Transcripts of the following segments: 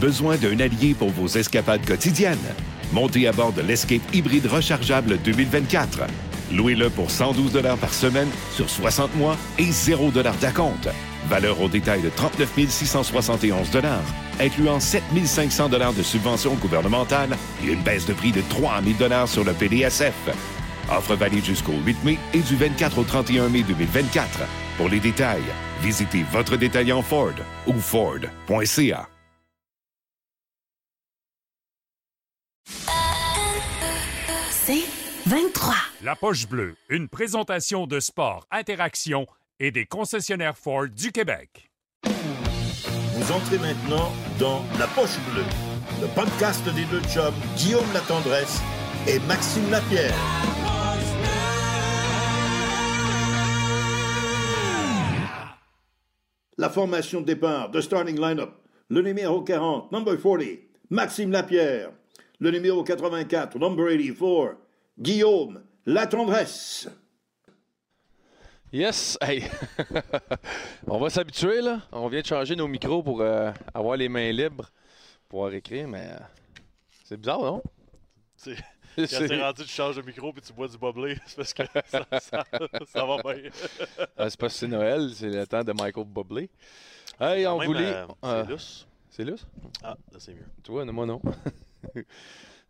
Besoin d'un allié pour vos escapades quotidiennes? Montez à bord de l'Escape hybride rechargeable 2024. Louez-le pour 112 par semaine sur 60 mois et 0 d'acompte. Valeur au détail de 39 671 incluant 7 500 de subventions gouvernementales et une baisse de prix de 3 000 sur le PDSF. Offre valide jusqu'au 8 mai et du 24 au 31 mai 2024. Pour les détails, visitez votre détaillant Ford ou Ford.ca. 23. La poche bleue, une présentation de sport, interaction et des concessionnaires Ford du Québec. Vous entrez maintenant dans La Poche Bleue, le podcast des deux chums Guillaume Latendresse et Maxime Lapierre. La formation de départ, de starting lineup, le numéro 40, number 40, Maxime Lapierre. Le numéro 84, number 84, Guillaume Latendresse. Yes, hey! on va s'habituer, là. On vient de changer nos micros pour euh, avoir les mains libres pour pouvoir écrire, mais euh, c'est bizarre, non? C'est... Quand t'es rendu, tu changes de micro puis tu bois du bubbly, c'est parce que ça, ça, ça va bien. Ah, c'est parce que c'est Noël, c'est le temps de Michael Bubbly. Hey, on voulait. euh, euh, c'est lousse. c'est lousse? Ah, là, c'est mieux. Tu vois, moi non.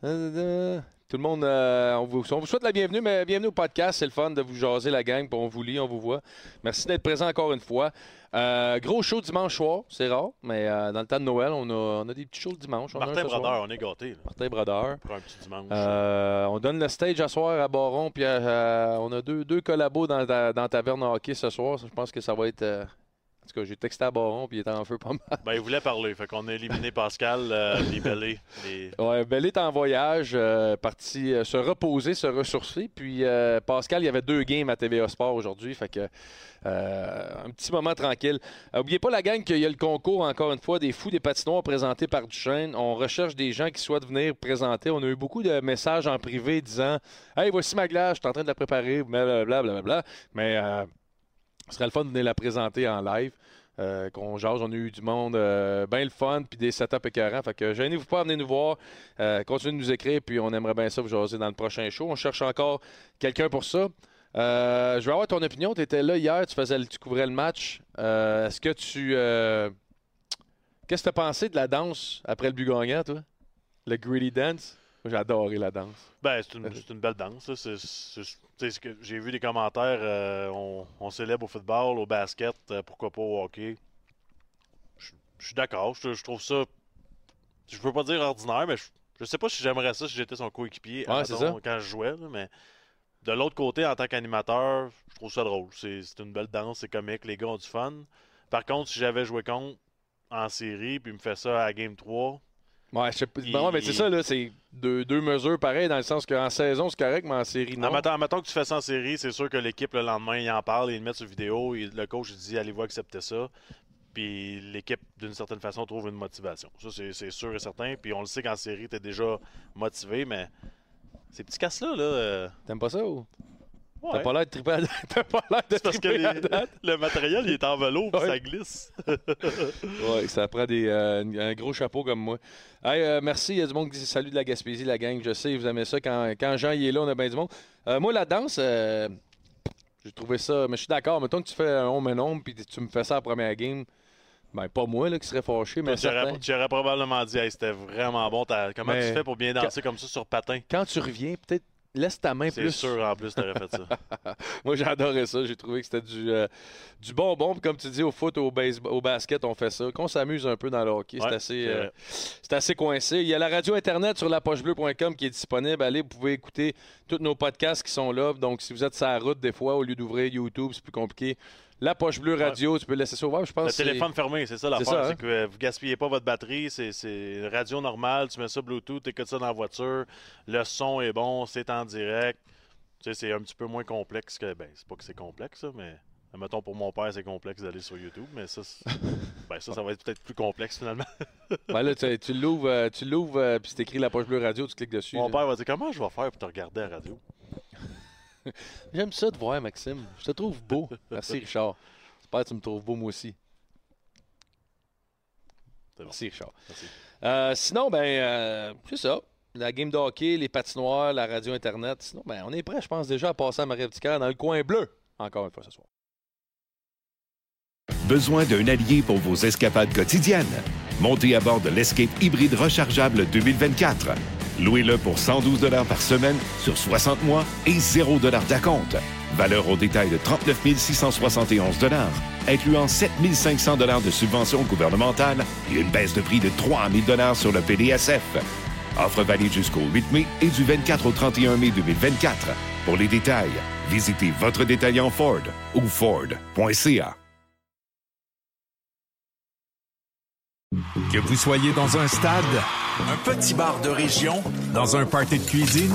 Tout le monde, euh, on, vous, on vous souhaite la bienvenue, mais bienvenue au podcast. C'est le fun de vous jaser la gang, puis on vous lit, on vous voit. Merci d'être présent encore une fois. Euh, gros show dimanche soir, c'est rare, mais euh, dans le temps de Noël, on a, on a des petits shows le dimanche. On Martin. Brodeur, on est gâtés. là, Martin Brodeur. Pour un petit dimanche. On donne le stage à soir à Baron, puis euh, on a deux, deux collabos dans, ta- dans Taverne Hockey ce soir. Je pense que ça va être. Tout cas, j'ai texté à Baron, puis il était en feu pas mal. Ben, il voulait parler. Fait qu'on a éliminé Pascal, euh, les. Les... Ouais, Bell est en voyage, euh, parti euh, se reposer, se ressourcer. Puis euh, Pascal, il y avait deux games à TVA Sport aujourd'hui. Fait que un petit moment tranquille. Euh, oubliez pas la gang qu'il y a le concours, encore une fois, des fous des patinoires présentés par Duchesne. On recherche des gens qui souhaitent venir présenter. On a eu beaucoup de messages en privé disant Hey, voici ma glace, je suis en train de la préparer, blablabla. blablabla. Mais euh, ce serait le fun de venir la présenter en live. Euh, qu'on jase, on a eu du monde euh, bien le fun, puis des setups écœurants. Fait que gênez-vous pas, venez nous voir, euh, continuez de nous écrire, puis on aimerait bien ça vous jaser dans le prochain show. On cherche encore quelqu'un pour ça. Je veux avoir ton opinion. Tu étais là hier, tu, faisais, tu couvrais le match. Est-ce que tu. Qu'est-ce que tu as pensé de la danse après le but gagnant, toi? Le greedy dance? J'ai adoré la danse. Ben, c'est une, une belle danse. J'ai vu des commentaires. euh, on, on célèbre au football, au basket, euh, pourquoi pas au hockey. Je suis d'accord. Je, trouve ça. Je peux pas dire ordinaire, mais je, sais pas si j'aimerais ça si j'étais son coéquipier Ouais, quand je jouais. là, mais de l'autre côté, en tant qu'animateur, je trouve ça drôle. C'est c'est une belle danse, c'est comique, les gars ont du fun. Par contre, si j'avais joué contre en série, puis il me fait ça à Game 3, Ouais, je sais pas. Il- Bon, mais c'est ça, là. C'est deux, deux mesures pareilles, dans le sens qu'en saison, c'est correct, mais en série, non. En mettant, que tu fais ça en série, c'est sûr que l'équipe le lendemain, il en parle, il le met sur vidéo, et le coach il dit allez-vous accepter ça? Puis l'équipe, d'une certaine façon, trouve une motivation. Ça, c'est sûr et certain. Puis on le sait qu'en série, tu es déjà motivé, mais ces petits casses-là, là. euh, T'aimes pas ça ou? Ouais. T'as pas l'air de triper à... T'as pas l'air de C'est parce que à date. le matériel, il est en velours, puis ça glisse. Ouais, ça prend des, euh, un gros chapeau comme moi. Hey, euh, merci, il y a du monde qui dit salut de la Gaspésie, la gang. Je sais, vous aimez ça. Quand, quand Jean y est là, on a bien du monde. Euh, moi, la danse, euh, j'ai trouvé ça. Mais je suis d'accord. Mettons que tu fais un homme et homme, puis tu me fais ça à la première game. Ben, pas moi là, qui serait fâché, mais tu, aurais, certain. tu aurais probablement dit hey, c'était vraiment bon. Comment Mais- tu fais pour bien danser comme ça sur patin? Quand tu reviens, peut-être laisse ta main C'est plus. sûr, en plus, tu aurais fait ça. Moi, adoré ça. J'ai trouvé que c'était du, euh, du bonbon. Puis comme tu dis, au foot, au, base- au basket, on fait ça. Qu'on s'amuse un peu dans le hockey, c'est assez, c'est euh, c'est assez coincé. Il y a la radio Internet sur lapochebleu.com qui est disponible. Allez, vous pouvez écouter tous nos podcasts qui sont là. Donc, si vous êtes sur la route, des fois, au lieu d'ouvrir YouTube, c'est plus compliqué. La Poche Bleue Radio, tu peux laisser ça ouvert. Je pense Le téléphone fermé, c'est ça C'est l'affaire. C'est hein? que euh, vous gaspillez pas votre batterie, c'est- une radio normale, tu mets ça Bluetooth, tu écoutes ça dans la voiture, le son est bon, c'est en direct. Tu sais, c'est un petit peu moins complexe que. Ben, c'est pas que c'est complexe, ça, mais. Mettons, pour mon père, c'est complexe d'aller sur YouTube, mais ça, ben, ça, ça va être peut-être plus complexe finalement. Ben là, tu, l'ouvres, euh, tu l'ouvres, euh, puis c'est écrit La Poche Bleue Radio, tu cliques dessus. Mon là. père va dire Comment je vais faire pour te regarder à la radio? J'aime ça de voir, Maxime. Je te trouve beau. Merci, Richard. J'espère que tu me trouves beau, moi aussi. bon. Merci, Richard. Merci. Euh, sinon, ben, euh, c'est ça. La game de hockey, les patinoires, la radio Internet. Sinon, ben, on est prêt, je pense, déjà à passer à marie dans le coin bleu. Encore une fois ce soir. Besoin d'un allié pour vos escapades quotidiennes? Montez à bord de l'Escape hybride rechargeable 2024. Louez-le pour 112 par semaine sur 60 mois et 0 d'acompte. Valeur au détail de 39 671 incluant 7 500 de subventions gouvernementales et une baisse de prix de 3 000 sur le PDSF. Offre valide jusqu'au 8 mai et du 24 au 31 mai 2024. Pour les détails, visitez votre détaillant Ford ou Ford.ca. Que vous soyez dans un stade, un petit bar de région, dans un party de cuisine,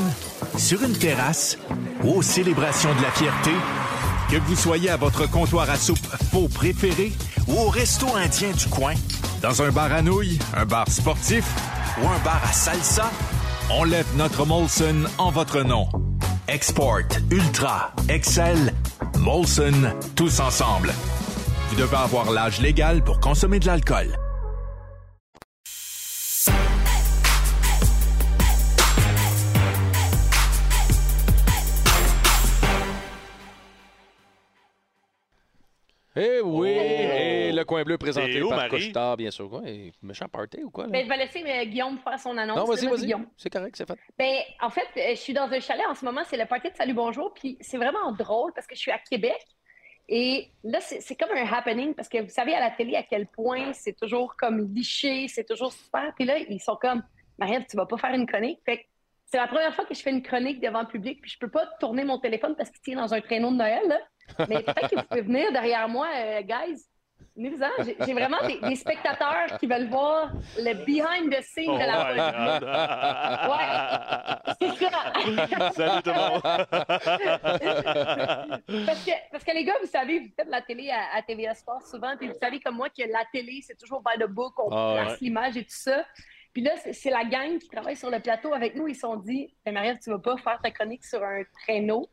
sur une terrasse aux célébrations de la fierté, que vous soyez à votre comptoir à soupe faux préféré ou au resto indien du coin, dans un bar à nouilles, un bar sportif ou un bar à salsa, on lève notre Molson en votre nom. Export, Ultra, Excel, Molson, tous ensemble. Vous devez avoir l'âge légal pour consommer de l'alcool. Coin bleu présenté où, par Marie? Couche-Tard, bien sûr. Ouais, méchant party ou quoi? Là? Ben, je vais laisser euh, Guillaume faire son annonce. non, vas-y, vas-y. Guillaume. C'est correct, c'est fait. Ben, en fait, euh, je suis dans un chalet en ce moment, c'est le party de Salut Bonjour, puis c'est vraiment drôle parce que je suis à Québec. Et là, c'est c'est comme un happening parce que vous savez à la télé à quel point c'est toujours comme liché, c'est toujours super. Puis là, ils sont comme, Marie-Ève, tu vas pas faire une chronique. Fait que c'est la première fois que je fais une chronique devant le public, puis je peux pas tourner mon téléphone parce qu'il tient dans un traîneau de Noël. Là. Mais peut-être que vous pouvez venir derrière moi, euh, guys. J'ai vraiment des, des spectateurs qui veulent voir le behind the scenes Oh de la my God. C'est ça. Salut tout le monde. parce, que, parce que les gars, vous savez, vous faites la télé à, à TVA Sport souvent, puis vous savez comme moi que la télé, c'est toujours by the book, on Ah, place l'image et tout ça. Puis là, c'est la gang qui travaille sur le plateau avec nous. Ils se sont dit, ben, Marie-Ève, tu vas pas faire ta chronique sur un traîneau.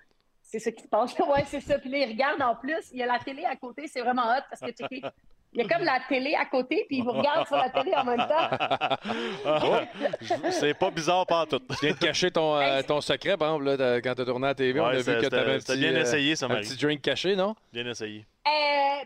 C'est ça qui se passe. ouais, c'est ça. Puis là, ils regardent en plus. Il y a la télé à côté. C'est vraiment hot parce que, checkez, il y a comme la télé à côté, puis ils vous regardent sur la télé en même temps. C'est pas bizarre pas tout. Tu viens de cacher ton, euh, ton secret, par exemple, là, t'as- quand tu as tourné à la TV. on a vu que tu avais un petit, bien euh, essayé, ça, un petit drink caché, non? Bien essayé. Euh,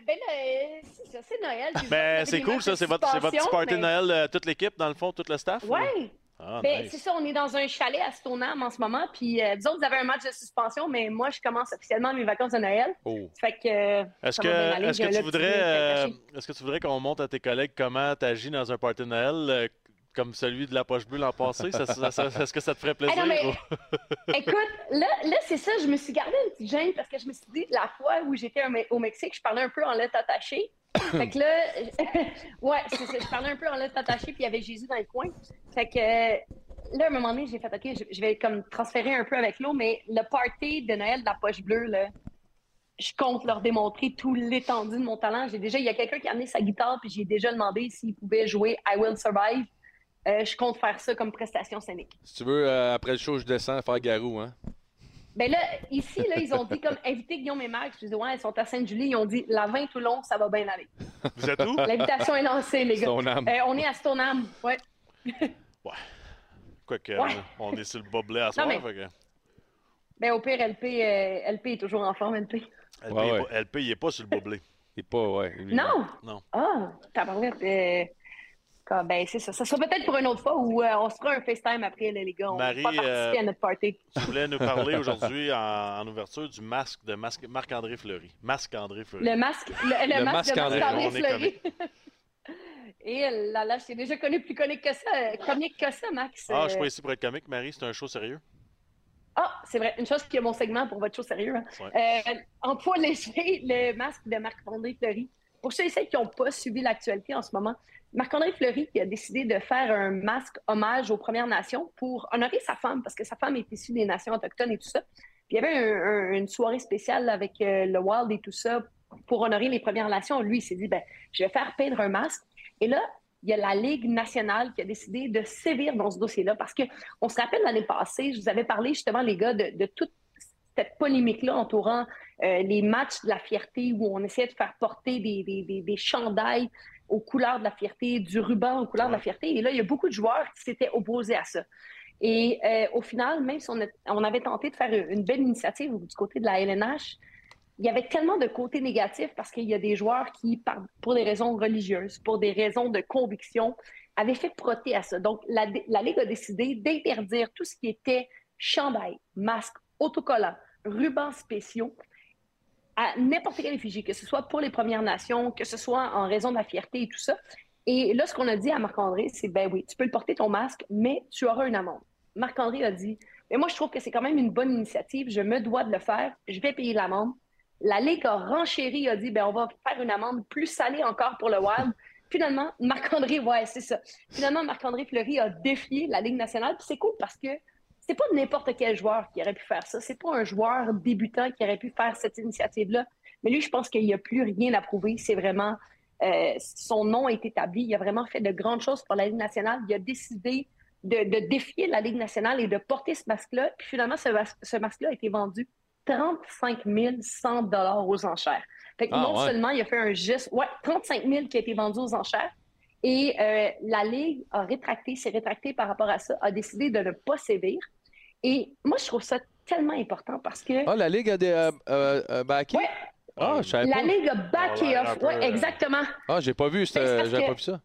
ben là, euh, c'est ça, c'est Noël. Ben, c'est cool, ça. C'est votre, c'est votre petit party de Noël, euh, toute l'équipe, dans le fond, tout le staff? ou- Ouais. Ah, Ben, nice. c'est ça, on est dans un chalet à Stoneham en ce moment. Puis, euh, vous autres, vous avez un match de suspension, mais moi, je commence officiellement mes vacances de Noël. Oh. Fait que. euh, Est-ce que, j'ai que euh, euh, est-ce que tu voudrais qu'on montre à tes collègues comment tu agis dans un party de Noël euh, comme celui de la poche bleue l'an passé? Ça- ça- ça- est-ce que ça te ferait plaisir? Non, mais- ou- Écoute, là, là c'est ça, je me suis gardé une petite gêne parce que je me suis dit, la fois où j'étais au Me- au Mexique, je parlais un peu en lettres attachées. fait que là, ouais, c'est ça, je parlais un peu en lettres attachées, puis il y avait Jésus dans le coin. Fait que là, à un moment donné, j'ai fait, OK, je, je vais comme transférer un peu avec l'eau, mais le party de Noël de la poche bleue, là, je compte leur démontrer tout l'étendue de mon talent. J'ai déjà, il y a quelqu'un qui a amené sa guitare, puis j'ai déjà demandé s'il pouvait jouer I Will Survive. Euh, je compte faire ça comme prestation scénique. Si tu veux, euh, après le show, je descends faire Garou, hein? Ben là, ici, là, ils ont dit comme inviter Guillaume et Max. Je dis ouais, ils sont à Sainte-Julie. Ils ont dit la 20 tout long, ça va bien aller. Vous êtes où? L'invitation est lancée, les gars. Stoneham. Euh, on est à Stoneham. Ouais. Quoique, Ouais. on est sur le boblet à mais- fait que- Ben au pire, LP, euh, LP est toujours en forme, LP. LP, Ouais, il est ouais. pas- LP, il est pas sur le boblet. Il est pas, ouais. Non? Non. Ah, tabarouette. Euh, ben c'est ça. Ça sera peut-être pour une autre fois où euh, on se fera un FaceTime après, là, les gars. On Marie, va pas participer euh, à notre party. Tu voulais nous parler aujourd'hui en, en ouverture du masque de masque, Marc-André Fleury. Masque-André Fleury. Le masque, le, le Le masque, masque de André, Marc-André Fleury. Et là, là, je t'ai déjà connu plus comique que ça. Comique que ça, Max. Ah, je suis Euh, pas ici pour être comique, Marie, c'est un show sérieux. Ah, c'est vrai. Une chose qui est mon segment pour votre show sérieux. hein. Ouais. Euh, en poids léger, le masque de Marc-André Fleury. Pour ceux et celles qui n'ont pas suivi l'actualité en ce moment, Marc-André Fleury qui a décidé de faire un masque hommage aux Premières Nations pour honorer sa femme, parce que sa femme est issue des nations autochtones et tout ça. Il y avait un- un- une soirée spéciale avec euh, le Wild et tout ça pour honorer les Premières Nations. Lui, il s'est dit, ben, je vais faire peindre un masque. Et là, il y a la Ligue nationale qui a décidé de sévir dans ce dossier-là parce que on se rappelle l'année passée, je vous avais parlé justement, les gars, de, toute cette polémique-là entourant euh, les matchs de la fierté où on essayait de faire porter des, des, des, des chandails aux couleurs de la fierté, du ruban aux couleurs de la fierté. Et là, il y a beaucoup de joueurs qui s'étaient opposés à ça. Et euh, au final, même si on, on, avait tenté de faire une belle initiative du côté de la LNH, il y avait tellement de côtés négatifs parce qu'il y a des joueurs qui, pour des raisons religieuses, pour des raisons de conviction, avaient fait proter à ça. Donc, la, la Ligue a décidé d'interdire tout ce qui était chandail, masque, autocollant, rubans spéciaux à n'importe quel réfugié, que ce soit pour les Premières Nations, que ce soit en raison de la fierté et tout ça. Et là, ce qu'on a dit à Marc-André, c'est ben oui, tu peux le porter ton masque, mais tu auras une amende. Marc-André a dit, mais moi, je trouve que c'est quand même une bonne initiative, je me dois de le faire, je vais payer l'amende. La Ligue a renchéri, a dit, ben on va faire une amende plus salée encore pour le Wild. Finalement, Marc-André, ouais, c'est ça. Finalement, Marc-André Fleury a défié la Ligue nationale, puis c'est cool parce que c'est pas n'importe quel joueur qui aurait pu faire ça. C'est pas un joueur débutant qui aurait pu faire cette initiative-là. Mais lui, je pense qu'il n'y a plus rien à prouver. C'est vraiment euh, son nom est établi. Il a vraiment fait de grandes choses pour la Ligue nationale. Il a décidé de, défier la Ligue nationale et de porter ce masque-là. Puis finalement, ce, masque-là a été vendu 35 100 dollars aux enchères. Fait que ah, non seulement il a fait un geste, ouais, 35 000 qui a été vendu aux enchères, et euh, la Ligue a rétracté, s'est rétractée par rapport à ça, a décidé de ne pas sévir. Et moi, je trouve ça tellement important parce que. Ah, la Ligue a des euh, euh, euh backé? Ah, je savais la Ligue a backé off. Oui, exactement. Ah, j'ai pas vu, j'avais pas vu ça.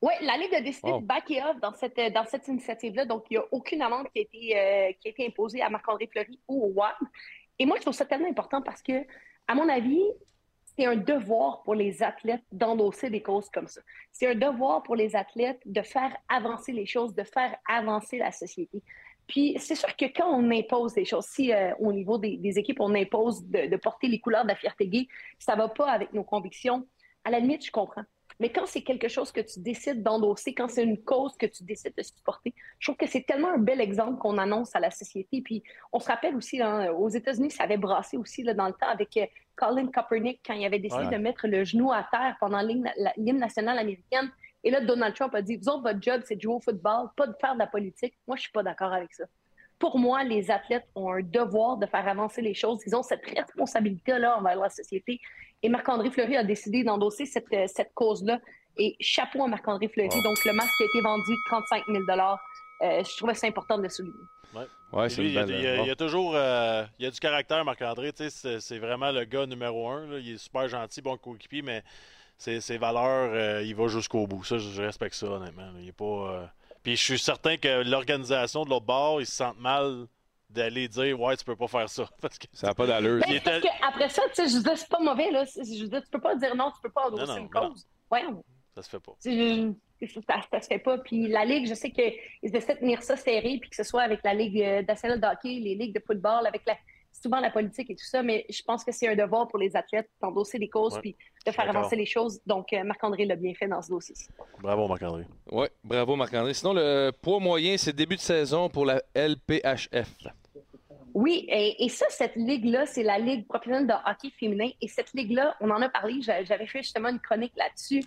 Oui, la Ligue a décidé de backer off dans cette, dans cette initiative-là. Donc, il n'y a aucune amende qui a été, qui a été imposée à Marc-André Fleury ou au WAM. Et moi, je trouve ça tellement important parce que, à mon avis, c'est un devoir pour les athlètes d'endosser des causes comme ça. C'est un devoir pour les athlètes de faire avancer les choses, de faire avancer la société. Puis c'est sûr que quand on impose des choses, si euh, au niveau des, équipes, on impose de, porter les couleurs de la fierté gay, ça va pas avec nos convictions, à la limite, je comprends. Mais quand c'est quelque chose que tu décides d'endosser, quand c'est une cause que tu décides de supporter, je trouve que c'est tellement un bel exemple qu'on annonce à la société. Puis on se rappelle aussi, hein, aux États-Unis, ça avait brassé aussi là, dans le temps avec euh, Colin Kaepernick quand il avait décidé de mettre le genou à terre pendant l'hymne nationale américaine. Et là, Donald Trump a dit, vous autres, votre job, c'est de jouer au football, pas de faire de la politique. Moi, je suis pas d'accord avec ça. Pour moi, les athlètes ont un devoir de faire avancer les choses. Ils ont cette responsabilité-là envers la société. Et Marc-André Fleury a décidé d'endosser cette, euh, cette cause-là. Et chapeau à Marc-André Fleury. Donc, le masque a été vendu 35 000 euh, Je trouvais ça important de le souligner. Ouais. il, y a, toujours euh, il y a du caractère, Marc-André. C'est vraiment le gars numéro un. Là. Il est super gentil, bon coéquipier, mais ses, valeurs, euh, il va jusqu'au bout. Ça, je, respecte ça, honnêtement. Il est pas. Euh, puis je suis certain que l'organisation de l'autre bord, ils se sentent mal d'aller dire ouais tu peux pas faire ça parce que ça n'a pas d'allure ben, après ça tu sais je dis c'est pas mauvais là je dis tu peux pas dire non tu peux pas endosser une cause ouais ça se fait pas ça, ça, se fait pas puis la ligue je sais qu'ils essaient de tenir ça serré puis que ce soit avec la ligue euh, nationale de hockey les ligues de football avec la souvent la politique et tout ça, mais je pense que c'est un devoir pour les athlètes d'endosser des causes puis de faire avancer les choses. Donc, euh, Marc-André l'a bien fait dans ce dossier Bravo, Marc-André. Oui, bravo, Marc-André. Sinon, le poids moyen, c'est début de saison pour la LPHF. Oui, et, ça, cette ligue-là, c'est la Ligue professionnelle de hockey féminin. Et cette ligue-là, on en a parlé, j'avais fait justement une chronique là-dessus.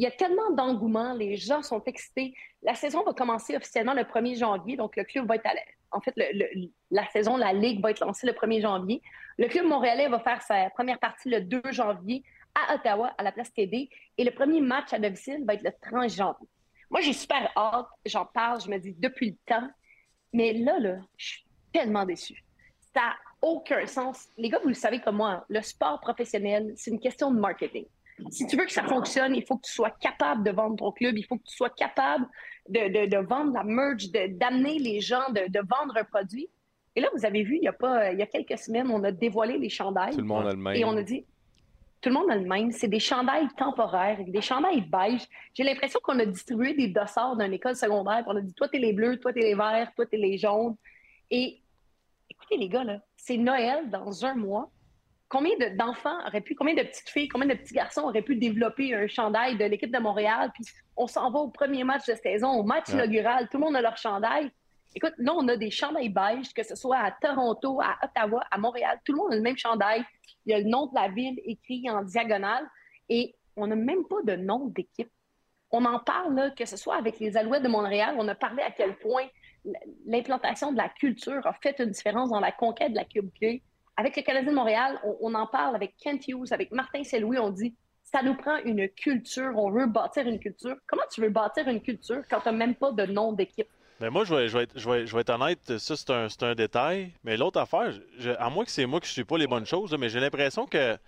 Il y a tellement d'engouement, les gens sont excités. La saison va commencer officiellement le 1er janvier, donc le club va être à l'aise en fait, la saison, la Ligue va être lancée le 1er janvier. Le club montréalais va faire sa première partie le 2 janvier à Ottawa, à la place TD. Et le premier match à domicile va être le 30 janvier. Moi, j'ai super hâte. J'en parle, je me dis depuis le temps. Mais là, là, je suis tellement déçue. Ça n'a aucun sens. Les gars, vous le savez comme moi, le sport professionnel, c'est une question de marketing si tu veux que ça fonctionne, il faut que tu sois capable de vendre ton club, il faut que tu sois capable de, vendre la merch, d'amener les gens, de, vendre un produit. Et là, vous avez vu, il y a pas, il y a quelques semaines, on a dévoilé les chandails. Tout le monde a le même. Et on a dit, tout le monde a le même. C'est des chandails temporaires, des chandails beige. J'ai l'impression qu'on a distribué des dossards d'une école secondaire. On a dit, toi, t'es les bleus, toi, t'es les verts, toi, t'es les jaunes. Et écoutez, les gars, là, c'est Noël dans un mois combien d'enfants auraient pu, combien de petites filles, combien de petits garçons auraient pu développer un chandail de l'équipe de Montréal, puis on s'en va au premier match de saison, au match inaugural, tout le monde a leur chandail. Écoute, là, on a des chandails beige, que ce soit à Toronto, à Ottawa, à Montréal, tout le monde a le même chandail. Il y a le nom de la ville écrit en diagonale et on n'a même pas de nom d'équipe. On en parle, là, que ce soit avec les Alouettes de Montréal, on a parlé à quel point l'implantation de la culture a fait une différence dans la conquête de la culture avec le Canadien de Montréal, on, en parle avec Kent Hughes, avec Martin Saint-Louis, on dit Ça nous prend une culture. On veut bâtir une culture. Comment tu veux bâtir une culture quand tu n'as même pas de nom d'équipe? Mais moi, je vais, je vais, être, je vais, je vais être honnête, ça, c'est un, détail. Mais l'autre affaire, je- à moins que c'est moi qui ne suis pas les bonnes choses, mais j'ai l'impression que. Tu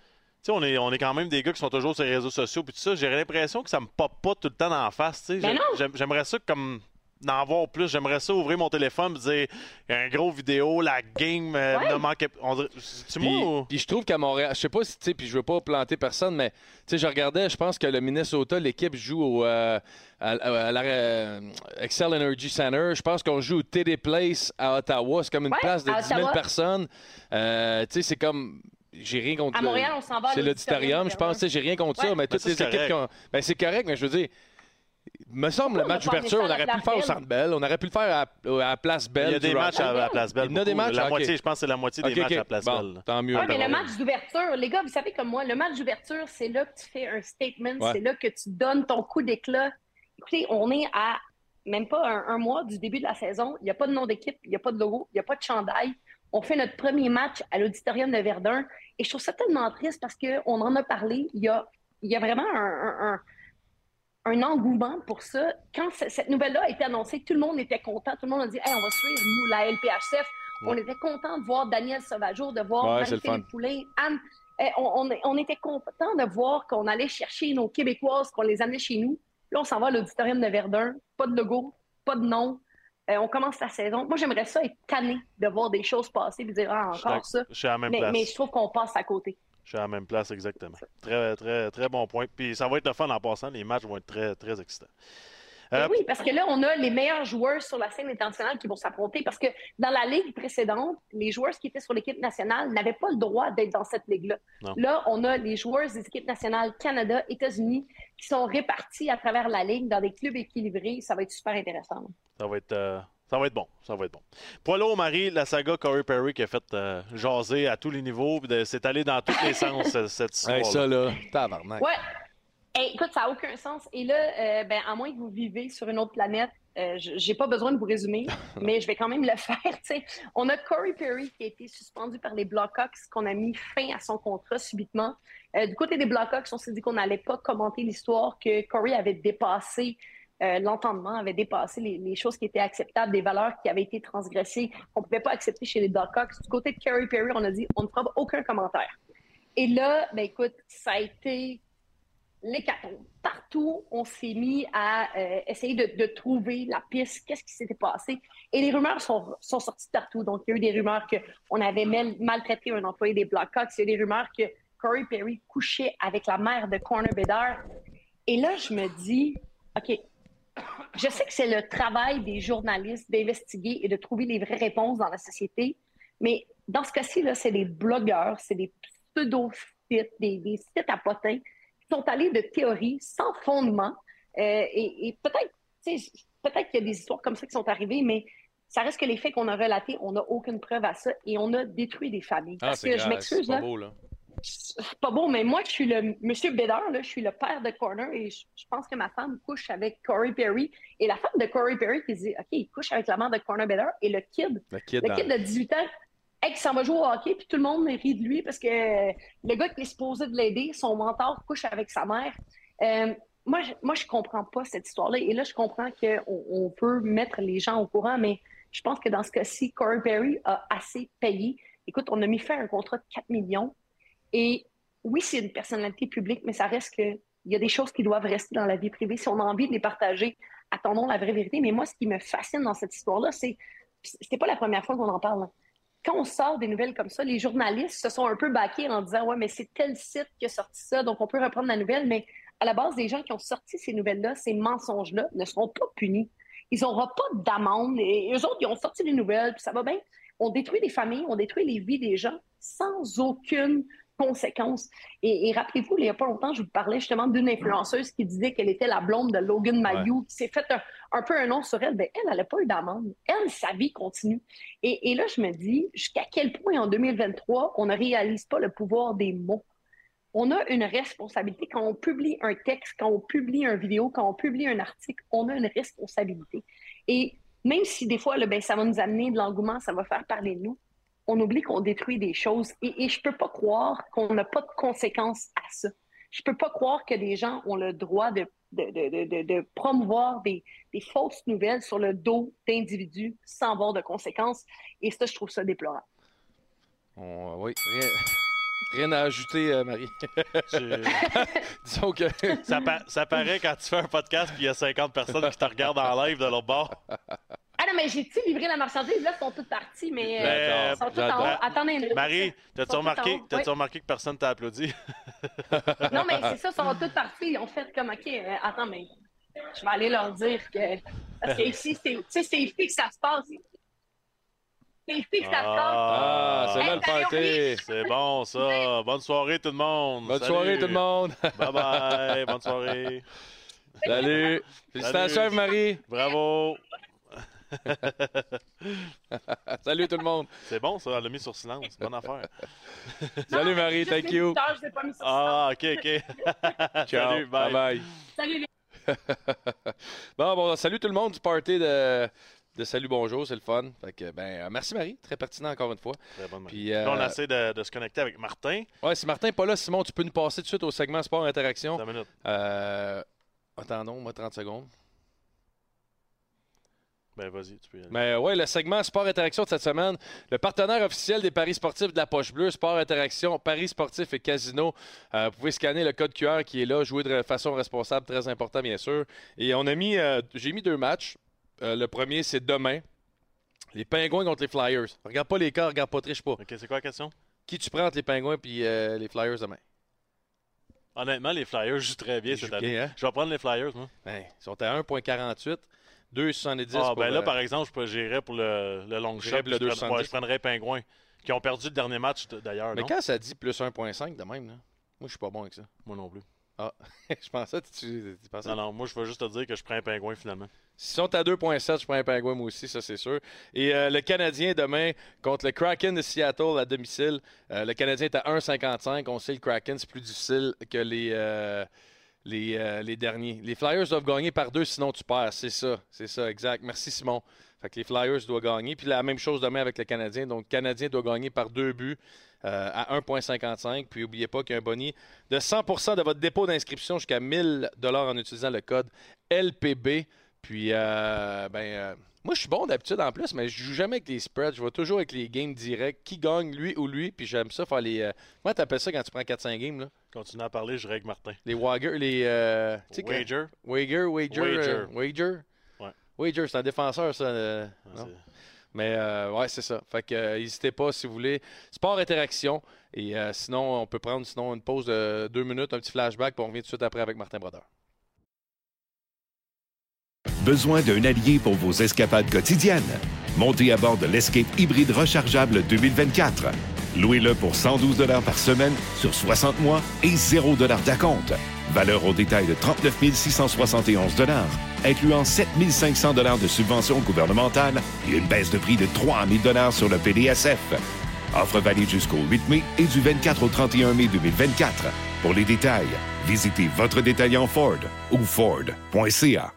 sais, on est, on est quand même des gars qui sont toujours sur les réseaux sociaux puis tout ça. J'ai l'impression que ça me pop pas tout le temps la face. tu sais. Ben J'aimerais ça comme d'en voir plus. J'aimerais ça ouvrir mon téléphone et dire un gros vidéo, la game euh, Ouais. ne manquait on C'est Puis, moi ou- puis je trouve qu'à Montréal, je sais pas si, tu sais, puis je veux pas planter personne, mais tu sais, je regardais, je pense que le Minnesota, l'équipe joue au euh, à, à la euh, Excel Energy Center. Je pense qu'on joue au TD Place à Ottawa. C'est comme une Ouais, place de à 10 000 Ottawa. personnes. Euh, tu sais, c'est comme. J'ai rien contre À le- Montréal, on s'en va C'est l'auditorium, je pense. tu sais, J'ai rien contre ça, mais Ben, toutes ça, les c'est équipes qui ont. Ben, c'est correct, mais je veux dire. Me semble, le Pourquoi on match d'ouverture, on aurait pu le faire au Centre Bell, on aurait pu le faire à, à la Place Belle. Il y a des matchs à Place Belle. Il y a des matchs, La moitié, je pense que c'est la moitié des Ok, matchs à la Place Bon, Belle. tant mieux. Oui, mais le match d'ouverture, les gars, vous savez comme moi, le match d'ouverture, c'est là que tu fais un statement, Ouais. c'est là que tu donnes ton coup d'éclat. Écoutez, on est à même pas un, un mois du début de la saison. Il n'y a pas de nom d'équipe, il n'y a pas de logo, il n'y a pas de chandail. On fait notre premier match à l'auditorium de Verdun. Et je trouve ça tellement triste parce qu'on en a parlé. Il y a, il y a vraiment un, un- un- un engouement pour ça. Quand ce- cette nouvelle-là a été annoncée, tout le monde était content. Tout le monde a dit Hey, on va suivre, nous, la LPHF. On était content de voir Daniel Sauvageau, de voir Ouais, Marie-Philippe fun. Poulain, Anne. Eh, on, on- on était content de voir qu'on allait chercher nos Québécoises, qu'on les amenait chez nous. Là, on s'en va à l'auditorium de Verdun. Pas de logo, pas de nom. Euh, on commence la saison. Moi, j'aimerais ça être tanné de voir des choses passer et dire Ah, encore ça. Je suis à la même Mais, place. mais je trouve qu'on passe à côté. Je suis à la même place, exactement. Très, très, très bon point. Puis ça va être le fun en passant. Les matchs vont être très, très excitants. Euh, Mais oui, parce que là, on a les meilleurs joueurs sur la scène internationale qui vont s'affronter parce que dans la ligue précédente, les joueurs qui étaient sur l'équipe nationale n'avaient pas le droit d'être dans cette ligue-là. Là, on a les joueurs des équipes nationales Canada, États-Unis qui sont répartis à travers la ligue dans des clubs équilibrés. Ça va être super intéressant. Ça va être, euh, ça va être bon. Ça va être bon. Poids lourd, Marie, la saga Corey Perry qui a fait euh, jaser à tous les niveaux. C'est allé dans tous les sens, ce- cette histoire. Hey, ça, là, tabarnak. Ouais. Hey, écoute, ça n'a aucun sens. Et là, euh, ben, à moins que vous vivez sur une autre planète, euh, j'ai pas besoin de vous résumer, mais je vais quand même le faire. tu sais. On a Corey Perry qui a été suspendu par les Blackhawks, qu'on a mis fin à son contrat subitement. Euh, du côté des Blackhawks, on s'est dit qu'on n'allait pas commenter l'histoire, que Corey avait dépassé euh, l'entendement, avait dépassé les, choses qui étaient acceptables, des valeurs qui avaient été transgressées, qu'on ne pouvait pas accepter chez les Blackhawks. Du côté de Corey Perry, on a dit on ne fera aucun commentaire. Et là, ben écoute, ça a été l'hécatombe. Partout, on s'est mis à euh, essayer de, trouver la piste, qu'est-ce qui s'était passé. Et les rumeurs sont, sont sorties partout. Donc, il y a eu des rumeurs qu'on avait mal- maltraité un employé des Blackhawks. Il y a eu des rumeurs que Corey Perry couchait avec la mère de Corner Bedard. Et là, je me dis, OK, je sais que c'est le travail des journalistes d'investiguer et de trouver les vraies réponses dans la société, mais dans ce cas-ci, c'est des blogueurs, c'est des pseudo-sites, des, des sites à potins qui sont allés de théories sans fondement. Euh, et et peut-être, peut-être qu'il y a des histoires comme ça qui sont arrivées, mais ça reste que les faits qu'on a relatés, on n'a aucune preuve à ça et on a détruit des familles. Ah, Parce que je grave, m'excuse, pas là, beau, là. C'est pas beau, mais moi, je suis le monsieur Bédard, là, je suis le père de Corner et je, je pense que ma femme couche avec Corey Perry. Et la femme de Corey Perry qui dit OK, il couche avec la mère de Corner Bédard et le kid, Le kid, le kid de 18 ans, hey, qui s'en va jouer au hockey, puis tout le monde rit de lui parce que euh, le gars qui est supposé de l'aider, son mentor, couche avec sa mère. Euh, moi, je, moi, je comprends pas cette histoire-là. Et là, je comprends qu'on on peut mettre les gens au courant, mais je pense que dans ce cas-ci, Corey Perry a assez payé. Écoute, on a mis fin à un contrat de 4 millions. Et oui, c'est une personnalité publique, mais ça reste que il y a des choses qui doivent rester dans la vie privée. Si on a envie de les partager, attendons la vraie vérité. Mais moi, ce qui me fascine dans cette histoire-là, c'est c'est pas la première fois qu'on en parle. hein. Quand on sort des nouvelles comme ça, les journalistes se sont un peu baqués en disant ouais, mais c'est tel site qui a sorti ça, donc on peut reprendre la nouvelle. Mais à la base, les gens qui ont sorti ces nouvelles-là, ces mensonges-là, ne seront pas punis. Ils n'auront pas d'amende. Et eux autres, ils ont sorti des nouvelles, puis ça va bien. On détruit des familles, on détruit les vies des gens sans aucune conséquence. Et, et rappelez-vous, il n'y a pas longtemps, je vous parlais justement d'une influenceuse qui disait qu'elle était la blonde de Logan Mayou, qui s'est fait un, un peu un nom sur elle. Ben, elle, elle n'a pas eu d'amende. Elle, sa vie continue. Et, et là, je me dis, jusqu'à quel point en 2023, on ne réalise pas le pouvoir des mots? On a une responsabilité. Quand on publie un texte, quand on publie une vidéo, quand on publie un article, on a une responsabilité. Et même si des fois, là, ben, ça va nous amener de l'engouement, ça va faire parler de nous, on oublie qu'on détruit des choses. Et, et je peux pas croire qu'on n'a pas de conséquences à ça. je peux pas croire que des gens ont le droit de, de, de, de promouvoir des, des, fausses nouvelles sur le dos d'individus sans avoir de conséquences. Et ça, je trouve ça déplorable. oui, rien, rien, à ajouter, euh, Marie. Disons que. ça, ça, paraît quand tu fais un podcast puis il y a 50 personnes qui te regardent en live de l'autre bord. Ah non, mais j'ai-tu livré la marchandise? Là, ils sont toutes parties, mais euh, ils sont toutes en haut. Attendez une Marie, t'as-tu remarqué, as remarqué que personne t'a applaudi? non, mais c'est ça, ils sont toutes parties. Ils ont fait comme, OK, euh, attends, mais je vais aller leur dire que. Parce que ici, c'est ici que ça se passe. C'est ici que ça se passe. Ah, c'est là le party. C'est bon, ça. Bonne soirée, tout le monde. Bonne soirée, tout le monde. bye bye. Bonne soirée. Salut. Félicitations, Marie. Bravo. Salut tout le monde. C'est bon, ça, elle l'a mis sur silence. Bonne affaire. Salut Marie, thank you. Ah, ok, ok. Ciao. Salut, bye. bye. Salut. bon, bon, salut tout le monde du party de, de Salut Bonjour, c'est le fun. Fait que, ben, merci Marie, très pertinent encore une fois. Très bonne Puis, euh... On essaie de, de, se connecter avec Martin. Ouais, si Martin n'est pas là, Simon, tu peux nous passer tout de suite au segment Sport Interaction. Deux minutes. Euh... Attendons, moi 30 secondes. Ben, vas-y, tu peux y aller. Mais ouais, le segment Sport Interaction de cette semaine, le partenaire officiel des Paris sportifs de la Poche Bleue, Sport Interaction, Paris sportifs et Casino. Euh, vous pouvez scanner le code QR qui est là, jouer de façon responsable, très important, bien sûr. Et on a mis, euh, j'ai mis deux matchs. Euh, le premier, c'est demain. Les Pingouins contre les Flyers. Regarde pas les cas, regarde pas, triche pas. OK, c'est quoi la question? Qui tu prends entre les Pingouins et les Flyers demain? Honnêtement, les Flyers jouent très bien cette année. Hein? Je vais prendre les Flyers, moi. Ben, ils sont à 1,48. 2,70. Ah, ben là, par exemple, je gérer pour le, le long shot. Le je, prendrais, je prendrais Pingouin, qui ont perdu le dernier match d'ailleurs. Mais quand ça dit plus 1,5 de même, là, moi, je suis pas bon avec ça. Moi non plus. Ah, je pensais que tu, tu pensais. Non, non, moi, je veux juste te dire que je prends un Pingouin finalement. S'ils sont à 2,7, je prends un Pingouin moi aussi, ça c'est sûr. Et euh, le Canadien demain contre le Kraken de Seattle à domicile. Euh, le Canadien est à 1,55. On sait le Kraken, c'est plus difficile que les. Euh, les, euh, les, derniers. Les Flyers doivent gagner par deux, sinon tu perds. C'est ça, c'est ça, exact. Merci Simon. Fait que les Flyers doivent gagner. Puis la même chose demain avec le Canadien. Donc, le Canadien doit gagner par deux buts euh, à 1,55. Puis, n'oubliez pas qu'il y a un boni de 100% de votre dépôt d'inscription jusqu'à 1000 en utilisant le code LPB. Puis, euh, ben, moi, je suis bon d'habitude en plus, mais je joue jamais avec les spreads. Je vais toujours avec les games directs. Qui gagne, lui ou lui? Puis, j'aime ça faire les. Euh... Comment t'appelles ça quand tu prends 4-5 games? Là? Continue à parler, je règle Martin. Les Wager, les. Euh... Wager. Wager, Wager. Wager. Wager. Ouais. Wager, c'est un défenseur, ça. Euh... non? Mais euh, ouais, c'est ça. Fait que euh, n'hésitez pas si vous voulez. Sport interaction. Et euh, sinon, on peut prendre sinon une pause de deux minutes, un petit flashback, puis on revient tout de suite après avec Martin Brodeur. Besoin d'un allié pour vos escapades quotidiennes? Montez à bord de l'Escape hybride rechargeable 2024. Louez-le pour 112 par semaine sur 60 mois et 0 d'acompte. Valeur au détail de 39 671 incluant 7 500 de subventions gouvernementales et une baisse de prix de 3 000 sur le PDSF. Offre valide jusqu'au 8 mai et du 24 au 31 mai 2024. Pour les détails, visitez votre détaillant Ford ou Ford.ca.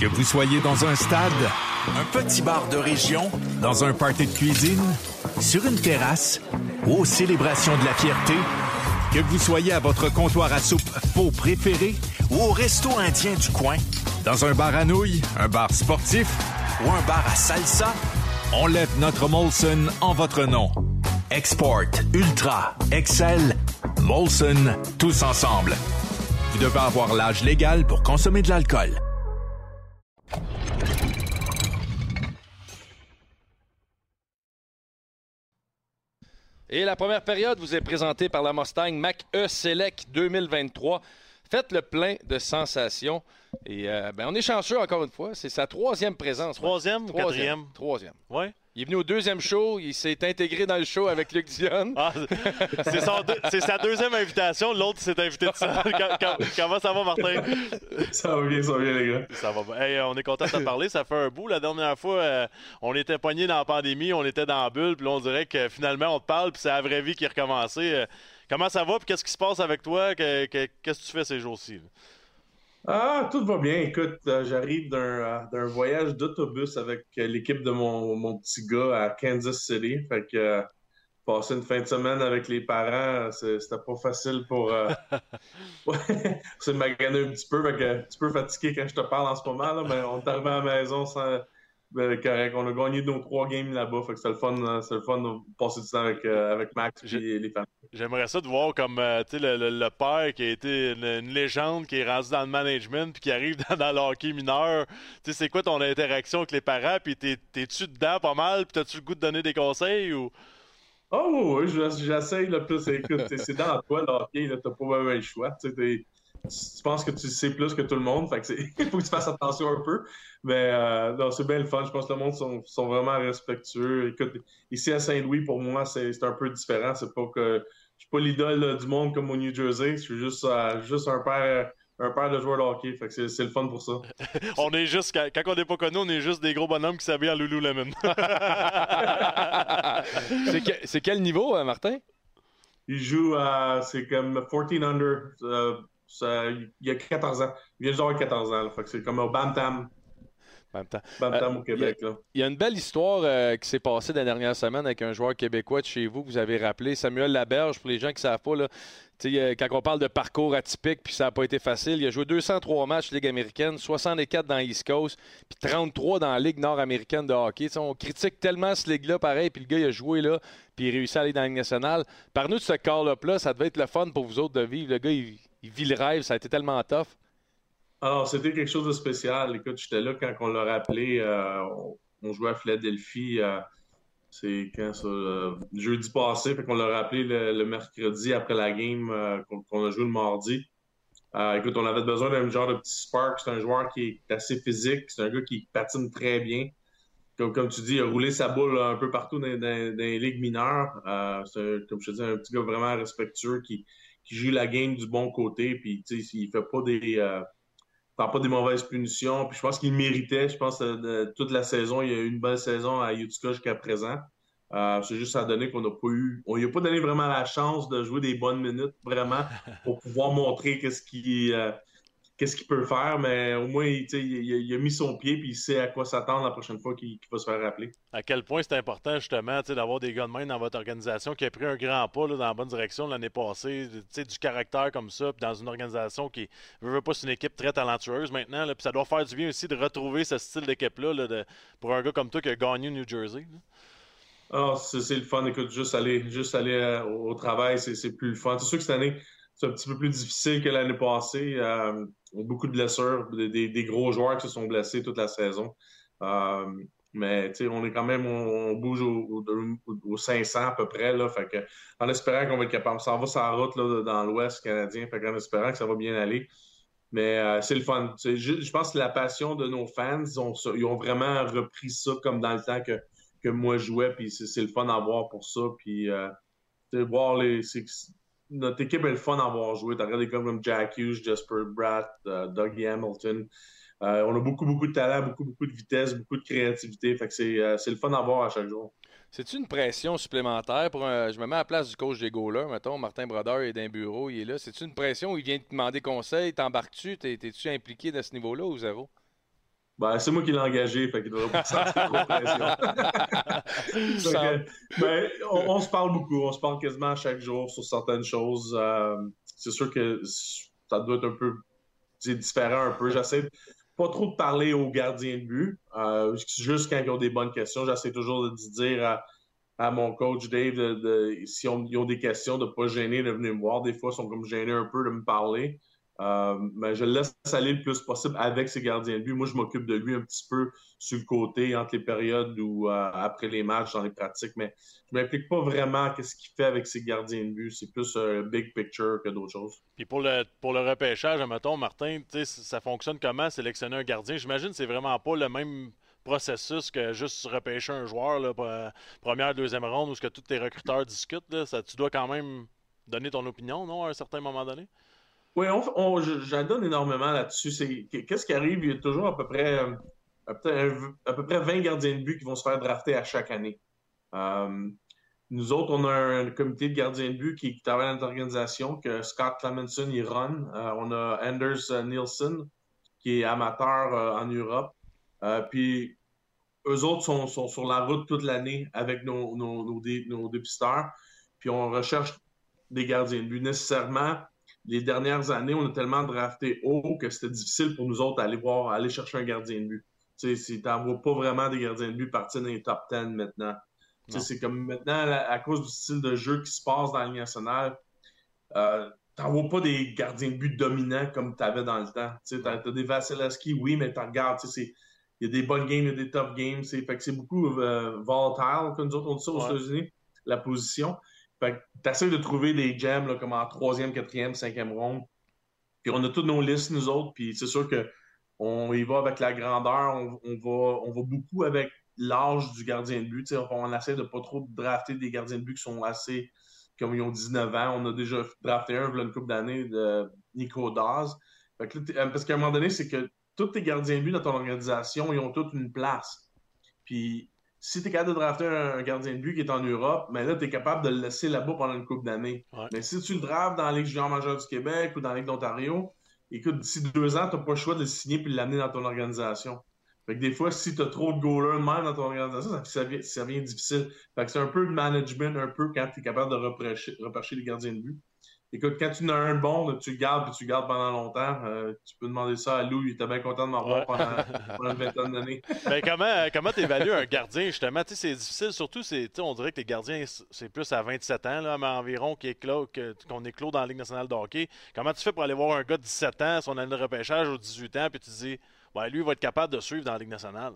Que vous soyez dans un stade, un petit bar de région, dans un party de cuisine, sur une terrasse ou aux célébrations de la fierté, que vous soyez à votre comptoir à soupe faux préféré ou au resto indien du coin, dans un bar à nouilles, un bar sportif ou un bar à salsa, on lève notre Molson en votre nom. Export, Ultra, Excel, Molson, tous ensemble. Vous devez avoir l'âge légal pour consommer de l'alcool. Et la première période vous est présentée par la Mustang Mach-E Select 2023. Faites le plein de sensations. Et euh, ben, on est chanceux encore une fois. C'est sa troisième présence. Troisième ou quatrième? Troisième. Oui. Il est venu au deuxième show. Il s'est intégré dans le show avec Luc Dion. Ah, c'est sa deuxième invitation. L'autre s'est invité de ça. Comment ça va, Martin? Ça va bien, ça va bien, les gars. Ça va bien. on est content de te parler. Ça fait un bout. La dernière fois, euh, on était poignés dans la pandémie. On était dans la bulle. Puis là, on dirait que finalement, on te parle. Puis c'est la vraie vie qui est recommencée. Euh, comment ça va? Puis qu'est-ce qui se passe avec toi? Qu'est-ce que tu fais ces jours-ci? Ah, tout va bien. Écoute, euh, j'arrive euh, d'un voyage d'autobus avec euh, l'équipe de mon, mon, petit gars à Kansas City. Fait que passer une fin de semaine avec les parents, c'était pas facile pour se maganer un petit peu. Fait un petit peu fatigué quand je te parle en ce moment, là, mais on est arrivé à la maison sans, ben, correct. On a gagné nos trois games là-bas. Fait que c'était le fun, euh, le fun de passer du temps avec, euh, avec Max et les familles. J'aimerais ça de voir comme euh, le, le, le, père qui a été une, légende, qui est rendu dans le management, puis qui arrive dans, dans le hockey mineur. C'est quoi ton interaction avec les parents? Puis t'es-tu dedans pas mal? Puis t'as-tu le goût de donner des conseils? ou? Oh oui, j'essaye le plus. Écoute, c'est dans toi le hockey, t'as pas vraiment le choix. Tu penses que tu sais plus que tout le monde, fait que il faut que tu fasses attention un peu. Mais euh, c'est bien le fun. Je pense que le monde sont, sont vraiment respectueux. Écoute, ici à Saint-Louis, pour moi, c'est un peu différent. C'est pas que je suis pas l'idole du monde comme au New Jersey. Je suis juste, euh, juste un père. Un père de joueurs de hockey, fait que c'est le fun pour ça. on est juste, quand on n'est pas connu, on est juste des gros bonhommes qui s'habillent en Lululemon. c'est quel niveau, euh, Martin? Il joue à, c'est comme 14 under. Il y a 14 ans. Il vient de jouer 14 ans. fait que c'est comme au Bantam temps. Euh, au Québec. Il y, a une belle histoire euh, qui s'est passée la dernière semaine avec un joueur québécois de chez vous que vous avez rappelé, Samuel Laberge, pour les gens qui ne savent pas. Là, quand on parle de parcours atypique, puis ça n'a pas été facile, il a joué 203 matchs Ligue américaine, 64 dans East Coast, puis 33 dans la Ligue nord-américaine de hockey. on critique tellement ce ligue-là, pareil, puis le gars, il a joué là, puis il réussit à aller dans la Ligue nationale. Par nous de ce call-up-là, ça devait être le fun pour vous autres de vivre. Le gars, il, il vit le rêve, ça a été tellement tough. Alors, c'était quelque chose de spécial. Écoute, j'étais là quand on l'a rappelé. Euh, on, jouait à Philadelphie. Euh, c'est quand ça? Euh, jeudi passé. Fait qu'on l'a rappelé le, mercredi après la game qu'on a joué le mardi. écoute, on avait besoin d'un genre de petit spark. C'est un joueur qui est assez physique. C'est un gars qui patine très bien. Comme, tu dis, il a roulé sa boule un peu partout dans, les ligues mineures. c'est, comme je te dis, un petit gars vraiment respectueux qui, qui joue la game du bon côté. Puis, il fait pas des prend pas des mauvaises punitions. Puis je pense qu'il méritait. Je pense que toute la saison, il y a eu une bonne saison à Utica jusqu'à présent. Euh, c'est juste à donner qu'on n'a pas eu. On lui a pas donné vraiment la chance de jouer des bonnes minutes, vraiment, pour pouvoir montrer qu'est-ce qui, euh, qu'est-ce qu'il peut faire, mais au moins, il, il, a mis son pied puis il sait à quoi s'attendre la prochaine fois qu'il va se faire rappeler. À quel point c'est important, justement, d'avoir des gars de main dans votre organisation qui a pris un grand pas dans la bonne direction l'année passée, du caractère comme ça, puis dans une organisation qui ne veut pas, c'est une équipe très talentueuse maintenant, puis ça doit faire du bien aussi de retrouver ce style d'équipe-là pour un gars comme toi qui a gagné New Jersey. Ah, c'est le fun. Écoute, juste aller, juste aller euh, au travail, c'est plus le fun. C'est sûr que cette année, c'est un petit peu plus difficile que l'année passée. Euh, beaucoup de blessures, des, gros joueurs qui se sont blessés toute la saison. Euh, mais on est quand même, on, bouge au, 500 à peu près. Là, fait que, en espérant qu'on va être capable. Ça va sur route là, dans l'Ouest canadien. Fait en espérant que ça va bien aller. Mais euh, c'est le fun. Je, je, pense que la passion de nos fans, ils ont, ils ont, vraiment repris ça comme dans le temps que, que moi je jouais. Puis c'est le fun à voir pour ça. Puis euh, voir les notre équipe est le fun d'avoir joué. T'as regardé comme Jack Hughes, Jasper Bratt, uh, Dougie Hamilton. Euh, on a beaucoup, beaucoup de talent, beaucoup, beaucoup de vitesse, beaucoup de créativité. Fait que c'est, euh, le fun d'avoir à chaque jour. C'est-tu une pression supplémentaire. Je me mets à la place du coach des goalers, mettons, Martin Brodeur est d'un bureau, il est là. C'est-tu une pression où il vient te demander conseil, t'embarques-tu, t'es-tu impliqué de ce niveau-là ou zéro? Ben, c'est moi qui l'ai engagé, fait qu'il doit pas sentir trop pression. ben, on, se parle beaucoup, on se parle quasiment chaque jour sur certaines choses. Euh, c'est sûr que ça doit être un peu différent un peu. J'essaie pas trop de parler aux gardiens de but, euh, juste quand ils ont des bonnes questions. J'essaie toujours de dire à, mon coach Dave de, si on, ils ont des questions, de pas gêner de venir me voir. Des fois, ils sont comme gênés un peu de me parler. Euh, mais je le laisse aller le plus possible avec ses gardiens de but. Moi, je m'occupe de lui un petit peu sur le côté entre les périodes ou euh, après les matchs, dans les pratiques, mais je ne m'implique pas vraiment qu'est-ce qu'il fait avec ses gardiens de but. C'est plus un big picture que d'autres choses. Puis pour le, pour le repêchage, mettons, Martin, ça fonctionne comment sélectionner un gardien? J'imagine que c'est vraiment pas le même processus que juste repêcher un joueur, là, première, deuxième ronde, où ce que tous tes recruteurs discutent. Tu dois quand même donner ton opinion, non, à un certain moment donné? Oui, on, j'adonne énormément là-dessus. qu'est-ce qui arrive? Il y a toujours à peu près euh, à peu près 20 gardiens de but qui vont se faire drafter à chaque année. Euh, nous autres, on a un comité de gardiens de but qui, travaille dans notre organisation, que Scott Clemenson y run. Euh, on a Anders Nielsen, qui est amateur en Europe. puis eux autres sont, sont, sur la route toute l'année avec nos, nos, nos, dépisteurs. Puis on recherche des gardiens de but. Nécessairement, les dernières années, on a tellement drafté haut que c'était difficile pour nous autres d'aller voir, aller chercher un gardien de but. Tu sais, vois pas vraiment des gardiens de but partir dans les top 10 maintenant. C'est comme maintenant, à, cause du style de jeu qui se passe dans la Ligue nationale, euh, vois pas des gardiens de but dominants comme tu avais dans le temps. Tu as, as, des Vasilevski, oui, mais tu regardes, il y a des bonnes games, il y a des top games. Fait que c'est beaucoup euh, volatile, comme nous autres on dit ça aux États-Unis, la position. Fait que de trouver des gems là, comme en troisième, quatrième, cinquième ronde. Puis on a toutes nos listes, nous autres, puis c'est sûr que on y va avec la grandeur, on, va, on va beaucoup avec l'âge du gardien de but. On, essaie de pas trop drafter des gardiens de but qui sont assez, comme ils ont 19 ans. On a déjà drafté un, une couple d'années, de Nico Daz. Euh, parce qu'à un moment donné, c'est que tous tes gardiens de but dans ton organisation, ils ont toute une place. Puis si tu es capable de drafter un, gardien de but qui est en Europe, mais là, tu es capable de le laisser là-bas pendant une couple d'années. Mais si tu le draftes dans la Ligue junior majeure du Québec ou dans la Ligue d'Ontario, écoute, d'ici deux ans, tu n'as pas le choix de le signer et de l'amener dans ton organisation. Fait que des fois, si tu as trop de goalers de même dans ton organisation, ça, ça, vient, difficile. Fait que c'est un peu de management, un peu quand tu es capable de repêcher, les gardiens de but. Écoute, quand tu en as un bon, tu le gardes puis tu le gardes pendant longtemps. Euh, tu peux demander ça à Lou, il était bien content de m'avoir pendant, une vingtaine d'années. Mais comment comment tu évalues un gardien, justement? c'est difficile, surtout, on dirait que les gardiens, c'est plus à 27 ans, là, mais environ qu'on est clos dans la Ligue nationale de hockey. Comment tu fais pour aller voir un gars de 17 ans, son année de repêchage aux 18 ans, puis tu te dis, ouais, lui, il va être capable de suivre dans la Ligue nationale?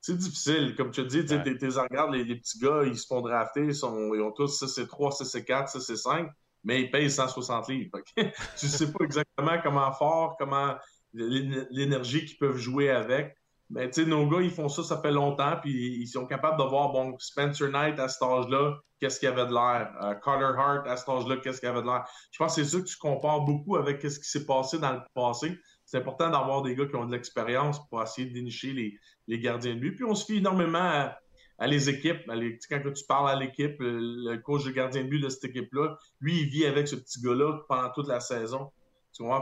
c'est difficile. Comme tu dis, tu regardes, les, les, petits gars, ils se font drafter, ils, sont, ils ont tous 6 et 3, 6 et 4, 6 et 5 mais il paye 160 livres. tu sais pas exactement comment fort, comment l'énergie qu'ils peuvent jouer avec. Mais tu sais, nos gars, ils font ça, ça fait longtemps, puis ils sont capables de voir, bon, Spencer Knight à cet âge-là, qu'est-ce qu'il avait de l'air? Euh, Carter Hart à cet âge-là, qu'est-ce qu'il avait de l'air? Je pense que c'est ça que tu compares beaucoup avec ce qui s'est passé dans le passé. C'est important d'avoir des gars qui ont de l'expérience pour essayer de dénicher les, les gardiens de but. Puis on se fie énormément à, à les équipes. quand tu parles à l'équipe, le coach de gardien de but de cette équipe-là, lui, il vit avec ce petit gars-là pendant toute la saison. Tu vois,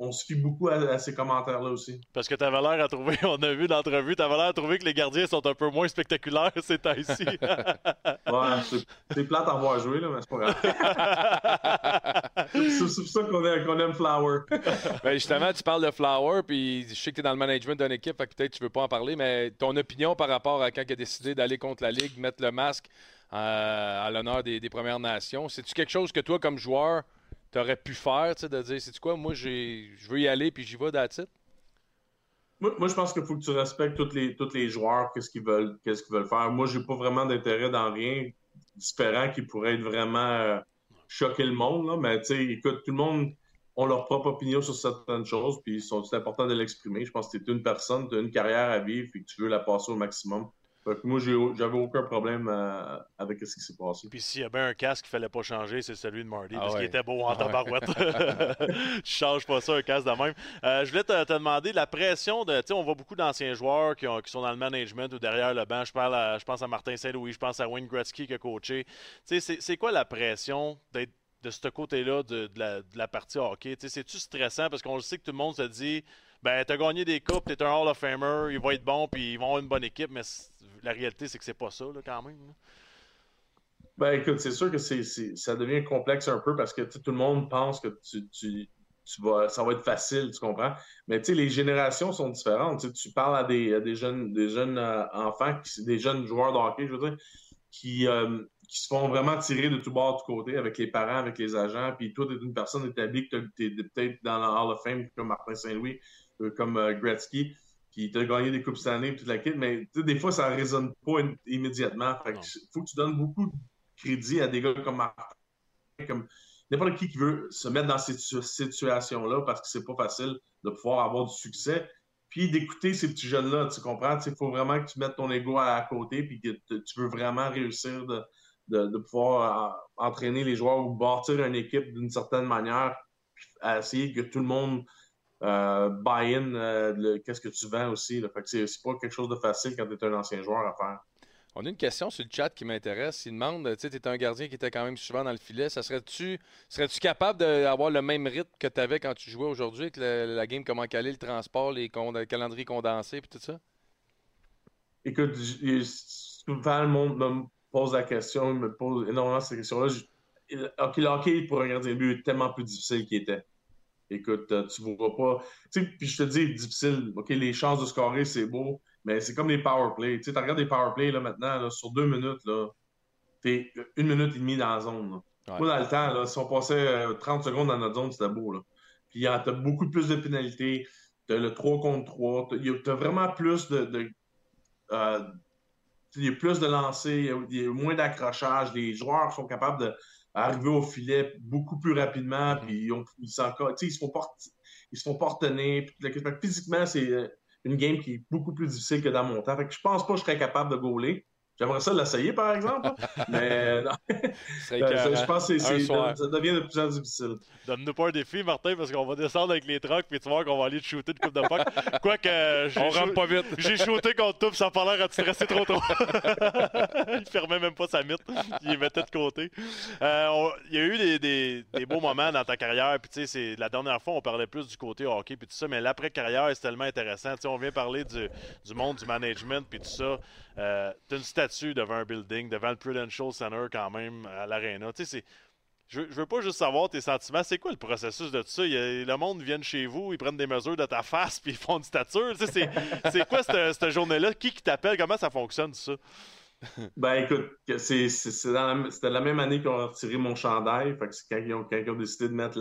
on, se fie beaucoup à, ces commentaires-là aussi. Parce que tu avais l'air à trouver, on a vu l'entrevue, tu avais l'air à trouver que les gardiens sont un peu moins spectaculaires ces temps-ci. ouais, c'est plate à voir jouer, là, mais c'est pas grave. c'est pour ça qu'on aime Flower. ben justement, tu parles de Flower, puis je sais que tu es dans le management d'une équipe, peut-être tu veux pas en parler, mais ton opinion par rapport à quand il a décidé d'aller contre la Ligue, mettre le masque euh, à l'honneur des, des Premières Nations, c'est-tu quelque chose que toi, comme joueur, tu aurais pu faire, de dire, c'est quoi, moi, je veux y aller, puis j'y vais d'attitude? Moi, moi, je pense qu'il faut que tu respectes tous les, les joueurs, qu'est-ce qu'ils veulent, veulent faire. Moi, j'ai pas vraiment d'intérêt dans rien différent qui pourrait être vraiment euh, choquer le monde, là. mais tu sais, écoute, tout le monde a leur propre opinion sur certaines choses, puis c'est important de l'exprimer. Je pense que tu es une personne, tu as une carrière à vivre, et que tu veux la passer au maximum moi, j'avais aucun problème euh, avec ce qui s'est passé. Puis s'il y avait un casque qu'il fallait pas changer, c'est celui de Marty, ah parce qu'il était beau en ah tabarouette. tu changes pas ça, un casque de même. Euh, je voulais te, demander la pression de. Tu sais, on voit beaucoup d'anciens joueurs qui, sont dans le management ou derrière le banc. Je, parle je pense à Martin Saint-Louis, je pense à Wayne Gretzky qui a coaché. Tu sais, c'est quoi la pression d'être de ce côté-là de, la, partie hockey? C'est-tu stressant? Parce qu'on le sait que tout le monde se dit ben, t'as gagné des coupes, t'es un Hall of Famer, il va être bon, puis ils vont avoir une bonne équipe, mais la réalité, c'est que c'est pas ça, là, quand même. Ben, écoute, c'est sûr que ça devient complexe un peu parce que tout le monde pense que tu, tu, vas, ça va être facile, tu comprends? Mais tu les générations sont différentes. tu parles à des, jeunes, des jeunes euh, enfants, des jeunes joueurs de hockey, je veux dire, qui, euh, qui se font vraiment tirer de tout bord, de tout côté, avec les parents, avec les agents. Puis toi, tu es une personne établie, que tu es peut-être dans la Hall of Fame comme Martin Saint-Louis, euh, comme Gretzky puis tu as gagné des coupes cette année, toute la kit, mais des fois, ça ne résonne pas immédiatement. Il faut que tu donnes beaucoup de crédit à des gars comme Martin, comme n'importe qui qui veut se mettre dans cette situation-là parce que c'est pas facile de pouvoir avoir du succès. Puis d'écouter ces petits jeunes-là, tu comprends? Il faut vraiment que tu mettes ton ego à, côté puis que tu veux vraiment réussir de, de, pouvoir euh, entraîner les joueurs ou bâtir une équipe d'une certaine manière, à essayer que tout le monde euh, buy-in, euh, qu'est-ce que tu vends aussi. Là. Fait que c'est, pas quelque chose de facile quand tu es un ancien joueur à faire. On a une question sur le chat qui m'intéresse. Il demande, tu sais, tu un gardien qui était quand même souvent dans le filet. Ça serais-tu serais-tu capable d'avoir le même rythme que tu avais quand tu jouais aujourd'hui avec la game, comment caler le transport, les calendriers condensés et tout ça? écoute, souvent le monde me pose la question, me pose énormément cette question-là. Ok, le hockey pour un gardien de but est tellement plus difficile qu'il était. Écoute, euh, tu ne vois pas. Tu sais, puis je te dis, difficile. OK, les chances de scorer, c'est beau, mais c'est comme les power play. Tu sais, tu regardes les power play là, maintenant, sur deux minutes, là, t'es une minute et demie dans la zone. Là. Moi, dans le temps, là, si on passait 30 euh, secondes dans notre zone, c'était beau. Là. Puis tu as beaucoup plus de pénalités. Tu as le 3 contre 3. Tu as, vraiment plus de. de euh, il y a plus de lancers, il y a moins d'accrochage. Les joueurs sont capables de arriver au filet beaucoup plus rapidement, mm-hmm. puis ils, ils, se font pas, ils se font pas retenir. Physiquement, c'est euh, une game qui est beaucoup plus difficile que dans mon temps. Fait que je pense pas que je serais capable de gauler. J'aimerais ça l'essayer, par exemple. mais non. je pense que ça devient de plus en plus difficile. Donne-nous pas un défi, Martin, parce qu'on va descendre avec les trucks, puis tu vois qu'on va aller te shooter de coupe de puck. Quoique, on rentre pas vite. J'ai shooté contre puis ça a pas l'air à te stresser trop trop. il fermait même pas sa mythe. Il les mettait de côté. Euh, il y a eu des, des, des, beaux moments dans ta carrière, puis tu sais, la dernière fois, on parlait plus du côté hockey, puis tout ça, mais l'après-carrière, c'est tellement intéressant. Tu sais, on vient parler du, du monde du management, puis tout ça. Euh, t'as une statue devant un building, devant le Prudential Center quand même, à l'Arena. Tu sais, je, je veux pas juste savoir tes sentiments. C'est quoi le processus de ça? le monde vient chez vous, ils prennent des mesures de ta face, puis ils font une stature. Tu sais, c'est quoi cette, journée-là? Qui qui t'appelle? Comment ça fonctionne, ça? ben écoute, c'était la, même année qu'ils ont retiré mon chandail. Fait que c'est quand, ils ont, décidé de mettre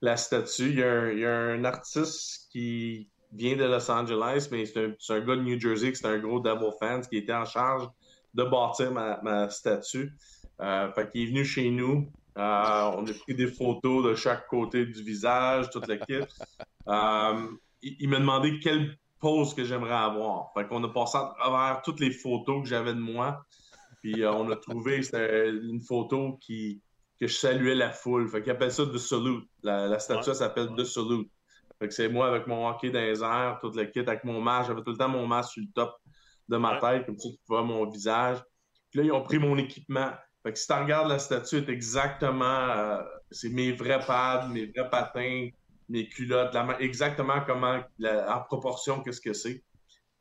la, statue. A il y, a un, artiste qui, vient de Los Angeles, mais c'est un, gars de New Jersey, qui c'est un gros Devil fan, qui était en charge de bâtir ma, statue. Euh, fait qu'il est venu chez nous. Euh, on a pris des photos de chaque côté du visage, toute l'équipe. Euh, il, m'a demandé quelle pose que j'aimerais avoir. Fait qu'on a passé à travers toutes les photos que j'avais de moi. Puis euh, on a trouvé une photo qui, que je saluais la foule. Fait qu'il appelle ça The Salute. La, statue s'appelle The Salute. Fait que c'est moi avec mon hockey dans les airs, toute le kit, avec mon masque. J'avais tout le temps mon masque sur le top de ma tête, comme ça tu vois mon visage. Puis là, ils ont pris mon équipement. Fait que si tu regardes la statue, c'est exactement. Euh, c'est mes vrais pads, mes vrais patins, mes culottes, exactement comment, en proportion, qu'est-ce que c'est.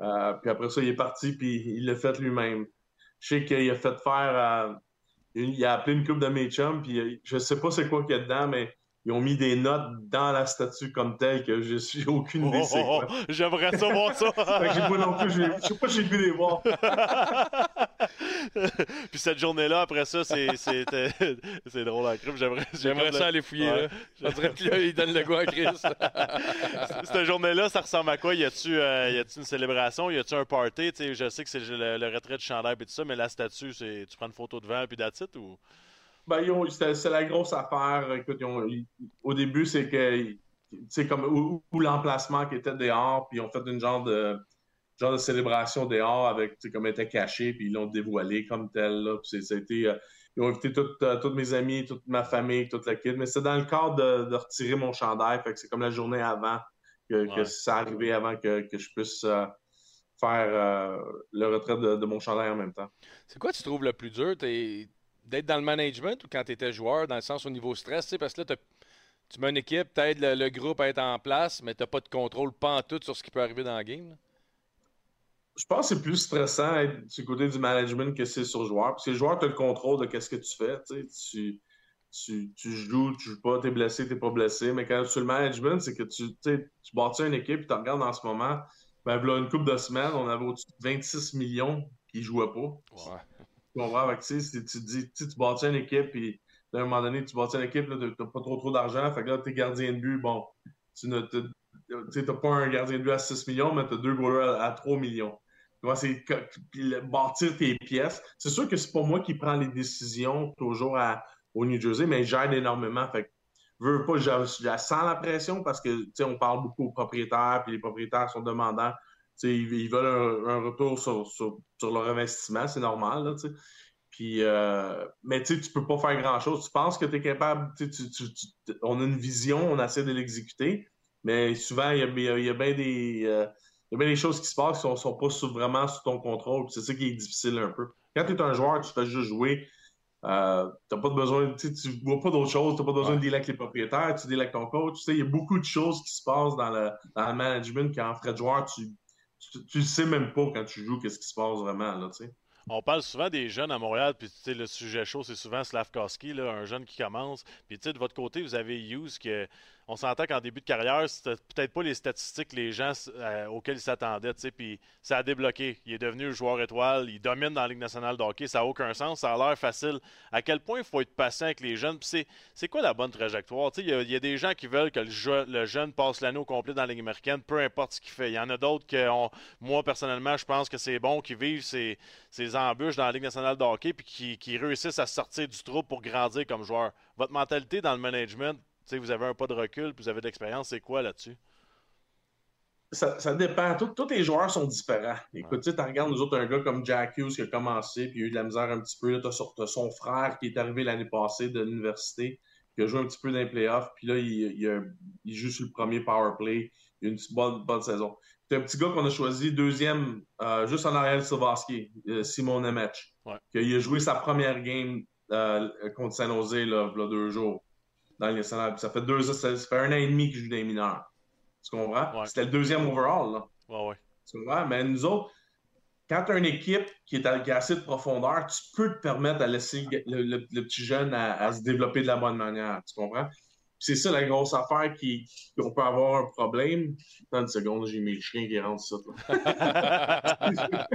Euh, puis après ça, il est parti, puis il l'a fait lui-même. Je sais qu'il a fait faire. Euh, il a appelé une coupe de mes chums, puis je sais pas c'est quoi qu'il y a dedans, mais ils ont mis des notes dans la statue comme telle que je suis aucune idée oh, J'aimerais ça voir ça. j'ai pas non plus, je sais pas si j'ai pu les voir. Puis cette journée-là, après ça, c'est c'est drôle à crime. J'aimerais j'aimerais ça aller fouiller là. Je dirais que là, il donne le goût à Chris. cette journée-là, ça ressemble à quoi? Y a-tu euh, y a-tu une célébration? Y a-tu un party? Je sais que c'est le, retrait de chandail et tout ça, mais la statue, c'est tu prends une photo devant puis that's ou? Ben, c'est la grosse affaire. Écoute, au début, c'est que c'est comme où, l'emplacement qui était dehors, puis ils ont fait une genre de genre de célébration dehors avec comme était caché, puis ils l'ont dévoilé comme tel. Là, puis euh, ils ont invité toutes, euh, toutes mes amis, toute ma famille, toute la kit. Mais c'est dans le cadre de, retirer mon chandail, fait que c'est comme la journée avant que, ça arrivait avant que, je puisse euh, faire le retrait de, de, mon chandail en même temps. C'est quoi tu trouves le plus dur? D'être dans le management ou quand tu étais joueur, dans le sens au niveau stress, parce que là, tu mets une équipe, tu aides le, groupe à être en place, mais tu n'as pas de contrôle tout sur ce qui peut arriver dans la game. Je pense que c'est plus stressant être du côté du management que c'est sur le joueur. Parce que le joueur, tu as le contrôle de ce que tu fais. Tu, tu, tu, joues, tu joues pas, tu es blessé, tu n'es pas blessé. Mais quand sur le management, c'est que tu, tu bâtis une équipe et tu regardes en ce moment. Ben, là, une couple de semaines, on avait au-dessus de 26 millions qui ne jouaient pas. Ouais. Tu comprends? Avec, tu dis, tu bâtis une équipe, et à un moment donné, tu bâtis une équipe, tu n'as pas trop trop d'argent, fait que là, tes gardiens de but, bon, tu n'as pas un gardien de but à 6 millions, mais tu as deux goalers à, 3 millions. C'est bâtir tes pièces. C'est sûr que c'est pas moi qui prends les décisions toujours à, au New Jersey, mais j'aide énormément. Fait que, veux pas, je, sens la pression parce que on parle beaucoup aux propriétaires, puis les propriétaires sont demandants ils, veulent un, retour sur, sur, leur investissement, c'est normal. Là, puis, euh, mais tu ne peux pas faire grand-chose. Tu penses que tu es capable, on a une vision, on essaie de l'exécuter, mais souvent, il y a, y a bien des, euh, des choses qui se passent qui ne sont, pas vraiment sous ton contrôle. C'est ça qui est difficile un peu. Quand tu es un joueur, tu fais juste jouer. Euh, t'as pas besoin, tu vois pas d'autre chose, tu n'as pas besoin de dealer avec les propriétaires, tu deals avec ton coach. Il y a beaucoup de choses qui se passent dans le, dans le management qu'en frais de joueur, tu tu, ne sais même pas quand tu joues qu'est-ce qui se passe vraiment, là, tu sais. On parle souvent des jeunes à Montréal, puis le sujet chaud, c'est souvent Slavkowski, là, un jeune qui commence. Puis de votre côté, vous avez Hughes que on s'entend qu'en début de carrière, c'était peut-être pas les statistiques les gens euh, auxquels ils s'attendaient, puis ça a débloqué. Il est devenu joueur étoile, il domine dans la Ligue nationale de hockey, ça n'a aucun sens, ça a l'air facile. À quel point il faut être patient avec les jeunes, c'est quoi la bonne trajectoire? Il y, a des gens qui veulent que le, jeune passe l'année au complet dans la Ligue américaine, peu importe ce qu'il fait. Il y en a d'autres que, moi, personnellement, je pense que c'est bon qu'ils vivent ces, embûches dans la Ligue nationale de hockey, puis qui, qui réussissent à sortir du trou pour grandir comme joueur. Votre mentalité dans le management, vous avez un pas de recul, puis vous avez de l'expérience, c'est quoi là-dessus? Ça, dépend. tous les joueurs sont différents. Écoute, tu regardes nous autres, un gars comme Jack Hughes qui a commencé, puis il a eu de la misère un petit peu. Tu as, son frère qui est arrivé l'année passée de l'université, qui a joué un petit peu dans les playoffs, puis là, il, joue sur le premier power play. Il a une bonne, bonne saison. C'est un petit gars qu'on a choisi deuxième, euh, juste en arrière de Silvaski, euh, Simon Nemec. Il a joué sa première game euh, contre San Jose là, là, deux jours dans les nationale. ça fait deux ça, fait un an et demi qu'il joue des mineurs. Tu comprends? C'était le deuxième overall. Là. Ouais, ouais. Tu comprends? Mais nous autres, quand tu as une équipe qui, est à, qui assez de profondeur, tu peux te permettre de laisser le, petit jeune à, se développer de la bonne manière. Tu comprends? C'est ça la grosse affaire qui, qu'on peut avoir un problème. Dans une seconde, j'ai mis le chien qui rentre ça.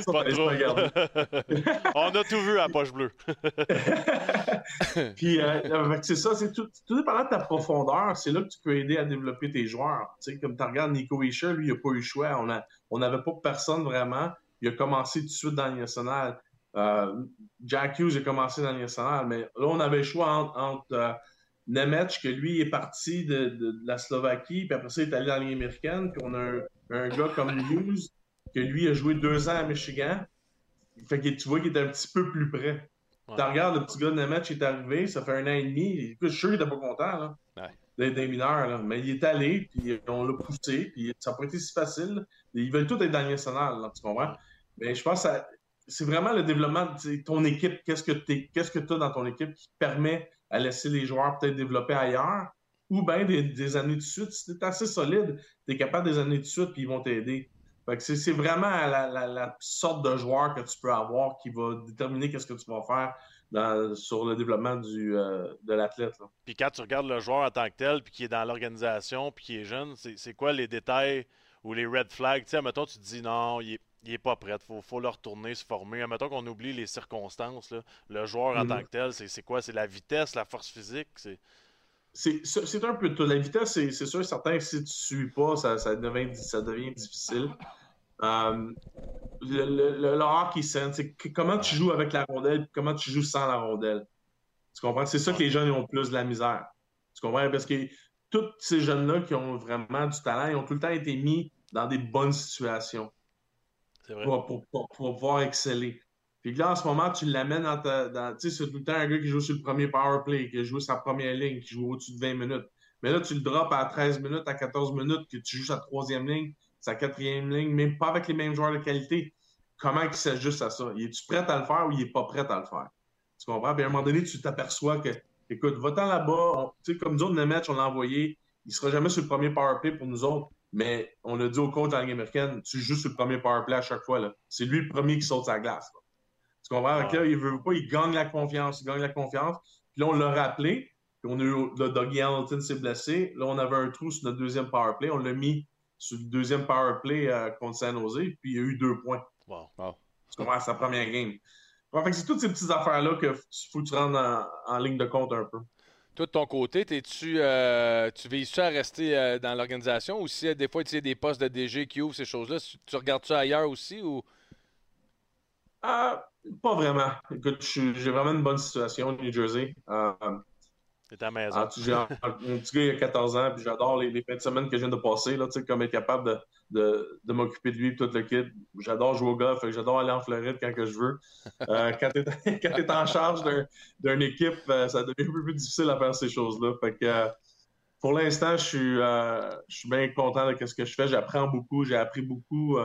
On a tout vu à poche bleue. Puis euh, c'est ça, c'est tout, tout dépendant de ta profondeur, c'est là que tu peux aider à développer tes joueurs. Tu sais, comme tu regardes Nico Isha, lui, il n'a pas eu le choix. On n'avait on pas personne vraiment. Il a commencé tout de suite dans le national. Euh, Jack Hughes a commencé dans le national, mais là, on avait le choix entre, euh, Nemec, que lui est parti de, la Slovaquie, puis après ça, il est allé dans Ligue américaine. Puis on a un, gars comme Hughes, que lui a joué deux ans à Michigan. Fait que tu vois qu'il est un petit peu plus près. Tu regardes, le petit gars de Nemec est arrivé, ça fait un an et demi. Écoute, je suis sûr qu'il n'était pas content là, d'être des mineurs. Là. Mais il est allé, puis on l'a poussé, puis ça n'a pas été si facile. Ils veulent tout être dans le national, tu comprends? Mais je pense que c'est vraiment le développement de ton équipe. Qu'est-ce que tu que as dans ton équipe qui permet à laisser les joueurs peut-être développer ailleurs, ou bien des, années de suite. Si tu es assez solide, tu es capable des années de suite, puis ils vont t'aider. c'est vraiment la, sorte de joueur que tu peux avoir qui va déterminer qu'est-ce que tu vas faire sur le développement du, euh, de l'athlète. Puis quand tu regardes le joueur en tant que tel, puis qui est dans l'organisation, puis qui est jeune, c'est quoi les détails ou les red flags? Tu sais, mettons, tu te dis non, il est il n'est pas prêt. Il faut, le retourner, se former. Mettons qu'on oublie les circonstances. Le joueur en mm-hmm. tant que tel, c'est quoi? C'est la vitesse, la force physique? C'est un peu tout. La vitesse, c'est sûr certain que si tu ne suis pas, ça, ça, devient, ça devient difficile. Euh, le, le, le, hockey c'est comment tu joues avec la rondelle comment tu joues sans la rondelle? Tu comprends? C'est ça que les jeunes ont plus de la misère. Tu comprends? Parce que tous ces jeunes-là qui ont vraiment du talent, ils ont tout le temps été mis dans des bonnes situations. Pour, pouvoir exceller. Puis là, en ce moment, tu l'amènes dans ta. tu sais, c'est tout le temps un gars qui joue sur le premier power play, qui a joué sa première ligne, qui joue au-dessus de 20 minutes. Mais là, tu le drops à 13 minutes, à 14 minutes, que tu joues sa troisième ligne, sa quatrième ligne, même pas avec les mêmes joueurs de qualité. Comment il s'ajuste à ça? Es-tu prêt à le faire ou il n'est pas prêt à le faire? Tu comprends? Puis à un moment donné, tu t'aperçois que, écoute, va-t'en là-bas, tu sais, comme nous autres, le match, on l'a envoyé, il sera jamais sur le premier power play pour nous autres. Mais on l'a dit au coach de la Ligue américaine, tu joues sur le premier power play à chaque fois. C'est lui le premier qui saute sa glace. Tu comprends? Là, il veut pas, il gagne la confiance. Il gagne la confiance. Puis là, on l'a rappelé. Puis on a eu, le Dougie Hamilton s'est blessé. Là, on avait un trou sur notre deuxième power play. On l'a mis sur le deuxième power play euh, contre San Jose. Puis il y a eu deux points. Wow. Tu comprends? Sa première game. fait c'est toutes ces petites affaires-là qu'il faut que tu rentres en ligne de compte un peu. Toi, de ton côté, -tu, euh, tu vises-tu à rester euh, dans l'organisation ou si euh, des fois tu as des postes de DG qui ouvrent ces choses-là, tu regardes ça ailleurs aussi ou? pas vraiment. Écoute, j'ai vraiment une bonne situation au New Jersey. C'est ta maison. Ah, un, petit gars, il a 14 ans, puis j'adore les, les, fins de semaine que je viens de passer, là, comme être capable de, de, m'occuper de lui, tout le kit. J'adore jouer au golf, j'adore aller en Floride quand que je veux. Euh, quand tu es, en charge d'une équipe, euh, ça devient un peu plus difficile à faire ces choses-là. Fait que, euh, pour l'instant, je suis, je suis bien content de ce que je fais. J'apprends beaucoup, j'ai appris beaucoup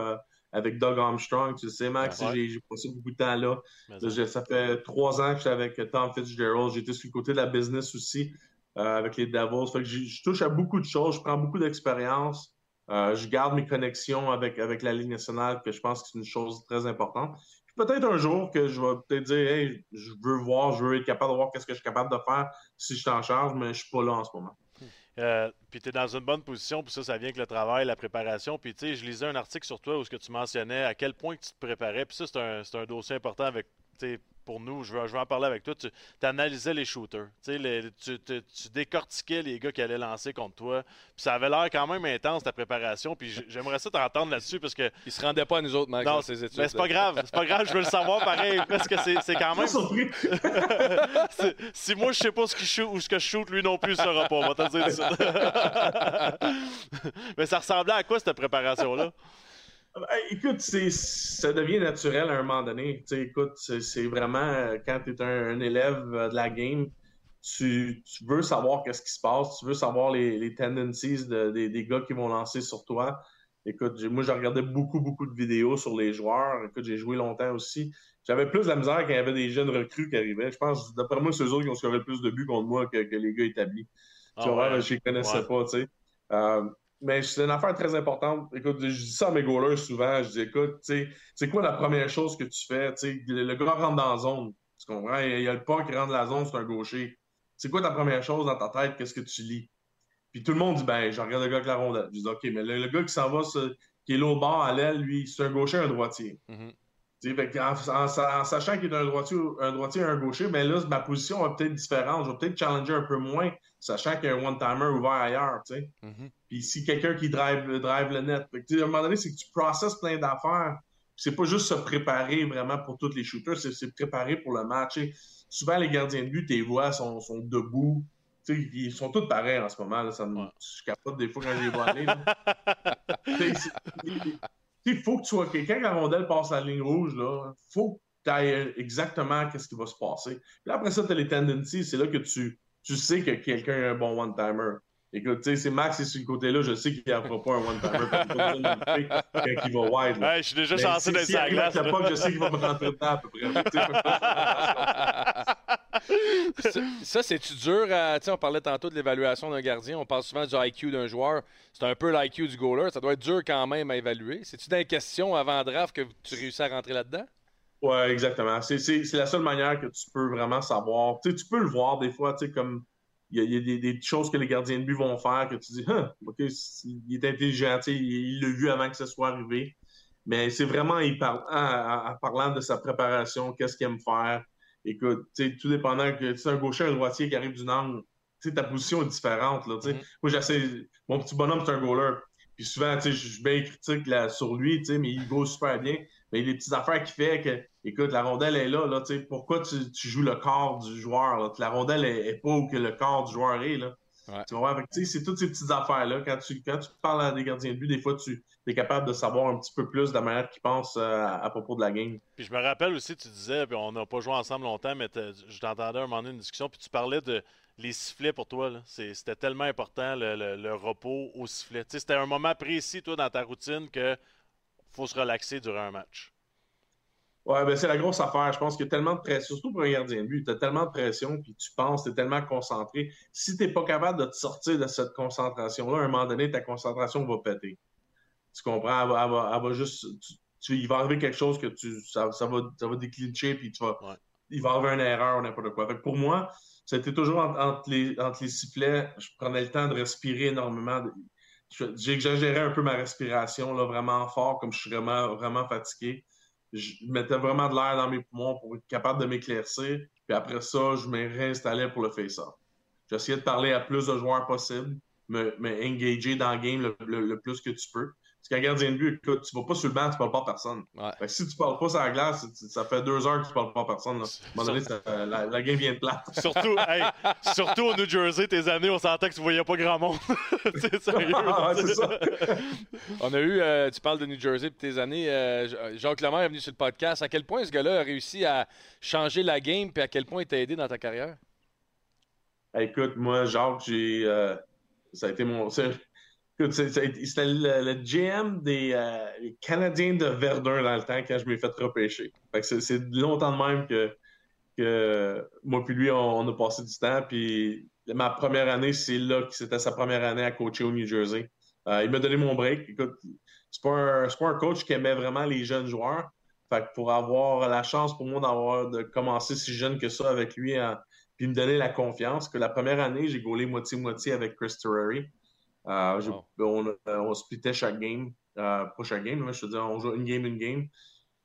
avec Doug Armstrong. Tu sais, Max, j'ai passé beaucoup de temps là. Ça fait trois ans que j'étais avec Tom Fitzgerald. J'étais sur le côté de la business aussi euh, avec les Devils. Fait que je touche à beaucoup de choses. Je prends beaucoup d'expérience. Euh, je garde mes connexions avec, avec la Ligue nationale, que je pense que c'est une chose très importante. peut-être un jour que je vais peut-être dire, hey, je veux voir, je veux être capable de voir qu'est-ce que je suis capable de faire si je t'en charge, mais je suis pas là en ce moment. Euh, puis tu es dans une bonne position, puis ça, ça vient avec le travail, la préparation. Puis tu sais, je lisais un article sur toi où ce que tu mentionnais à quel point tu te préparais. Puis ça, c'est un, un, dossier important avec pour nous, je vais, je vais en parler avec toi, tu analysais les shooters. Les, tu, tu, tu, décortiquais les gars qui allaient lancer contre toi. Puis ça avait l'air quand même intense, ta préparation. Puis j'aimerais ça t'entendre là-dessus parce que. Ils se rendaient pas à nous autres, Max, non, ces études. Mais c'est pas grave. C'est pas grave, je veux le savoir pareil. Parce que c'est quand même. si moi je sais pas ce qu'il shoot ou ce que je shoot, lui non plus il saura pas. On va te dire ça. mais ça ressemblait à quoi cette préparation-là? Ben, écoute, ça devient naturel à un moment donné. écoute, c'est vraiment euh, quand tu es un, élève euh, de la game, tu, veux savoir qu'est-ce qui se passe, tu veux savoir les, tendencies des, gars qui vont lancer sur toi. Écoute, moi, j'ai regardé beaucoup, beaucoup de vidéos sur les joueurs. Écoute, j'ai joué longtemps aussi. J'avais plus de la misère quand il y avait des jeunes recrues qui arrivaient. Je pense, d'après moi, c'est eux autres qui ont scoré plus de buts contre moi que, les gars établis. tu ah vois, je les connaissais pas, tu sais. Euh, mais c'est une affaire très importante. Écoute, je dis ça à mes goalers souvent. Je dis, écoute, c'est quoi la première chose que tu fais? le, le, gars rentre dans la zone. Tu comprends? Il y a le pas qui rentre dans la zone, c'est un gaucher. C'est quoi ta première chose dans ta tête? Qu'est-ce que tu lis? Puis tout le monde dit, ben, je regarde le gars avec la rondelle. Je dis, OK, mais le, gars qui s'en va, qui est l'autre bord à l'aile, lui, c'est un gaucher, un droitier. Mm-hmm. En, sachant qu'il est un droitier, un droitier et un gaucher, ben là, ma position va peut-être différente. Je vais peut-être challenger un peu moins, sachant qu'il y a un one-timer ouvert ailleurs. Mm-hmm. Puis si quelqu'un qui drive, drive le net. à un moment donné, c'est que tu processes plein d'affaires. C'est pas juste se préparer vraiment pour tous les shooters, c'est préparer pour le match. souvent, les gardiens de but, tes voix sont, sont debout. ils sont tous pareils en ce moment. Là, ça me, Je capote des fois quand je les vois aller. il faut que tu sois quelqu'un, quand la rondelle passe la ligne rouge, il faut que tu ailles exactement qu'est-ce qui va se passer. Puis après ça, tu as les tendencies, c'est là que tu, tu sais que quelqu'un est un bon one-timer. Écoute, tu sais, c'est Max qui est sur le côté-là, je sais qu'il n'y fera pas un one-timer quand il va wide. je suis déjà chanceux d'être sur la glace. Pas, je sais qu'il va me rentrer dedans à peu près. ça, c'est-tu dur? À, on parlait tantôt de l'évaluation d'un gardien. On parle souvent du IQ d'un joueur. C'est un peu l'IQ du goaler. Ça doit être dur quand même à évaluer. C'est-tu des questions avant draft que tu réussis à rentrer là-dedans? Oui, exactement. C'est la seule manière que tu peux vraiment savoir. tu peux le voir des fois, comme il y a, des, choses que les gardiens de but vont faire que tu dis, ah, OK, il est intelligent, il l'a vu avant que ça soit arrivé. Mais c'est vraiment en parlant de sa préparation, qu'est-ce qu'il aime faire, écoute, tout dépendant que c'est un gaucher, un droitier qui arrive du angle, ta position est différente. Là, mm-hmm. Moi, j'essaie. Mon petit bonhomme, c'est un goaler. Puis souvent, je suis bien critique là, sur lui, mais il go super bien. Mais il y a des petites affaires qui fait que, écoute, la rondelle est là. là pourquoi tu, tu, joues le corps du joueur? Là? La rondelle est, pas où que le corps du joueur est. Là. Tu vois, c'est toutes ces petites affaires-là. Quand tu, quand tu parles à des gardiens de but, des fois, tu es capable de savoir un petit peu plus de la manière qu'ils pensent euh, à, propos de la game. Puis je me rappelle aussi, tu disais, puis on n'a pas joué ensemble longtemps, mais je t'entendais un moment donné une discussion, puis tu parlais de les sifflets pour toi. C'était tellement important, le, repos au sifflet. C'était un moment précis, toi, dans ta routine, que faut se relaxer durant un match. Ouais, ben c'est la grosse affaire. Je pense qu'il y a tellement de pression, surtout pour un gardien de but, tu as tellement de pression, puis tu penses, tu es tellement concentré. Si tu n'es pas capable de te sortir de cette concentration-là, à un moment donné, ta concentration va péter. Tu comprends? Elle va, juste. Tu, il va arriver quelque chose que tu. Ça, ça va, ça va déclencher, puis tu vas. Il va avoir une erreur ou n'importe quoi. pour moi, c'était toujours entre, les, entre les sifflets, je prenais le temps de respirer énormément. J'exagérais un peu ma respiration, là, vraiment fort, comme je suis vraiment, vraiment fatigué je mettais vraiment de l'air dans mes poumons pour être capable de m'éclaircir. Puis après ça, je me réinstallais pour le face-off. J'essayais de parler à plus de joueurs possible, me, me engager dans le game le plus que tu peux. Parce qu'un gardien de but, écoute, tu vas pas sur le banc, tu parles pas à personne. si tu parles pas sur la glace, ça fait deux heures que tu parles pas à personne. À un moment donné, la, game vient de plat. Surtout, surtout au New Jersey, tes années, on sentait que tu voyais pas grand monde. c'est sérieux. Ah, ça. on a eu, euh, tu parles de New Jersey et tes années. Euh, Jacques Lemaire est venu sur le podcast. À quel point ce gars-là a réussi à changer la game et à quel point il t'a aidé dans ta carrière? Écoute, moi, Jacques, j'ai. Euh, ça a été mon. C'était le, GM des euh, Canadiens de Verdun dans le temps quand je m'ai fait repêcher. c'est longtemps de même que, moi puis lui, on, a passé du temps. Puis ma première année, c'est là que c'était sa première année à coacher au New Jersey. Euh, il m'a donné mon break. Écoute, c'est pas, un, coach qui aimait vraiment les jeunes joueurs. Fait que pour avoir la chance pour moi d'avoir de commencer si jeune que ça avec lui, hein, puis me donner la confiance, que la première année, j'ai gaulé moitié-moitié avec Chris Terrari. Euh, on, on, splitait chaque game. pas chaque game, mais je te dis, on joue une game, une game.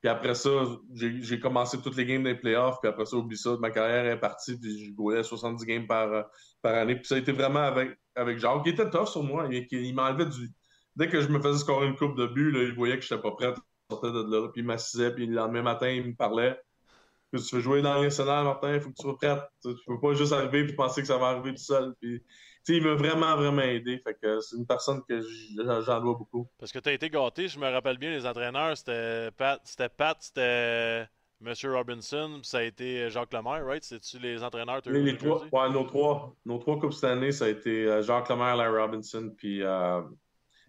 Puis après ça, j'ai commencé toutes les games des playoffs. Puis après ça, oublie ça, ma carrière est partie. Puis je jouais 70 games par, par année. Puis ça a été vraiment avec, avec Jacques, qui était tough sur moi. Il, il m'enlevait du. Dès que je me faisais scorer une coupe de but, là, il voyait que je n'étais pas prêt. Il sortait de là. Puis il m'assisait. Puis le lendemain matin, il me parlait. Que tu veux jouer dans l'international, Martin, il faut que tu sois prêt. Tu ne peux pas juste arriver et penser que ça va arriver tout seul. Puis il m'a vraiment, vraiment aidé. Fait que c'est une personne que j'en dois beaucoup. Parce que tu as été gâté, je me rappelle bien, les entraîneurs, c'était Pat, c'était Pat, c'était M. Robinson, puis ça a été Jacques Lemaire, right? C'est-tu les entraîneurs? Les, les trois, ouais, nos trois, nos trois coupes cette année, ça a été euh, Jacques Lemaire, Larry Robinson, puis, euh,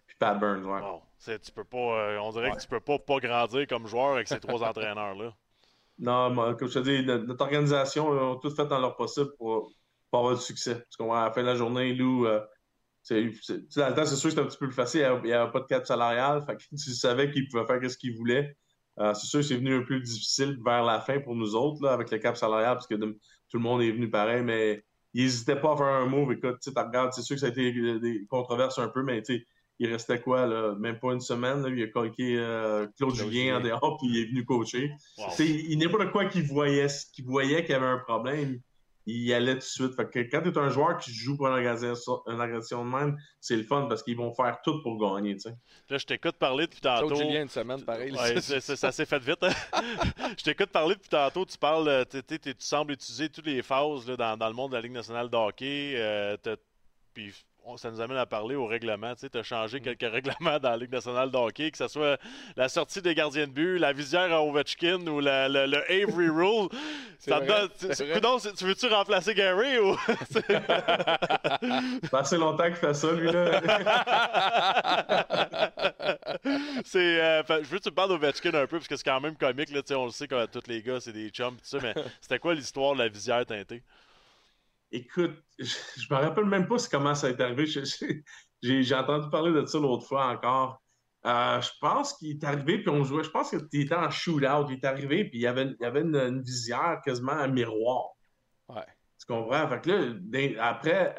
puis Pat Burns, ouais. Bon, tu peux pas, euh, on dirait que tu peux pas pas grandir comme joueur avec ces trois entraîneurs-là. Non, comme je te dis, notre organisation, ils ont tout fait dans leur possible pour pour avoir du succès. Parce qu'on à la fin de la journée, Lou, euh, c'est, dans le temps, c'est sûr que c'était un petit peu plus facile. Il n'y avait, pas de cap salarial. Fait que tu savais qu'il pouvait faire ce qu'il voulait. Euh, c'est sûr que c'est venu un peu difficile vers la fin pour nous autres, là, avec le cap salarial, parce que tout le monde est venu pareil, mais il n'hésitait pas à faire un move. Écoute, tu regardes, c'est sûr que ça a été des controverses un peu, mais il restait quoi, là, même pas une semaine. Là, il a colqué euh, Claude, Julien en dehors, puis il est venu coacher. Il n'est pas de quoi qu'il voyait, qu'il voyait qu'il y avait un problème il allait tout de suite. Fait que quand tu es un joueur qui joue pour une organisation, de même, c'est le fun parce qu'ils vont faire tout pour gagner. sais. Là, je t'écoute parler depuis tantôt. Julien, une semaine, pareil. Ouais, ça s'est fait vite. Hein. je t'écoute parler depuis tantôt. Tu parles, euh, tu sembles utiliser toutes les phases là, dans, dans, le monde de la Ligue nationale de hockey. Euh, puis ça nous amène à parler au règlement. Tu as changé mm. quelques règlements dans la Ligue nationale de hockey, que ce soit la sortie des gardiens de but, la visière à Ovechkin ou le Avery Rule. ça tu, veux-tu remplacer Gary ou? ça assez longtemps qu'il fait ça, lui-là. c'est, euh, je veux que tu me parles d'Ovechkin un peu, parce que c'est quand même comique. Là, on le sait que tous les gars, c'est des chums. Ça, mais c'était quoi l'histoire de la visière teintée? Écoute, je, me rappelle même pas comment ça est arrivé. J'ai entendu parler de ça l'autre fois encore. Euh, je pense qu'il est arrivé, puis on jouait. Je pense qu'il était en shootout. Il est arrivé, puis il y avait, il y avait une, visière quasiment un miroir. Ouais. Tu comprends? Fait que là, après,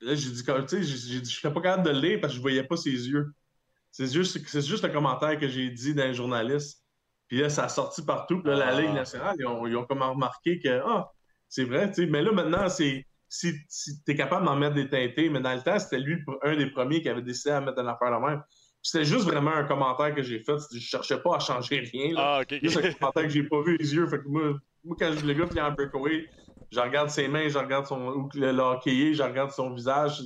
là, j'ai dit, tu sais, je n'étais pas capable de le lire parce que je voyais pas ses yeux. C'est juste, c'est juste le commentaire que j'ai dit d'un journaliste. Puis là, ça a sorti partout. Puis là, la ah. Ligue nationale, ils ont, ils ont comme remarqué que, ah, c'est vrai, tu sais. Mais là, maintenant, c'est si, tu es capable d'en mettre des teintés, mais dans le temps, c'était lui un des premiers qui avait décidé à mettre une affaire la même. C'était juste vraiment un commentaire que j'ai fait. Je cherchais pas à changer rien. Là. Ah, okay. Juste un commentaire que j'ai pas vu les yeux. Fait que moi, moi quand je, le gars qui a un breakaway, je regarde ses mains, je regarde son ou le, hockey, je regarde son visage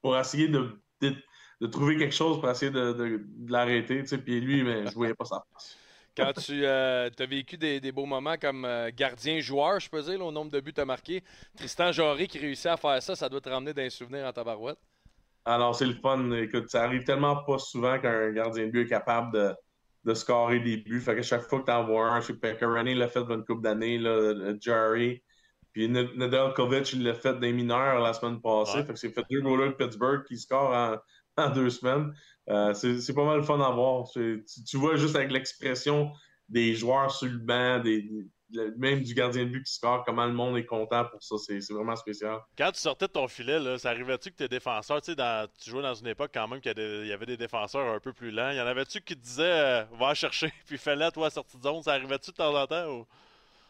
pour essayer de, de, trouver quelque chose pour essayer de, de, l'arrêter. Puis lui, mais, je voyais pas sa place. Quand tu euh, as vécu des, beaux moments comme euh, gardien-joueur, je peux dire, au nombre de buts à marqué, Tristan Jarry qui réussit à faire ça, ça doit te ramener d'un souvenir en tabarouette. Alors, c'est le fun. Écoute, ça arrive tellement pas souvent qu'un gardien de but est capable de, de scorer des buts. Fait que chaque fois que tu en vois un, je sais que Rennie l'a fait dans une couple d'années, Jarry. Puis Nedeljkovic, il l'a fait des mineurs la semaine passée. Fait que c'est fait deux goalers de Pittsburgh qui scorent en deux semaines. Euh, c'est pas mal fun à voir. Tu, vois juste avec l'expression des joueurs sur le banc, même du gardien de but qui score, comment le monde est content pour ça. C'est vraiment spécial. Quand tu sortais de ton filet, là, ça arrivait-tu que tes défenseurs, tu, tu jouais dans une époque quand même qu'il y, avait des défenseurs un peu plus lents. Il y en avait-tu qui te disaient euh, va chercher, puis fais-le toi sortie de zone Ça arrivait-tu de temps en temps.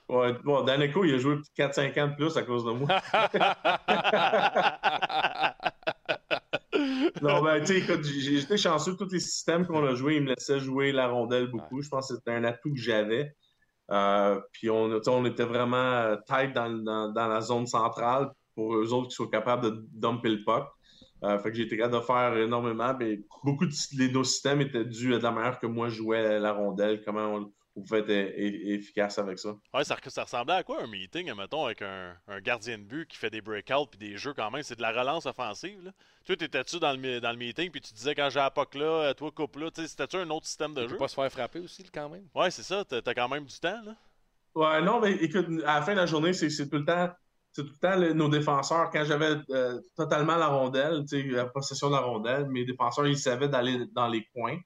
Ouais, bon, Daneco, il a joué 4-5 ans de plus à cause de moi. non, ben, tu sais, j'ai été chanceux. Tous les systèmes qu'on a joués, ils me laissaient jouer la rondelle beaucoup. Je pense que c'était un atout que j'avais. Euh, puis on, on était vraiment euh, tight dans, dans, la zone centrale pour eux autres qui soient capables de dumper le puck. Euh, fait que j'ai été capable de faire énormément. Mais beaucoup de nos systèmes étaient dus à la manière que moi je jouais la rondelle, comment on, vous pouvez être efficace avec ça. Ouais, ça, ça, ressemblait à quoi un meeting, mettons, avec un, gardien de but qui fait des breakouts puis des jeux quand même? C'est de la relance offensive. Là. Toi, t'étais-tu dans le, dans le meeting puis tu disais quand j'ai la POC là, euh, toi coupe là, c'était-tu un autre système de jeu? Tu pas se faire frapper aussi quand même. Ouais, c'est ça, t'as quand même du temps. Là. Ouais, non, mais écoute, à la fin de la journée, c'est tout le temps c'est tout le temps le- nos défenseurs, quand j'avais euh, totalement la rondelle, la possession de la rondelle, mes défenseurs, ils savaient d'aller dans les coins.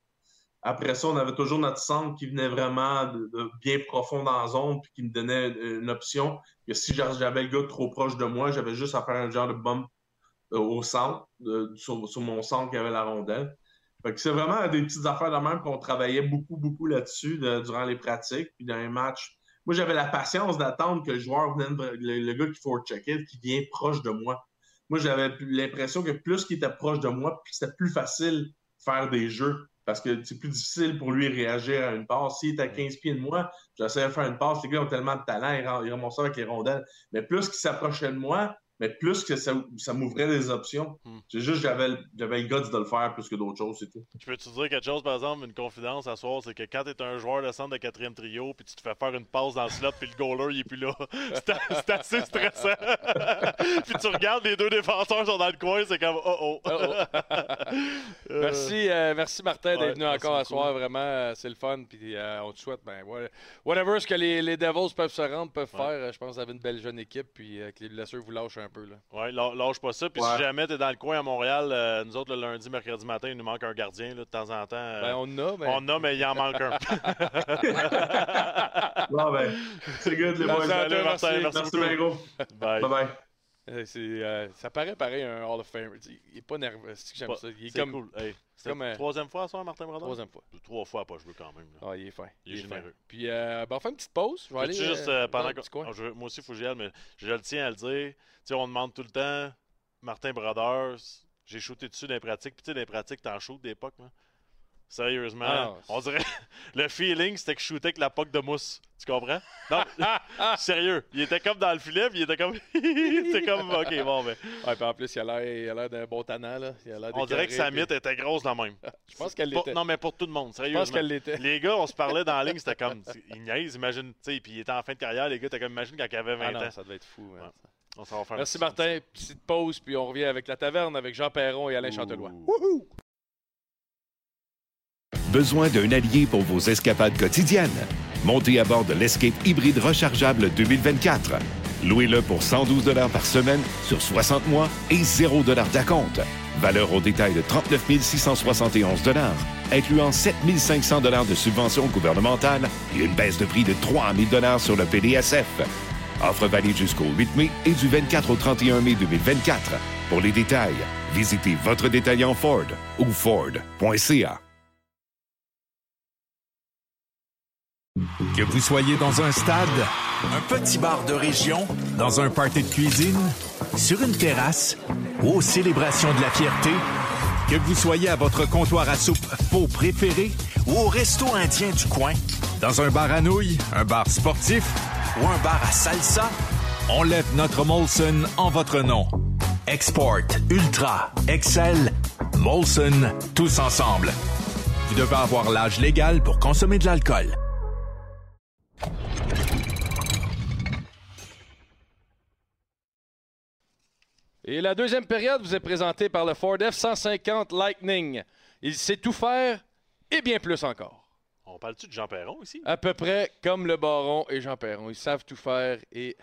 Après ça, on avait toujours notre centre qui venait vraiment bien profond dans la zone, puis qui me donnait une option que si j'a- j'avais le gars trop proche de moi, j'avais juste à faire un genre de bump euh, au centre, sur, mon centre qui avait la rondelle. C'est vraiment des petites affaires de même qu'on travaillait beaucoup, beaucoup là-dessus de- durant les pratiques, puis dans les matchs. Moi, j'avais la patience d'attendre que le joueur le, gars qui faut checker, qui vient proche de moi. Moi, j'avais l'impression que plus qu'il était proche de moi, c'était plus facile de faire des jeux. Parce que c'est plus difficile pour lui réagir à une passe. S'il est à 15 pieds de moi, j'essayais de faire une passe. Les gars ont tellement de talent, ils remontent ça avec les rondelles. Mais plus qu'il s'approchait de moi, mais plus que ça, ça m'ouvrait des options. Hmm. C'est juste que j'avais le- j'avais le guts de le faire plus que d'autres choses, c'est tout. Je peux te dire quelque chose, par exemple, une confidence à soir, c'est que quand t'es un joueur de centre de quatrième trio, puis tu te fais faire une passe dans le slot, puis le goaler, il est plus là, c'est assez stressant. puis tu regardes, les deux défenseurs sont dans le coin, c'est comme oh oh. Euh, Merci, euh, merci Martin ouais, d'être venu encore à soir. Vraiment, euh, c'est le fun. Puis euh, on te souhaite, ben, whatever ce que les, les Devils peuvent se rendre, peuvent Ouais. faire. Je pense que vous avez une belle jeune équipe. Puis euh, que les blessures vous lâchent un peu. Là. Ouais, lâ- lâche pas ça. Puis Ouais. si jamais t'es dans le coin à Montréal, euh, nous autres, le lundi, mercredi matin, il nous manque un gardien, là, de temps en temps. euh, Ben, on en a, mais. On a, mais il en manque un. Bon, ben, c'est good, les Merci boys. à Salut, toi, Martin, merci. merci Merci beaucoup. bien gros. Bye. Bye bye. Euh, ça paraît pareil un Hall of Famer. Il est pas nerveux. C'est que j'aime ça. Il est comme cool. Hey, c'est comme, euh, troisième fois soir, Martin Bradon? troisième fois. Trois fois pas jouer quand même. là. Ah, il est fin. Il est fin. généreux. Puis euh, ben, on fait une petite pause. Je vais aller juste, euh, euh, pendant que-. Ah, je- moi aussi, il faut que j'y aille, mais je le tiens à le dire. Tu sais, on demande tout le temps, Martin Brothers, j'ai shooté dessus dans les pratiques. Puis tu sais, dans les pratiques, t'en shootes d'époque, là. Sérieusement, Ah non, on dirait. Le feeling, c'était que je shootais avec la poque de mousse. Tu comprends? Non, sérieux. Il était comme dans le filet, puis il était comme. C'était comme. Ok, bon, ben. Ouais, puis en plus, il a l'air, d'un bon tannant. Là. Il a l'air On dirait que sa mythe était grosse la même. puis- Je pense qu'elle l'était. non, mais pour tout le monde, Je sérieusement. pense qu'elle l'était. Les gars, on se parlait dans la ligne, c'était comme. Il niaise, imagine. Tu sais, puis il était en fin de carrière, les gars, t'as comme imagine quand il avait 20 Ah non, ans. ça devait être fou. man. Ouais. On s'en va faire un Merci Martin. Petite pause, puis on revient avec la taverne avec Jean Perron et Alain Chantelois. Besoin d'un allié pour vos escapades quotidiennes? Montez à bord de l'Escape hybride rechargeable 2024. Louez-le pour 112 par semaine sur 60 mois et 0 d'acompte. Valeur au détail de 39 671 incluant 7 500 de subventions gouvernementales et une baisse de prix de 3 000 sur le PDSF. Offre valide jusqu'au 8 mai et du 24 au 31 mai 2024. Pour les détails, visitez votre détaillant Ford ou Ford.ca. Que vous soyez dans un stade, un petit bar de région, dans un party de cuisine, sur une terrasse aux célébrations de la fierté, que vous soyez à votre comptoir à soupe faux préféré ou au resto indien du coin, dans un bar à nouilles, un bar sportif ou un bar à salsa, on lève notre Molson en votre nom. Export, Ultra, Excel, Molson, tous ensemble. Vous devez avoir l'âge légal pour consommer de l'alcool. Et la deuxième période vous est présentée par le Ford F-150 Lightning. Il sait tout faire et bien plus encore. On parle-tu de Jean Perron ici? À peu près comme le Baron et Jean Perron. Ils savent tout faire et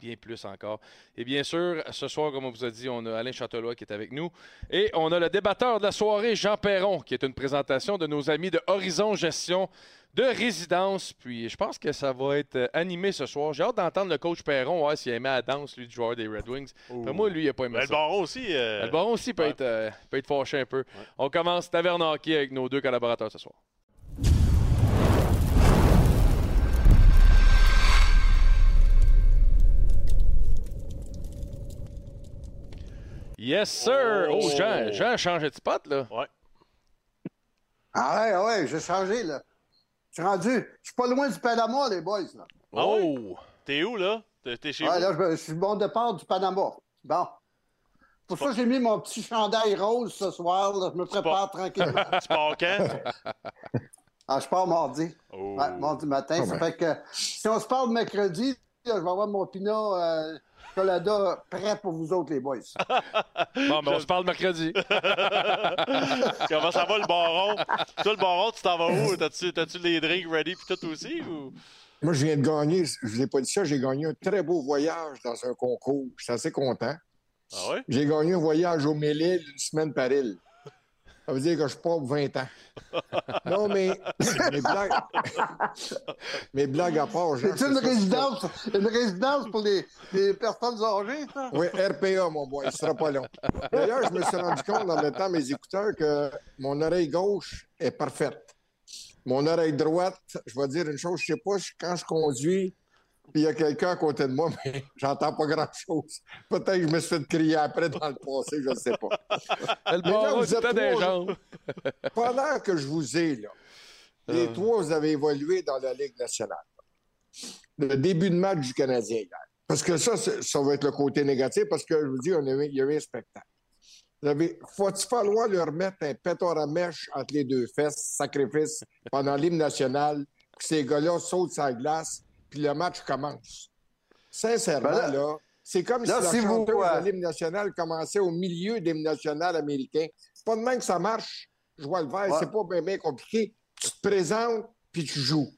bien plus encore. Et bien sûr, ce soir, comme on vous a dit, on a Alain Châtelois qui est avec nous. Et on a le débatteur de la soirée, Jean Perron, qui est une présentation de nos amis de Horizon Gestion de résidence. Puis je pense que ça va être euh, animé ce soir. J'ai hâte d'entendre le coach Perron, ouais, s'il aimait la danse, lui, du joueur des Red Wings. Après moi, lui, il n'a pas aimé Ben, le ça. baron aussi. euh, Le Baron aussi peut, ouais. être, euh, peut être fâché un peu. On commence Taverne Hockey avec nos deux collaborateurs ce soir. Yes, sir! Oh, Oh. Jean, Jean a changé de spot, là. Ouais. Ah ouais, ouais, j'ai changé, là. Je suis rendu. Je suis pas loin du Panama, les boys, là. Ah ouais? Oh! T'es où, là? T'es chez Ouais, vous? là, je, je suis bon départ du Panama. Bon. Pour ça, j'ai mis mon petit chandail rose ce soir. là. Je me prépare tranquillement. Tu pars quand? Ah, je pars mardi. Oh. Ouais, mardi matin. Ça fait que si on se parle mercredi, là, je vais avoir mon pinot euh, colada prêt pour vous autres, les boys. Bon, mais on se parle mercredi. Comment ça va, le baron? Toi, le baron, tu t'en vas où? T'as-tu t'as-tu les drinks ready pis tout aussi? Ou... Moi, je viens de gagner, je vous ai pas dit ça, j'ai gagné un très beau voyage dans un concours. Je suis assez content. Ah ouais? J'ai gagné un voyage au Mélile une semaine par île. Ça veut dire que je suis pas 20 ans. Non, mais mes blagues, mes blagues à part, C'est une résidence, une résidence pour les, les personnes âgées, ça? Oui, RPA, mon boy, ce sera pas long. D'ailleurs, je me suis rendu compte dans le temps, mes écouteurs, que mon oreille gauche est parfaite. Mon oreille droite, je vais dire une chose, je sais pas, quand je conduis, puis il y a quelqu'un à côté de moi, mais j'entends pas grand-chose. Peut-être que je me suis fait crier après dans le passé, je ne sais pas. Le Mais là, vous êtes des. Pendant que je vous ai, là, les Ah. trois, vous avez évolué dans la Ligue nationale. Le début de match du Canadien hier. Parce que ça, ça va être le côté négatif, parce que je vous dis, on a eu- il y a eu un spectacle. Vous avez- Faut-il falloir leur mettre un pétard à mèche entre les deux fesses, sacrifice, pendant l'hymne national, que ces gars-là sautent sur la glace, puis le match commence? Sincèrement, Ben là- là, c'est comme là, si la vous, chanteuse euh, de l'hymne national commençait au milieu de l'hymne national américain. C'est pas de même que ça marche. Je vois le vert, Ouais. c'est pas bien, bien compliqué. Tu te présentes, puis tu joues.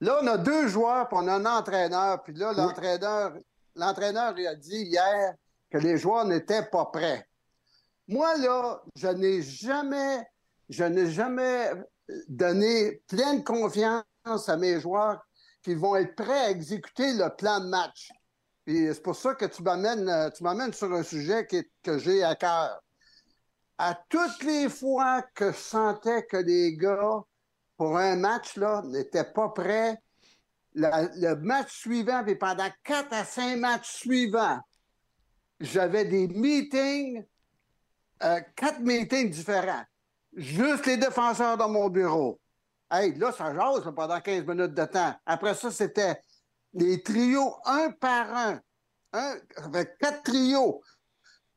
Là, on a deux joueurs, puis on a un entraîneur. Puis là, l'entraîneur, l'entraîneur, il a dit hier que les joueurs n'étaient pas prêts. Moi, là, je n'ai jamais, je n'ai jamais donné pleine confiance à mes joueurs qu'ils vont être prêts à exécuter le plan de match. Puis c'est pour ça que tu m'amènes, euh, tu m'amènes sur un sujet qui que j'ai à cœur. À toutes les fois que je sentais que les gars pour un match, là, n'était pas prêt. La- le match suivant, puis pendant quatre à cinq matchs suivants, j'avais des meetings, euh, quatre meetings différents. Juste les défenseurs dans mon bureau. Hey, là, ça jase là, pendant 15 minutes de temps. Après ça, c'était les trios un par un. un avec quatre trios.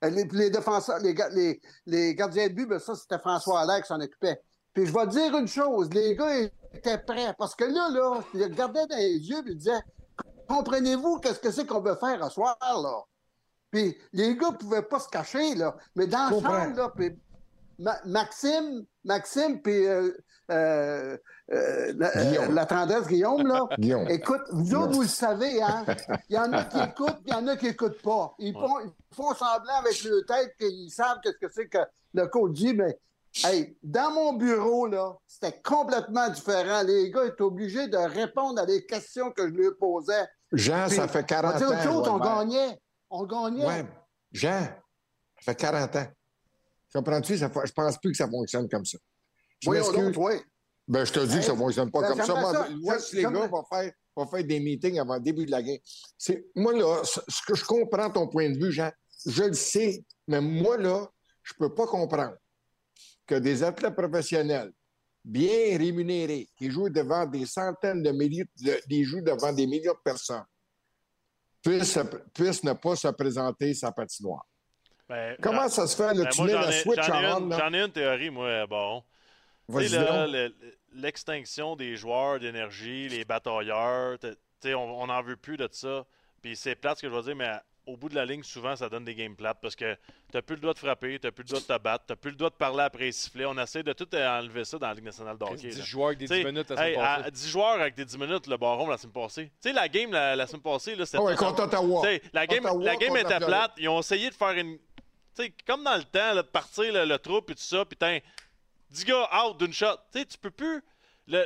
Euh, Les, les défenseurs, les, ga- les, les gardiens de but, ben ça, c'était François Allaire qui s'en occupait. Puis je vais te dire une chose, les gars étaient prêts. Parce que là, là, ils regardaient dans les yeux et ils disaient Comprenez-vous qu'est-ce que c'est qu'on veut faire ce soir, là? Puis les gars ne pouvaient pas se cacher, là. Mais dans le Comprends. là, puis Ma- Maxime, Maxime, puis euh, euh, euh, la, euh, la tendresse Guillaume, là. Guillaume. Écoute, vous autres, vous le savez, hein? Il y en a qui écoutent, puis il y en a qui n'écoutent pas. Ils font, ils font semblant avec leur tête qu'ils savent qu'est-ce que c'est que le coach dit, mais hey, dans mon bureau, là, c'était complètement différent. Les gars étaient obligés de répondre à des questions que je leur posais. Jean, ça fait 40 on va dire autre ans. chose, on gagnait. On gagnait. Ouais. Jean, ça fait 40 ans. Comprends-tu? Ça je pense plus que ça fonctionne comme ça. Je Voyons m'excuse. donc, oui. Ben, je te dis que ça Hey, fonctionne pas ben, comme ça. Moi, ça. moi, si les gars vont faire, vont faire des meetings avant le début de la game. C'est, moi, là, ce que je comprends ton point de vue, Jean, je le sais, mais moi, là, je peux pas comprendre que des athlètes professionnels bien rémunérés qui jouent devant des centaines de milliers, de, jouent devant des millions de personnes puissent, se- puissent ne pas se présenter sa patinoire. Ben, Comment ben, ça se fait, là, ben, tu moi, mets la ai- switch? J'en ai une théorie, moi, bon. L'extinction des joueurs d'énergie, les batailleurs, tu sais, on n'en veut plus de ça. Puis c'est plate ce que je veux dire, mais au bout de la ligne, souvent, ça donne des games plates parce que t'as plus le droit de frapper, t'as plus le droit de te battre, t'as plus le droit de parler après les sifflets. On essaie de tout enlever ça dans la Ligue nationale de hockey. 10 là. joueurs avec des T'sais, 10 minutes la semaine passée. à 10 joueurs avec des 10 minutes, le baron la semaine passée. Tu sais, la game la, la semaine passée, là, c'était. Ah ouais, contre Ottawa. T'sais, La game, Ottawa la game était plate. Ils ont essayé de faire une. Tu sais, comme dans le temps, là, de partir le, le trou, puis tout ça, puis 10 gars out d'une shot. Tu sais, tu peux plus. Le,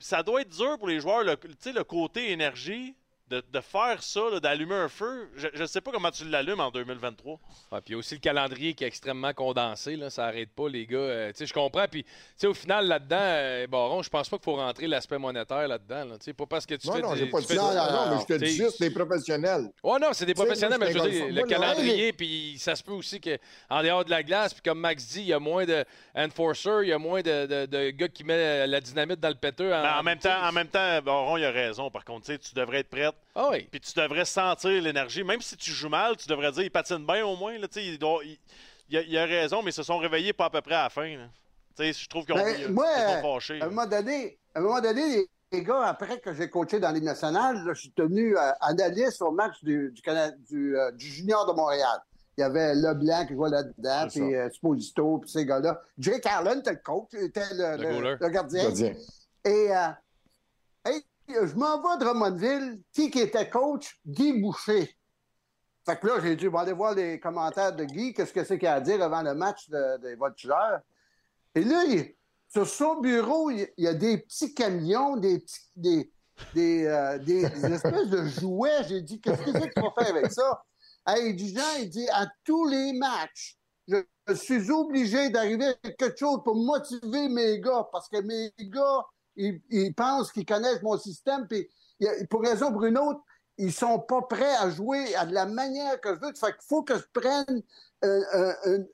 ça doit être dur pour les joueurs, le, le côté énergie, de, de faire ça, d'allumer un feu. Je ne sais pas comment tu l'allumes en 2023. Ouais, puis il y a aussi le calendrier qui est extrêmement condensé. Là, ça n'arrête pas, les gars. Euh, tu sais, je comprends. Puis, tu sais, au final, là-dedans, euh, Baron, je pense pas qu'il faut rentrer l'aspect monétaire là-dedans. Là, Tu sais, pas parce que tu Non, fais non, j'ai pas tu fais Non, non, mais je te dis juste des professionnels. Ouais, non, c'est des professionnels, mais je veux dire, le calendrier, puis ça se peut aussi qu'en dehors de la glace, puis comme Max dit, il y a moins de enforcers, il y a moins de, de- de gars qui mettent la dynamite dans le péteux. En même temps, en même temps, Baron, il a raison. Par contre, tu sais, tu devrais être prête. Ah oui. Puis tu devrais sentir l'énergie. Même si tu joues mal, tu devrais dire il patine bien au moins. Là, il, doit- il, il a, il a raison, mais ils se sont réveillés pas à peu près à la fin. là. Tu sais, je trouve qu'ils ont Ben, ils- moi, ils sont fâchés. à un moment donné, à un moment donné, les, les gars, après que j'ai coaché dans Ligue nationale, je suis devenu euh, analyste au match du, du, Cana- du, euh, du Junior de Montréal. Il y avait Leblanc qui jouait là-dedans, puis euh, Sposito, puis ces gars-là. Jake Carlin était le coach, était le, Le le- goaler. le gardien. Gardien. Et euh, hey, je m'en vais de Drummondville. Qui qui était coach? Guy Boucher. Fait que là, j'ai dit, bon, aller voir les commentaires de Guy, qu'est-ce que c'est qu'il a à dire avant le match de- des voltigeurs. Et là, sur son bureau, il y a des petits camions, des petits, des, euh, des- des espèces de jouets. J'ai dit, qu'est-ce que c'est que tu vas faire avec ça? Hey, il dit, Jean, il dit, à tous les matchs, je, suis obligé d'arriver avec quelque chose pour motiver mes gars, parce que mes gars, ils, pensent qu'ils connaissent mon système, puis pour raison ou pour une autre, ils sont pas prêts à jouer à de la manière que je veux. Fait faut que je prenne euh, euh, une,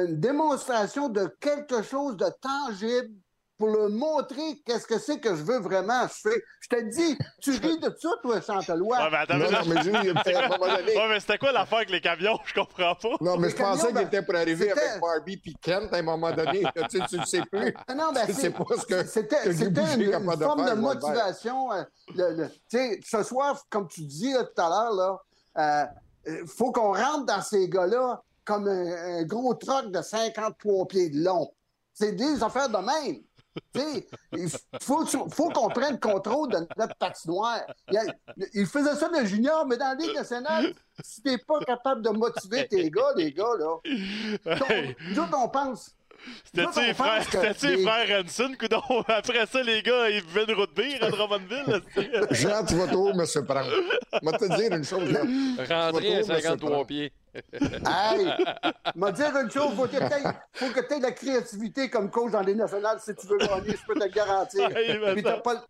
une démonstration de quelque chose de tangible pour leur montrer qu'est-ce que c'est que je veux vraiment. Je, fais- je te dis, tu ris de ça, toi, Chantelois. Ouais, mais attends, Non, mais- non. Ouais, c'était quoi l'affaire avec les camions? Je comprends pas. Non, mais Les je pensais qu'il ben, était pour arriver avec Barbie puis Kent à un moment donné. tu, tu le sais plus. Non, ben, Tu sais pas ce que- c'était, une, de forme faire, de motivation. euh, le- le- ce soir, comme tu dis là, tout à l'heure, là, il faut qu'on rentre dans ces gars-là comme un, un gros truck de 53 pieds de long. C'est des affaires de même. Tu sais, il faut, faut qu'on prenne contrôle de notre patinoire. Il, y a- il faisait ça de junior, mais dans la Ligue nationale, si t'es pas capable de motiver tes gars, les gars, là, Hey. nous autres, on pense. C'était-tu les frères, que c'était-tu les des- frères Hanson, coudon? Après ça, les gars, ils buvaient une route bière à Drummondville. Jean, tu vas trop me surprendre. Je vais te dire une chose. Là. Rentrer à Tu vas trop me 53 surprendre. pieds. Hey! m'a dire une chose, faut que t'aies- faut que tu aies de la créativité comme coach dans les nationales si tu veux gagner, je peux te le garantir. Mais Puis t'as pas, le-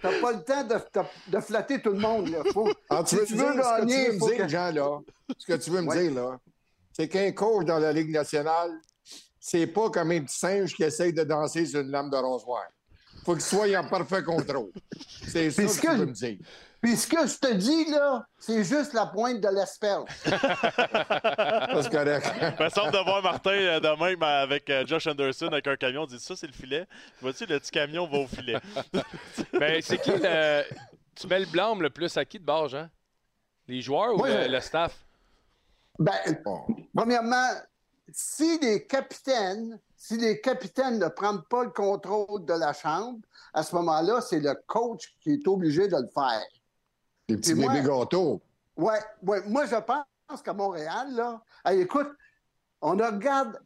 t'as pas le temps de, de- de flatter tout le monde. Là. Faut, Ah, tu si veux, tu veux dire, ce que gagner, tu veux me dire, que... Jean, là, ce que tu veux me Ouais. dire, là, c'est qu'un coach dans la Ligue nationale, c'est pas comme un petit singe qui essaye de danser sur une lame de rasoir. faut qu'il soit en parfait contrôle. C'est ça Puis que ce tu veux me dire. Puis ce que je te dis, là, c'est juste la pointe de l'asperge. C'est correct. Il me semble de voir Martin euh, demain mais avec euh, Josh Anderson avec un camion. On dit ça, c'est le filet. Vois-tu, le petit camion va au filet. Ben, c'est qui le. Tu mets le blâme le plus à qui de bord, Jean? Les joueurs ou Moi, le, je- le staff? Ben, premièrement, si les capitaines, si les capitaines ne prennent pas le contrôle de la chambre, à ce moment-là, c'est le coach qui est obligé de le faire. Les petits moi- bébés gâteaux. Ouais, ouais. Moi, je pense qu'à Montréal, là, hey, écoute, on regarde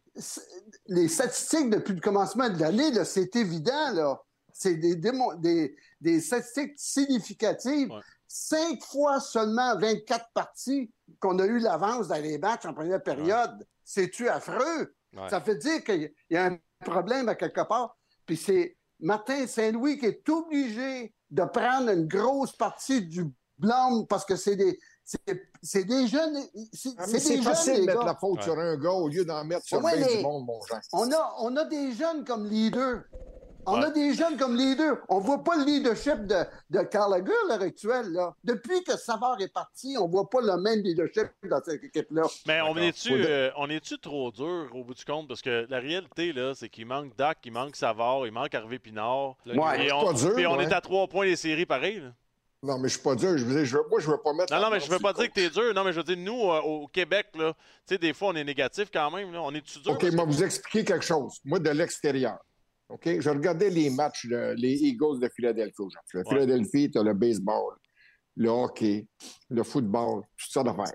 les statistiques depuis le commencement de l'année, c'est évident, là. C'est des, des, des statistiques significatives. Ouais. Cinq fois seulement 24 parties qu'on a eu l'avance dans les matchs en première période. C'est-tu affreux? Ouais. Ça fait dire qu'il y a un problème à quelque part. Puis c'est Martin Saint-Louis qui est obligé de prendre une grosse partie du blâme parce que c'est des, c'est, des jeunes. C'est, Ah, facile jeunes, de les mettre gars. la faute Ouais. sur un gars au lieu d'en mettre sur Ouais, bien mais- du monde, mon Jean. On a, on a des jeunes comme leaders. On Ouais. a des jeunes comme leaders. On voit pas le leadership de, de Gallagher à l'heure actuelle. Là. Depuis que Savard est parti, on voit pas le même leadership dans cette équipe-là. Mais on est-tu euh, on est-tu trop dur au bout du compte? Parce que la réalité, là, c'est qu'il manque Dak, il manque Savard, il manque Harvey Pinard. Le Ouais. Et on, pas dur, puis on ouais. est à trois points des séries pareil. là. Non, mais je suis pas dur. Je veux dire, je veux- moi, je veux pas mettre. Non, non, mais je veux pas dire que t'es dur. Non, mais je veux dire, nous, euh, au Québec, là, tu sais, des fois, on est négatif quand même. Là. On est-tu dur? OK, moi, que- vous expliquer quelque chose. Moi, de l'extérieur. OK? Je regardais les matchs, de- les Eagles de Philadelphie aujourd'hui. Le Ouais. Philadelphie, tu as le baseball, le hockey, le football, toutes sortes d'affaires.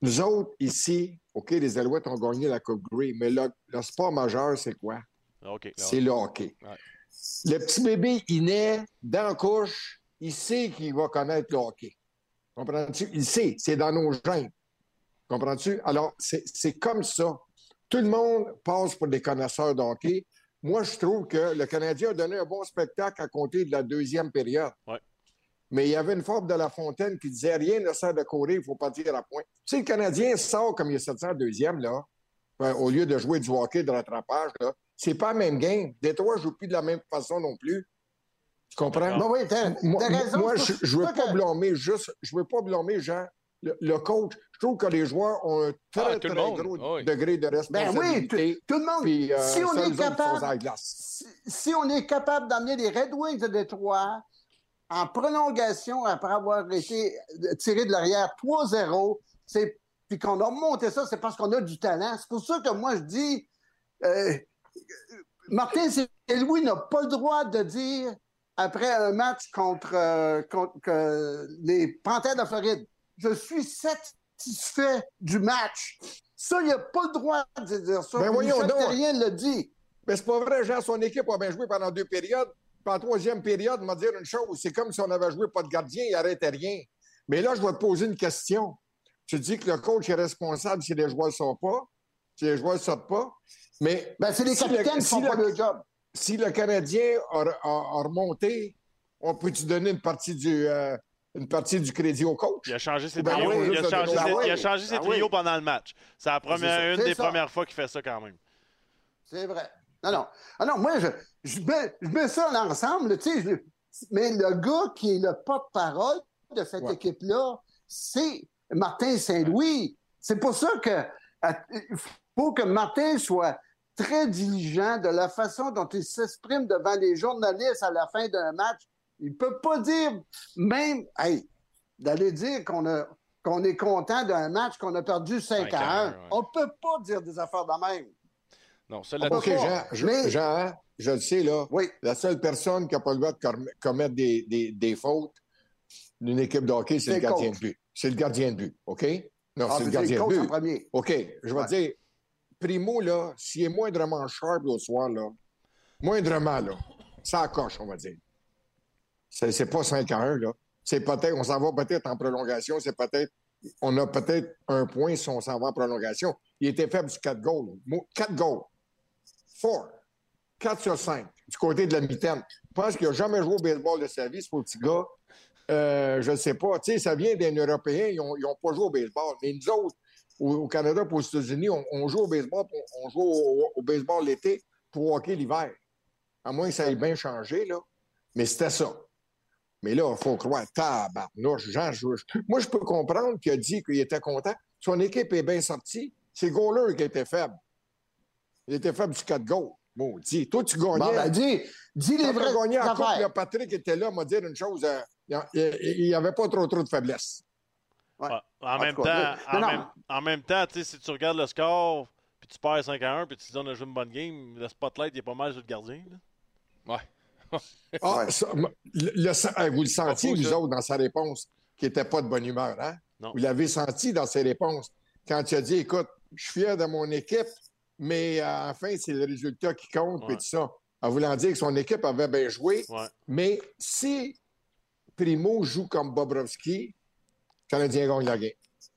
Nous autres, ici, OK, les Alouettes ont gagné la Coupe Grey, mais le, le sport majeur, c'est quoi? OK. C'est le hockey. Ouais. Le petit bébé, il naît dans la couche, il sait qu'il va connaître le hockey. Comprends-tu? Il sait, c'est dans nos gènes. Comprends-tu? Alors, c'est comme ça. Tout le monde passe pour des connaisseurs de hockey. Moi, je trouve que le Canadien a donné un bon spectacle à compter de la deuxième période. Ouais. Mais il y avait une forme de La Fontaine qui disait rien ne sert de courir, il ne faut pas dire à point. Tu sais, le Canadien sort comme il est sorti en deuxième, là, ben, au lieu de jouer du hockey de rattrapage. C'est pas la même game. Détroit ne joue plus de la même façon non plus. Tu comprends? Ben oui, t'as, raison. moi, c'est je, je veux c'est pas que- blâmer juste, je veux pas blâmer Jean, le, le coach. Je trouve que les joueurs ont un très, Ah, très monde. gros oui. degré de Ben oui, tout, responsabilité. tout le monde. Puis, euh, si on est capable, si, si on est capable d'amener les Red Wings de Détroit en prolongation après avoir été tiré de l'arrière 3-0, c'est puis qu'on a remonté ça, c'est parce qu'on a du talent. C'est pour ça que moi je dis, euh, Martin Saint-Louis n'a pas le droit de dire après un match contre, euh, contre les Panthères de Floride. Je suis satisfait du match. Ça, il n'a pas le droit de dire ça. Ben voyons Michel donc. Terrien l'a dit. Mais c'est pas vrai, Jean, son équipe a bien joué pendant deux périodes. Puis en troisième période, m'a dire une chose, c'est comme si on avait joué pas de gardien, il arrêtait rien. Mais là, je vais te poser une question. Tu dis que le coach est responsable si les joueurs ne sortent pas, si les joueurs ne sortent pas. Mais Ben, c'est les si capitaines le- qui font si pas le- le job. Si le Canadien a, a- a remonté, on peut-tu donner une partie du, euh, une partie du crédit au coach? Il a changé ses Ben trios, oui, il a changé ben ses, oui, il a changé ses ben oui. pendant le match. C'est la première, une des ça. premières fois qu'il fait ça quand même. C'est vrai. Non, non. Ah non, moi, je, je, mets, je mets ça ensemble, là, tu sais. je- Mais le gars qui est le porte-parole de cette Ouais. équipe-là, c'est Martin Saint-Louis. C'est pour ça que à- il faut que Martin soit très diligent de la façon dont il s'exprime devant les journalistes à la fin d'un match. Il peut pas dire, même, hey, d'aller dire qu'on a qu'on est content d'un match qu'on a perdu 5 5 à à 1. un, ouais. On peut pas dire des affaires de même. Non, peut OK. Jean, je, Mais- Jean, hein, je le sais, là. Oui. La seule personne qui n'a pas le droit de com- commettre des, des- des fautes d'une équipe de hockey, c'est le gardien coach. de but. C'est le gardien de but, OK? Non, Ah, c'est le gardien coach de en but. premier. OK, je vais Ouais. dire, Primo, là, s'il est moindrement sharp le soir, là, moindrement, là, ça coche, on va dire. C'est pas 5 à 1, là. C'est peut-être, on s'en va peut-être en prolongation, c'est peut-être, on a peut-être un point si on s'en va en prolongation. Il était faible sur 4 goals. 4 goals. 4. 4 sur 5 du côté de la mitaine. Je pense qu'il n'a jamais joué au baseball de sa vie, ce petit gars. Euh, je ne sais pas. Tu sais, ça vient des Européens, ils n'ont pas joué au baseball. Mais nous autres, au, au Canada et aux États-Unis, on, on joue au baseball, on, on joue au, au baseball l'été pour hockey l'hiver. À moins que ça ait bien changé, là. Mais c'était ça. Mais là, il faut croire, tabarnouche, Jean, je- moi, je peux comprendre qu'il a dit qu'il était content. Son équipe est bien sortie. C'est le goaler qui était faible. Il était faible du 4 goals. Maudit. Toi, tu gagnais. Bon, ben, dis, dis les on gagnait en là, Patrick était là, m'a dit une chose. euh, il n'y avait pas trop, trop de faiblesse. Ouais. En, En même temps, cas, en, non, non. même, en même temps, tu sais, si tu regardes le score, puis tu perds 5 à 1, puis tu te dis on a joué une bonne game, le spotlight il est pas mal sur le gardien. là. Ouais. Ah, ça, m- le- le sen- eh, vous le sentiez, vous ça. autres, dans sa réponse, qui n'était pas de bonne humeur, hein? Non. Vous l'avez senti dans ses réponses. Quand il a dit, écoute, je suis fier de mon équipe, mais euh, enfin, c'est le résultat qui compte, puis tout ça. En voulant dire que son équipe avait bien joué. Ouais. Mais si Primo joue comme Bobrovski, Canadien gagne la game.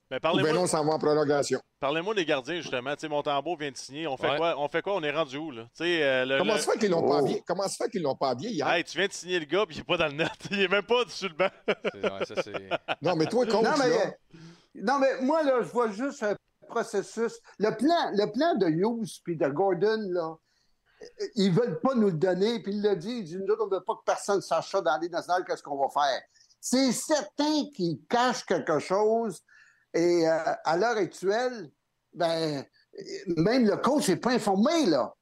Mais Ou bien parlez-moi non, ça va en prolongation. parlez-moi des gardiens, justement. Tu sais, Montembeau vient de signer. On fait, Ouais. quoi? on fait quoi? On est rendu où? Là? Tu sais, euh, le- Comment le- se fait qu'ils l'ont pas Oh. habillé? Comment se fait qu'ils l'ont pas habillé hier? Hey, tu viens de signer le gars, puis il est pas dans le net. Il est même pas sur le banc. Ouais, ça, Non, mais toi, coach, Non, mais, là, non, mais moi, là, je vois juste un processus. Le plan, le plan de Hughes puis de Gordon, là, euh, ils veulent pas nous le donner, puis il l'a dit, il dit, nous autres, on veut pas que personne sache ça dans les nationales, qu'est-ce qu'on va faire. C'est certain qu'ils cachent quelque chose, et euh, à l'heure actuelle, ben, même le coach n'est pas informé, là.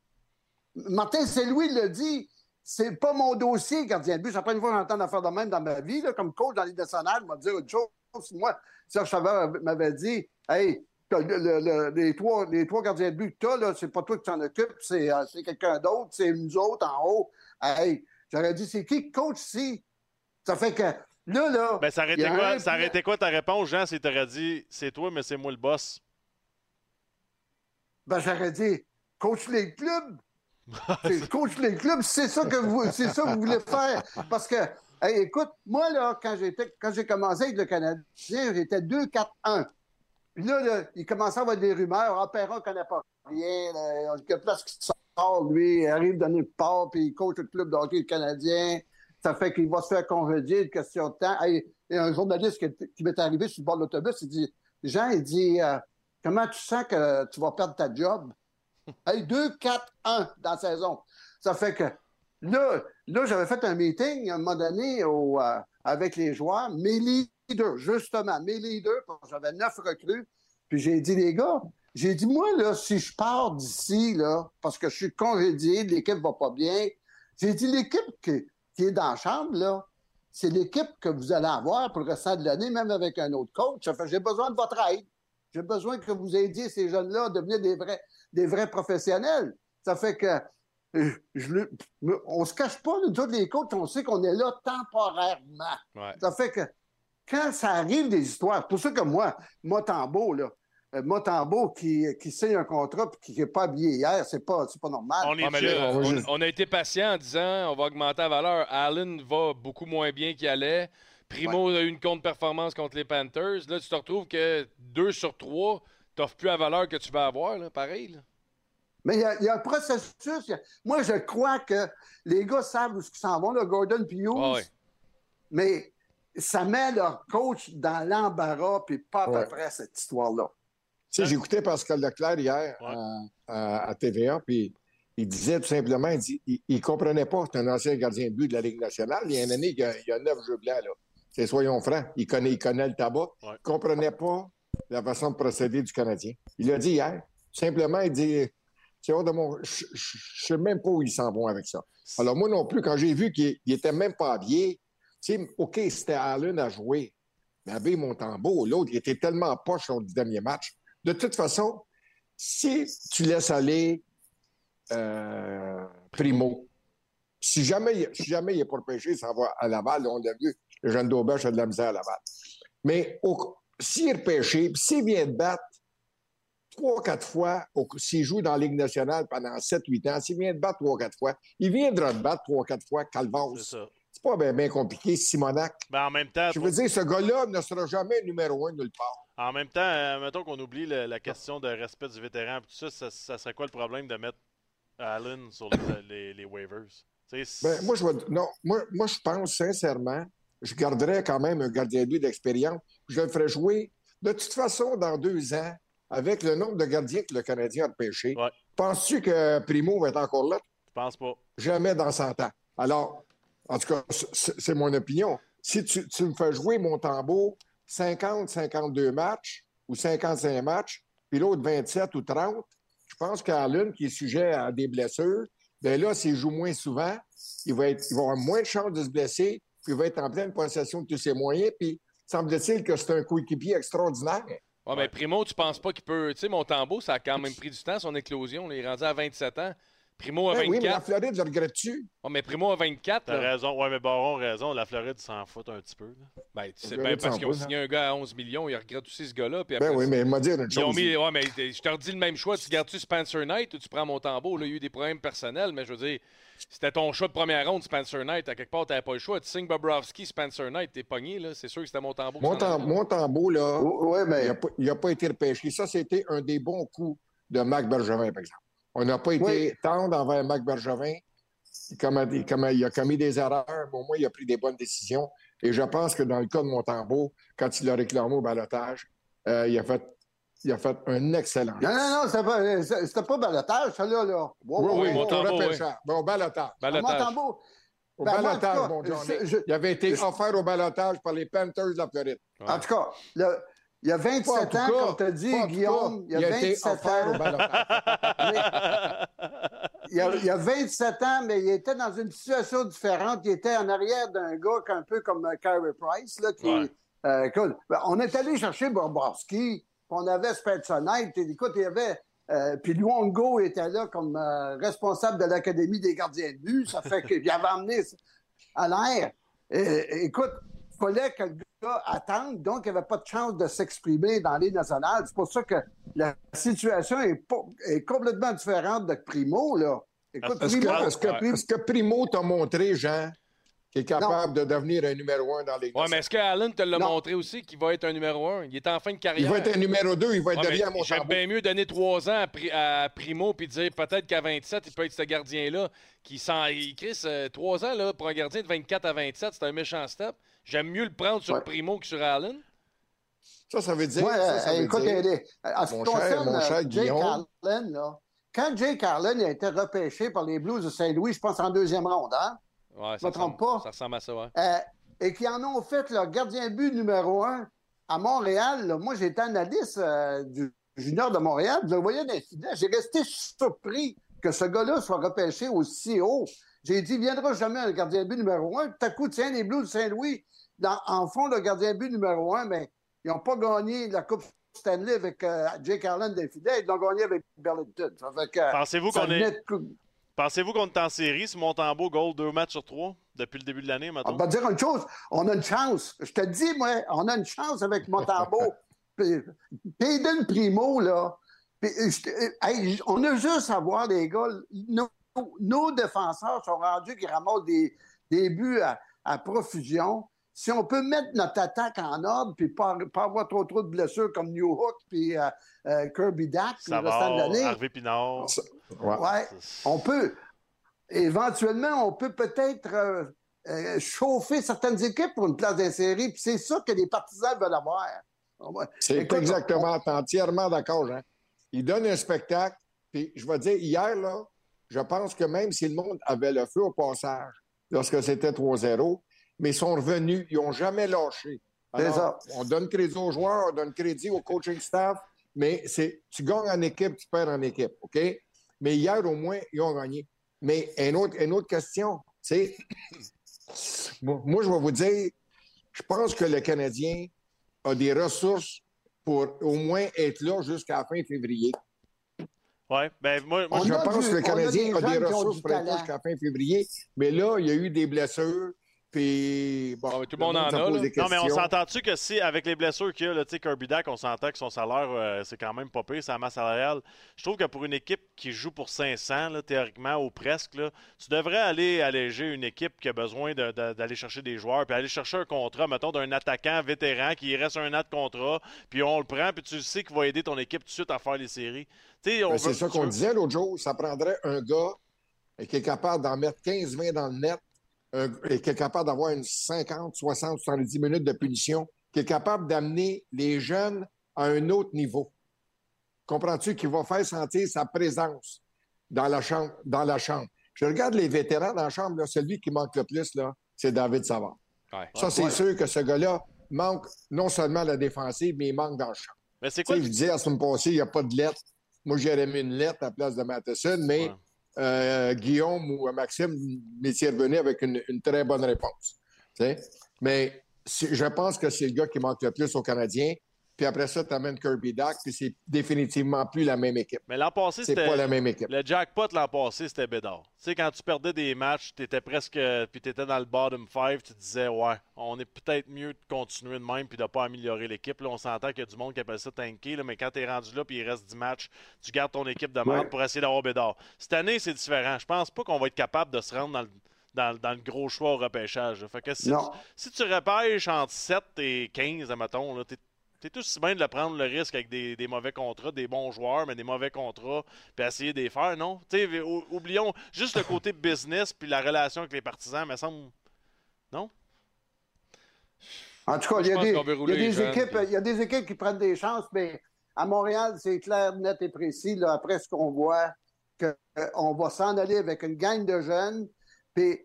Martin Saint-Louis l'a dit, c'est pas mon dossier, gardien de but. C'est la première fois que j'entends affaire de même dans ma vie, là, comme coach dans les nationales, il m'a dit autre chose. Moi, Serge Chavard m'avait dit, hey, le- le- le- les, trois, gardiens de but que t'as, là, c'est pas toi qui t'en occupes, c'est euh, c'est quelqu'un d'autre, c'est nous autres en haut. Hey, j'aurais dit, c'est qui le coach ici? Ça fait que là, là. Ben, ça aurait il y été a quoi, un ça quoi ta réponse, Jean, si t'aurais dit c'est toi, mais c'est moi le boss? Ben, j'aurais dit, coach les clubs. Coach les clubs, c'est ça que vous, c'est ça que vous voulez faire. Parce que, hey, écoute, moi, là, quand j'étais, quand j'ai commencé avec le Canadien, j'étais 2-4-1. Puis là, là, il commençait à avoir des rumeurs. Ah, Perron ne connaît pas rien. Là, il y a place qui sort, lui, il arrive de nulle part, puis il coach le club de hockey canadien. Ça fait qu'il va se faire congédier, une question de temps. Hey, il y a un journaliste qui, m'est arrivé sur le bord de l'autobus, il dit, Jean, il dit, euh, comment tu sens que tu vas perdre ta job? Hey, 2-4-1 dans la saison. Ça fait que là, là j'avais fait un meeting à un moment donné au, euh, avec les joueurs, mes leaders, justement, mes leaders, j'avais neuf recrues. Puis j'ai dit, les gars, j'ai dit, moi, là, si je pars d'ici, là, parce que je suis congédié, l'équipe va pas bien, j'ai dit, l'équipe qui, est dans la chambre, là, c'est l'équipe que vous allez avoir pour le restant de l'année, même avec un autre coach. Ça fait, j'ai besoin de votre aide. J'ai besoin que vous aidiez ces jeunes-là à devenir des vrais, des vrais professionnels. Ça fait que je- je me- on se cache pas, nous autres, les coachs, on sait qu'on est là temporairement. Ouais. Ça fait que quand ça arrive des histoires, pour ça que moi, Motambo, là, euh, Motambo qui, qui signe un contrat et qui n'est pas habillé hier, c'est pas, c'est pas normal. On est Ah, mais fiers. là, on va on, juste- on a été patient en disant on va augmenter la valeur. Allen va beaucoup moins bien qu'il allait. Primo a eu une contre-performance contre les Panthers. Là, tu te retrouves que deux sur trois, tu n'offres plus la valeur que tu vas avoir. Là, pareil. là. Mais il y, a- il y a un processus. a- Moi, je crois que les gars savent où ils s'en vont, là, Gordon puis Hughes, Ah ouais. mais ça met leur coach dans l'embarras, puis pas à Ouais. peu près cette histoire-là. Sais, j'écoutais Pascal Leclerc hier Ouais. à, à- à TVA, puis il disait tout simplement, il, dit, il, il comprenait pas, c'est un ancien gardien de but de la Ligue nationale. Il y a une année, il y a, il y a neuf jeux blancs, là. C'est soyons francs. Il connaît, il connaît le tabac. Ouais. Il comprenait pas la façon de procéder du Canadien. Il l'a dit hier. Simplement, il dit, c'est hors de mon... Je ne sais même pas où ils s'en vont avec ça. Alors moi non plus, quand j'ai vu qu'il il était même pas habillé, tu sais, OK, c'était Allen à jouer. Mais avec mon tambour, l'autre, il était tellement poche sur le dernier match. De toute façon, si tu laisses aller euh, Primo, si jamais, si jamais il n'est pas repêché, ça va à Laval. On l'a vu, le jeune d'Aubach a de la misère à Laval. Mais s'il est repêché, s'il vient de battre trois, quatre fois, s'il joue dans la Ligue nationale pendant 7-8 ans, s'il vient de battre trois, quatre fois, il viendra de battre trois, quatre fois. C'est ça. C'est pas bien compliqué, Simonac. Ben, en même temps, Je veux dire, ce gars-là ne sera jamais numéro un nulle part. En même temps, euh, mettons qu'on oublie le- la question de respect du vétéran, pis tout ça, ça, ça serait quoi le problème de mettre Allen sur les, les- les waivers? Tu sais, Ben, moi, je vais- non, moi, moi, je pense sincèrement, je garderais quand même un gardien de but d'expérience. Je le ferais jouer. De toute façon, dans deux ans, avec le nombre de gardiens que le Canadien a repêché, Ouais. penses-tu que Primo va être encore là? je pense pas. Jamais dans 100 ans. Alors, en tout cas, c'est c'est mon opinion. Si tu, tu me fais jouer mon tambour 50, 52 matchs ou 55 matchs, puis l'autre 27 ou 30, je pense qu'Allen, qui est sujet à des blessures, bien là, s'il joue moins souvent, il va, avoir moins de chances de se blesser, puis il va être en pleine possession de tous ses moyens, puis semble-t-il que c'est un coéquipier extraordinaire. Ouais, mais Primo, tu penses pas qu'il peut. Tu sais, mon tambour, ça a quand même pris du temps, son éclosion. là, il est rendu à 27 ans. Primo à Ben oui, mais la 24. Floride, je regrette-tu? Ouais, mais Primo à 24. T'as raison. Ouais, mais Baron a raison. La Floride s'en fout un petit peu. là. Ben, tu sais bien parce il qu'ils ont va, signé un gars à 11 millions, ils regrettent aussi ce gars-là. Ben après oui, mais il m'a dit une Ils ont mis, ouais, mais je te redis le même choix. Tu gardes-tu Spencer Knight ou tu prends mon tambour? Là, il y a eu des problèmes personnels, mais je veux dire, c'était ton choix de première ronde, Spencer Knight. À quelque part, t'avais pas le choix. Tu signes Bobrovski, Spencer Knight, t'es pogné, là. C'est sûr que c'était mon tambour. Mon, qui s'en tam- allait. mon tambour, là, Oui, il mais n'a pas, il a pas été repêché. Ça, c'était un des bons coups de Mac Bergevin, par exemple. On n'a pas été Oui. tendre envers Mac Bergevin. Comme, comme il a commis des erreurs, mais au moins, il a pris des bonnes décisions. Et je pense que dans le cas de Montembeau, quand il a réclamé au balotage, euh, il, a fait, il a fait un excellent. Non, non, non, c'était pas, c'était pas balotage, ça, là. là. Wow, Oui, wow, oui, Montembeau. Ben, au balotage. Balotage. Montembeau, Au Ben, balotage, cas, mon Johnny. je- je- Il avait été je- offert au balotage par les Panthers de la Floride. En tout cas, le- il y a Pas en 27 tout ans, cas, comme tu as dit, Guillaume, il y a été 27 offert au ans. Il y, a, il y a 27 ans, mais il était dans une situation différente. Il était en arrière d'un gars un peu comme euh, Carey Price, là, qui, Ouais. euh, écoute, ben, on est allé chercher Bobrovski, puis on avait Spencer et écoute, il y avait... euh, puis Luongo était là comme euh, responsable de l'Académie des gardiens de but. Ça fait qu'il avait emmené à l'air. Écoute, il fallait que le gars attende, donc il n'y avait pas de chance de s'exprimer dans les nationales. C'est pour ça que la situation est, complètement différente de Primo. Là. Écoute, Est-ce que, Primo, est-ce que- Primo- est-ce que Primo t'a montré, Jean, qu'il est capable de devenir un numéro un dans les Ouais, mais est-ce que Allen te l'a Non. montré aussi qu'il va être un numéro un? Il est en fin de Il carrière. va être un numéro 2, il va être Ouais, derrière mon J'aime bien mieux donner trois ans à, Pri- à Primo puis dire peut-être qu'à 27, il peut être ce gardien-là qui sent. Il Chris, euh, trois ans là, pour un gardien de 24 à 27, c'est un méchant step. J'aime mieux le prendre sur Ouais. Primo que sur Allen. Ça, ça veut dire. Ouais, ça, ça veut écoute, dire- ce qui Mon cher- concerne mon cher Jake Guillaume. Carlin, là, quand Jake Carlin a été repêché par les Blues de Saint-Louis, je pense en deuxième ronde, hein? Ouais, Je me trompe pas? Ça ressemble à ça, ouais. Euh, et qui en ont fait leur gardien de but numéro un à Montréal. là. Moi, j'étais analyste euh, du junior de Montréal. Je le voyais filets. J'ai resté surpris que ce gars-là soit repêché aussi haut. J'ai dit, il viendra jamais un gardien de but numéro un. Tout à coup, tiens, les Blues de Saint-Louis, dans- en font le gardien de but numéro un, mais ils n'ont pas gagné la Coupe Stanley avec euh, Jake Allen des filets. Ils l'ont gagné avec Burlington. Pensez-vous qu'on est. Pensez-vous qu'on est en série si Montembeau goal deux matchs sur trois depuis le début de l'année, On maintenant? va dire une chose, on a une chance. Je te dis, moi, on a une chance avec Montembeau. Payden Primo, là, hey, on a juste à voir, les gars, nos, nos défenseurs sont rendus qui ramassent des, des buts à, à profusion. Si on peut mettre notre attaque en ordre puis pas, pas avoir trop trop de blessures comme New Hook puis euh, euh, Kirby Dack le restant de l'année, Harvey Pinard. Ouais. Ouais, on peut. Éventuellement, on peut peut-être euh, euh, chauffer certaines équipes pour une place d'insérie, puis c'est ça que les partisans veulent avoir. C'est Écoute, exactement, t'es entièrement d'accord, Jean. Il donne un spectacle, puis je vais dire, hier, là, je pense que même si le monde avait le feu au passage, lorsque c'était 3-0, mais ils sont revenus, ils n'ont jamais lâché. C'est Alors, ça. On donne crédit aux joueurs, on donne crédit au coaching staff, mais c'est tu gagnes en équipe, tu perds en équipe, OK? Mais hier, au moins, ils ont gagné. Mais une autre, une autre question, c'est, moi, moi, je vais vous dire, je pense que le Canadien a des ressources pour au moins être là jusqu'à la fin février. Ouais, ben moi, je pense du- que le on a Canadien des a des, ressources pour être là jusqu'à la fin février. Mais là, il y a eu des blessures. Puis, bon, Ah, tout le monde en a, pose là. des Non, mais on s'entend-tu que si, avec les blessures qu'il y a, là, tu sais, Kirby Dack, on s'entend que son salaire, euh, c'est quand même pas pire, sa masse salariale. Je trouve que pour une équipe qui joue pour 500, là, théoriquement, ou presque, là, tu devrais aller alléger une équipe qui a besoin de- de- d'aller chercher des joueurs, puis aller chercher un contrat, mettons, d'un attaquant vétéran qui reste un an de contrat, puis on le prend, puis tu sais qu'il va aider ton équipe tout de suite à faire les séries. Ben, c'est ça qu'on disait l'autre jour. Ça prendrait un gars qui est capable d'en mettre 15-20 dans le net, qui est capable d'avoir une 50, 60, 70 minutes de punition, qui est capable d'amener les jeunes à un autre niveau. Comprends-tu? Qui va faire sentir sa présence dans la chambre. Dans la chambre? Je regarde les vétérans dans la chambre, là, celui qui manque le plus, là, c'est David Savard. Ouais. Ça, c'est Ouais. sûr que ce gars-là manque non seulement la défensive, mais il manque dans le champ. Mais c'est Tu sais, je disais la semaine passée, il n'y a pas de lettre. Moi, j'aurais mis une lettre à la place de Matheson, mais Ouais. Euh, Guillaume ou Maxime m'étaient revenu avec une, très bonne réponse. Mais je pense que c'est le gars qui manque le plus aux Canadiens. Puis après ça, tu amènes Kirby Dack, puis c'est définitivement plus la même équipe. Mais l'an passé, c'était. pas la même équipe. Le jackpot l'an passé, c'était Bédard. Tu sais, quand tu perdais des matchs, tu étais presque. Puis tu étais dans le bottom 5, tu disais, ouais, on est peut-être mieux de continuer de même puis de ne pas améliorer l'équipe. Là, on s'entend qu'il y a du monde qui appelle ça tanker, là, mais quand tu es rendu là puis il reste 10 matchs, tu gardes ton équipe de merde Ouais. pour essayer d'avoir Bédard. Cette année, c'est différent. Je pense pas qu'on va être capable de se rendre dans le. Dans, dans le gros choix au repêchage. Fait que si, tu, si tu repêches entre 7 et 15, admettons, là, t'es T'es aussi bien de le prendre le risque avec des, des mauvais contrats, des bons joueurs, mais des mauvais contrats, puis essayer de les faire, non? Tu sais, ou- oublions juste le côté business puis la relation avec les partisans, me semble. Non? En tout cas, il y a des, y a jeunes, équipes, puis- y a des équipes qui prennent des chances, mais à Montréal, c'est clair, net et précis. Là, après ce qu'on voit, qu'on va s'en aller avec une gang de jeunes. Puis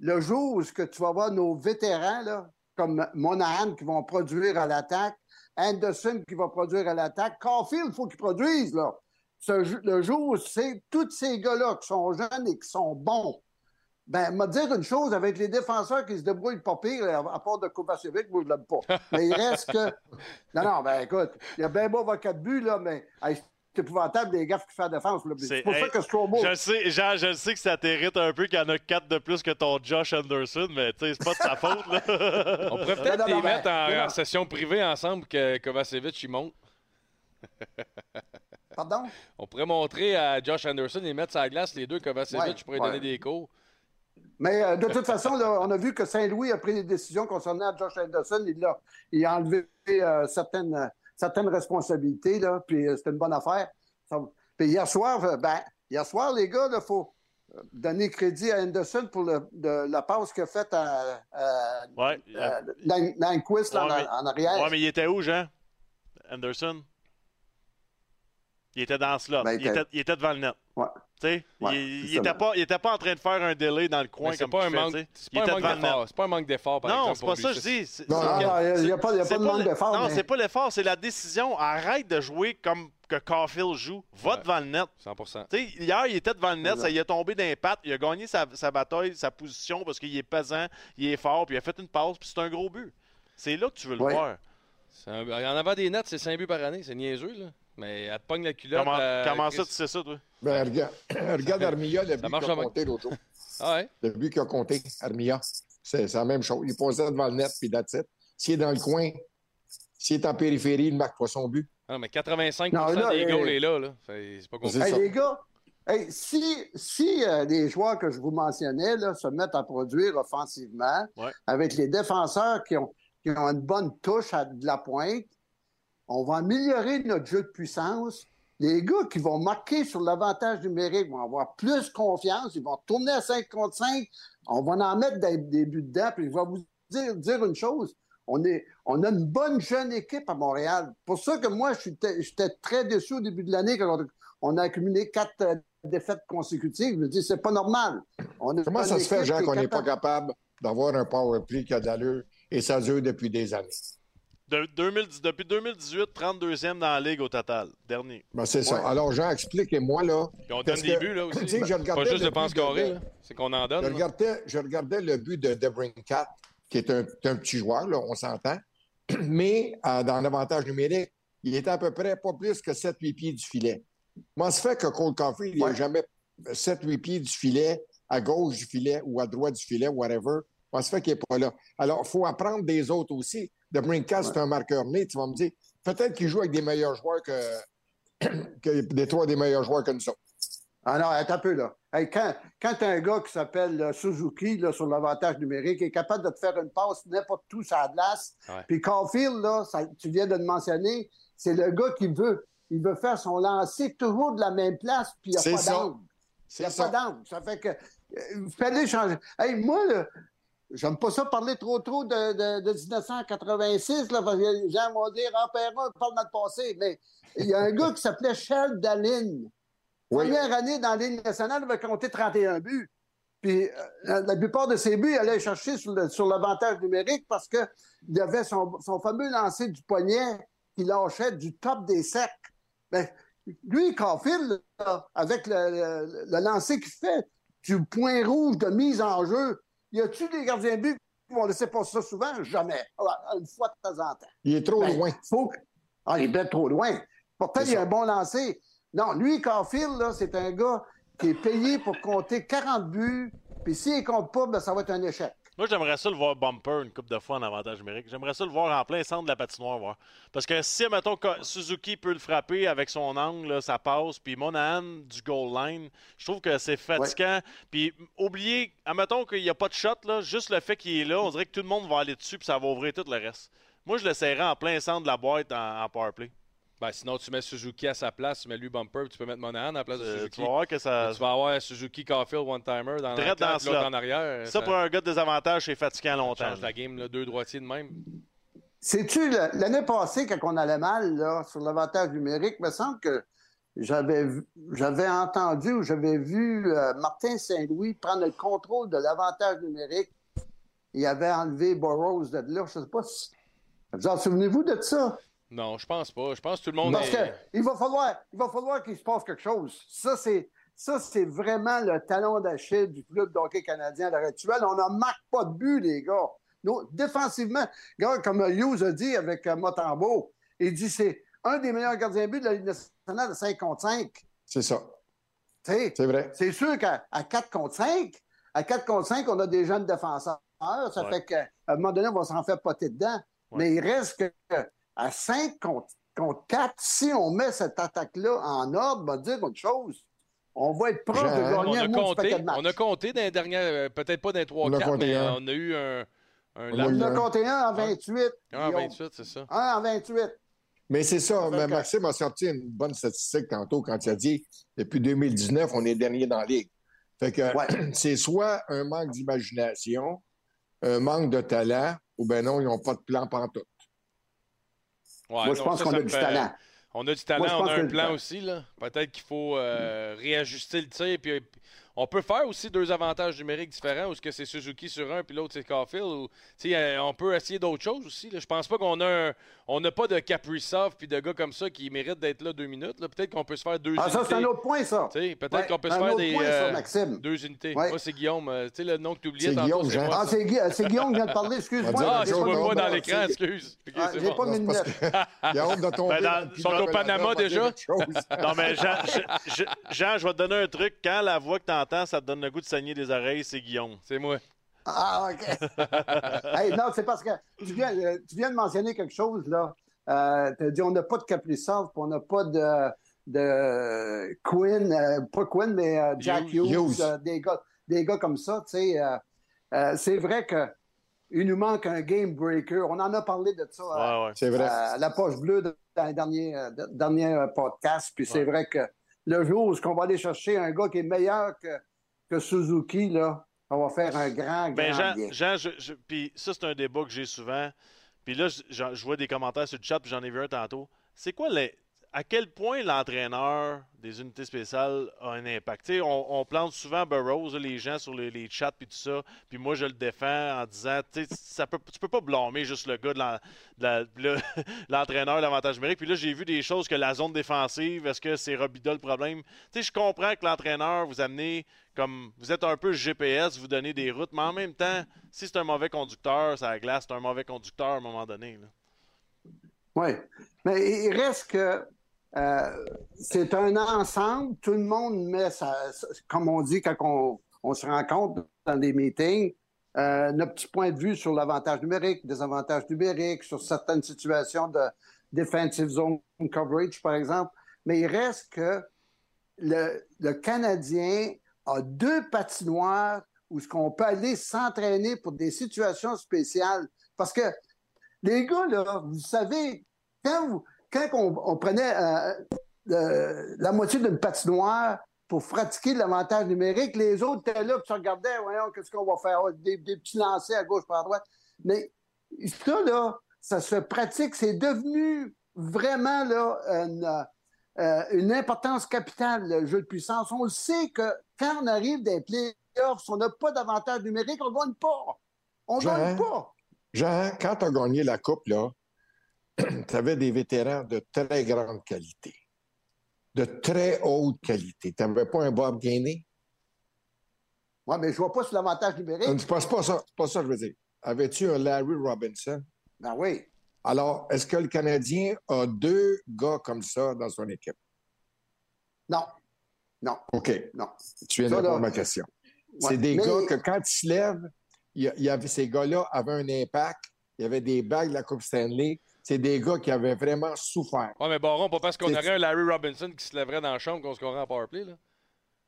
le jour où ce que tu vas voir nos vétérans, là, comme Monahan, qui vont produire à l'attaque, Anderson qui va produire à l'attaque, Caulfield, il faut qu'ils produisent. Là. Ce le jour où c'est tous ces gars-là qui sont jeunes et qui sont bons, ben, m'a dire une chose, avec les défenseurs qui se débrouillent pas pire, à, part de Kovacevic, moi, je l'aime pas. Mais il reste que... Non, non, ben, écoute, il y a bien beau avoir quatre buts, là, mais hey, c'est épouvantable des gaffes qui font la défense. là. C'est pour hey, ça que Strobo... Je sais, Jean, je le sais que ça t'irrite un peu qu'il y en a 4 de plus que ton Josh Anderson, mais tu sais, c'est pas de sa faute, là. On pourrait peut-être les mettre en, session privée ensemble que Kovacevic il monte. Pardon? On pourrait montrer à Josh Anderson et mettre sa glace les deux Kovacevic Ouais, pourrait ouais. donner des cours. Mais euh, de toute façon, là, on a vu que Saint-Louis a pris des décisions concernant Josh Anderson. Il a, il a enlevé euh, certaines, euh, certaines responsabilités, là, puis euh, c'était une bonne affaire. Puis hier soir, euh, ben, hier soir, les gars, il faut euh, donner crédit à Anderson pour le- de- la passe qu'il a faite à, à, Ouais. Ouais, en, mais- en arrière. Ouais, mais il était où, Jean? Anderson? Il était dans le slot. Ben, il, était, il était devant le net. Ouais. Tu sais, Ouais, il, c'est il ça, était là. pas, il était pas en train de faire un délai dans le coin comme pas, un manque, c'est Il pas un manque d'effort. C'est pas un manque d'effort, par Non, exemple. c'est pas ça que je dis. Non, il n'y a, pas- il y a pas de manque d'effort. Non, mais- c'est pas l'effort, c'est la décision. Arrête de jouer comme que Caulfield joue. Va Ouais. devant le net. 100 Tu sais, hier, il était devant le net, ça y est tombé d'un pattes. Il a gagné sa, sa bataille, sa position parce qu'il est pesant, il est fort, puis il a fait une passe, puis c'est un gros but. C'est là que tu veux le voir. Un- En avant des nets, c'est 5 buts par année. C'est niaiseux, là. Mais elle te pogne la culotte. Comment, euh, comment ça, tu sais ça, toi? Ben, regarde, regarde Armilla, le but qu'il a compté l'autre. Ah ouais? Le but qu'il a compté, Armilla. C'est la même chose. Il posait devant le net, puis that's it. S'il est dans le coin, s'il est en périphérie, il ne marque pas son but. Non, mais 85 Non, là, des euh, goals est là. là. C'est pas compliqué. Hey, ça. les gars, hey, si, si euh, les joueurs que je vous mentionnais là, se mettent à produire offensivement, Ouais. avec les défenseurs qui ont, qui ont une bonne touche à de la pointe, on va améliorer notre jeu de puissance. Les gars qui vont marquer sur l'avantage numérique vont avoir plus confiance, ils vont tourner à 5 contre 5, on va en mettre des, des buts dedans, puis je vais vous dire, dire une chose. On, est, on a une bonne jeune équipe à Montréal. Pour ça que moi, j'étais très déçu au début de l'année quand on, a accumulé quatre euh, défaites consécutives. Je me dis, c'est pas normal. On Comment ça se fait, Jean, qu'on n'est pas capable- capable d'avoir un power play qui a de l'allure et ça dure depuis des années? De- 2010 depuis 2018, 32e dans la ligue au total. Dernier. Ben, c'est ça. Alors, Jean, expliquez-moi, là. Puis on donne des que, buts là aussi. sais, je Pas regardais juste le de pense de-. C'est qu'on en donne. Je regardais, je regardais le but de Debrincat, qui est un, un petit joueur, là, on s'entend. Mais euh, dans l'avantage numérique, il était à peu près pas plus que 7-8 pieds du filet. Comment se fait que Cole Caulfield, il n'a Ouais. jamais 7-8 pieds du filet, à gauche du filet ou à droite du filet, whatever? Comment se fait qu'il n'est pas là? Alors, il faut apprendre des autres aussi. Debrincat, c'est un marqueur né. Tu vas me dire, peut-être qu'il joue avec des meilleurs joueurs que, que des trois des meilleurs joueurs que nous autres. Ah non, attends un peu, là. Hey, quand quand tu as un gars qui s'appelle euh, Suzuki, là, sur l'avantage numérique, est capable de te faire une passe n'importe où sur la glace, Ouais. puis Caulfield, là, ça- tu viens de le mentionner, c'est le gars qui veut, il veut faire son lancer toujours de la même place, puis il n'y a pas d'angle. Il n'y a ça. pas d'angle. Ça fait que, euh, il fallait changer. Hey, moi, là, j'aime pas ça parler trop, trop de, de, de 1986, là, parce que les gens vont dire, ah, Perron, parle de notre passé, mais il y a un gars qui s'appelait Charles Dallin. Oui. Première année dans la Ligue nationale, il avait compté 31 buts. Puis euh, la plupart de ses buts, il allait chercher sur, l'avantage numérique parce qu'il avait son, son fameux lancer du poignet qui lâchait du top des cercles. Ben, lui, Caulfield, là, avec le, le- le lancer qu'il fait du point rouge de mise en jeu, y a-tu des gardiens de but qui vont laisser passer ça souvent? Jamais. Ah, Une fois de temps en temps. Il est trop Ben, loin. Faut... que- Ah, il est bien trop loin. Pourtant, il a un bon lancer. Non, lui, Caulfield, là, c'est un gars qui est payé pour compter 40 buts, puis s'il ne compte pas, ben, ça va être un échec. Moi, j'aimerais ça le voir bumper une coupe de fois en avantage numérique. J'aimerais ça le voir en plein centre de la patinoire. Voir. Parce que si, mettons, Suzuki peut le frapper avec son angle, là, ça passe. Puis Monahan du goal line, je trouve que c'est fatigant. Puis oubliez, admettons qu'il n'y a pas de shot, là, juste le fait qu'il est là, on dirait que tout le monde va aller dessus puis ça va ouvrir tout le reste. Moi, je le serrais en plein centre de la boîte en, en powerplay. Ben, sinon, tu mets Suzuki à sa place, tu mets lui bumper, puis tu peux mettre Monahan à la place de Euh, Suzuki. tu vas voir que ça. Tu vas avoir Suzuki Caulfield one-timer dans la l'autre en arrière. Ça, pour un gars de désavantage, c'est fatigant ça longtemps. change la game, là, deux droitiers de même. Sais-tu, l'année passée, quand on allait mal là, sur l'avantage numérique, il me semble que j'avais entendu ou j'avais vu euh, Martin Saint-Louis prendre le contrôle de l'avantage numérique. Il avait enlevé Burroughs de là. Je ne sais pas si. Vous en souvenez-vous de ça? Non, je pense pas. Je pense que tout le monde Parce est... qu'il va falloir, il va falloir qu'il se passe quelque chose. Ça, c'est, ça, c'est vraiment le talon d'Achille du club d'hockey canadien à l'heure actuelle. On ne marque pas de but, les gars. Nous, défensivement, gars, comme Hughes a dit avec euh, Motambo, il dit c'est un des meilleurs gardiens de but de la Ligue nationale de 5 contre 5. C'est ça. C'est vrai. c'est sûr qu'à à 4 contre 5, à 4 contre 5, on a des jeunes défenseurs. Ça Ouais. fait qu'à un moment donné, on va s'en faire poter dedans. Ouais. Mais il reste que à 5 contre, contre 4, si on met cette attaque-là en ordre, on va dire autre chose. On va être proche de On gagner a, un compté, de on a compté dans les dernières, euh, peut-être pas dans les On a 3-4, compté mais un. on a eu un, un On lap- a compté un en 28. un en Guillaume. 28, c'est ça. Un en 28. Mais c'est ça. mais Maxime a sorti une bonne statistique tantôt quand il a dit depuis 2019, on est dernier dans la Ligue. Fait que Ouais. c'est soit un manque d'imagination, un manque de talent, ou ben non, ils n'ont pas de plan pantoute. Ouais, Moi, je pense qu'on a du talent. On a du talent, on a un plan aussi. là. Peut-être qu'il faut euh, réajuster le tir. Puis, on peut faire aussi deux avantages numériques différents, ou est-ce que c'est Suzuki sur un, puis l'autre c'est Caulfield, ou tu sais, euh, on peut essayer d'autres choses aussi. Là. Je pense pas qu'on a un- on n'a pas de Kaprizov puis de gars comme ça qui méritent d'être là deux minutes. là. Peut-être qu'on peut se faire deux Ah, ça, c'est un unités. autre point, ça. Tu sais, Peut-être Ouais, qu'on peut se faire des point, ça, euh, deux unités. Ouais. Moi, c'est Guillaume. euh, tu sais, le nom que tu oubliais C'est tantôt. Guillaume, c'est Jean. quoi Ah, c'est Guillaume qui vient de parler, excuse-moi. Ah, je chose, vois dans l'écran, c'est- excuse. Ok, Ah, c'est J'ai bon. pas honte de dans- dans le ils sont au Panama déjà? Non, mais Jean, je- je- Jean, je vais te donner un truc. Quand la voix que tu ça te donne le goût de saigner des oreilles, c'est Guillaume. C'est moi. Ah, OK. hey, non, c'est parce que tu viens, euh, tu viens de mentionner quelque chose, là. Euh, tu as dit on n'a pas de Kaprizov, puis on n'a pas de, de Quinn, euh, pas Quinn, mais euh, Jack Hughes, Hughes. euh, des, gars, des gars comme ça. tu sais. euh, euh, c'est vrai que il nous manque un game breaker. On en a parlé de ça euh, Ouais, ouais. C'est vrai. à la poche bleue dans les derniers, euh, de- derniers euh, podcasts. Puis c'est vrai que le jour où on va aller chercher un gars qui est meilleur que, que Suzuki, là, on va faire un grand, grand Ben, Jean, bien. Jean je- je- puis ça, c'est un débat que j'ai souvent. Puis là, je, je- je vois des commentaires sur le chat, puis j'en ai vu un tantôt. C'est quoi les. À quel point l'entraîneur des unités spéciales a un impact? On, on plante souvent Burroughs, les gens sur les, chats puis tout ça, puis moi je le défends en disant, ça peut, tu peux pas blâmer juste le gars de l'entraîneur, l'avantage numérique. Puis là, j'ai vu des choses que la zone défensive, est-ce que c'est Robida le problème? Je comprends que l'entraîneur vous amenez comme vous êtes un peu GPS, vous donnez des routes, mais en même temps, si c'est un mauvais conducteur, ça glace, c'est un mauvais conducteur à un moment donné. Oui. Mais il reste que euh, c'est un ensemble. Tout le monde met comme on dit quand on, on se rencontre dans des meetings, euh, notre petit point de vue sur l'avantage numérique, des avantages numériques, sur certaines situations de defensive zone coverage, par exemple. Mais il reste que le, le Canadien a deux patinoires où ce qu'on peut aller s'entraîner pour des situations spéciales. Parce que les gars, là, vous savez, quand, vous- quand on, on prenait euh, le- la moitié d'une patinoire pour pratiquer l'avantage numérique, les autres étaient là, puis se regardaient, voyons, qu'est-ce qu'on va faire? Des, des petits lancers à gauche, par à droite. Mais ça, là, ça se pratique. C'est devenu vraiment là, une, euh, une importance capitale, le jeu de puissance. On le sait que quand on arrive des playoffs, on n'a pas d'avantage numérique, on ne gagne pas. On ne gagne pas. Jean, quand tu as gagné la Coupe, là, tu avais des vétérans de très grande qualité. De très haute qualité. Tu n'avais pas un Bob Gainé? Oui, mais je ne vois pas sur l'avantage numérique. C'est pas, c'est pas ça, pas ça que je veux dire. Avais-tu un Larry Robinson? Ben oui. Alors, est-ce que le Canadien a deux gars comme ça dans son équipe? Non. Non. OK. Non. Tu viens de répondre à ma question. ouais, C'est des mais- gars que quand ils se lèvent, y a- ces gars-là avaient un impact. Il y avait des bagues de la Coupe Stanley. C'est des gars qui avaient vraiment souffert. Ouais, mais Baron, pas parce qu'on aurait un Larry Robinson qui se lèverait dans la chambre qu'on scorerait en powerplay. Là.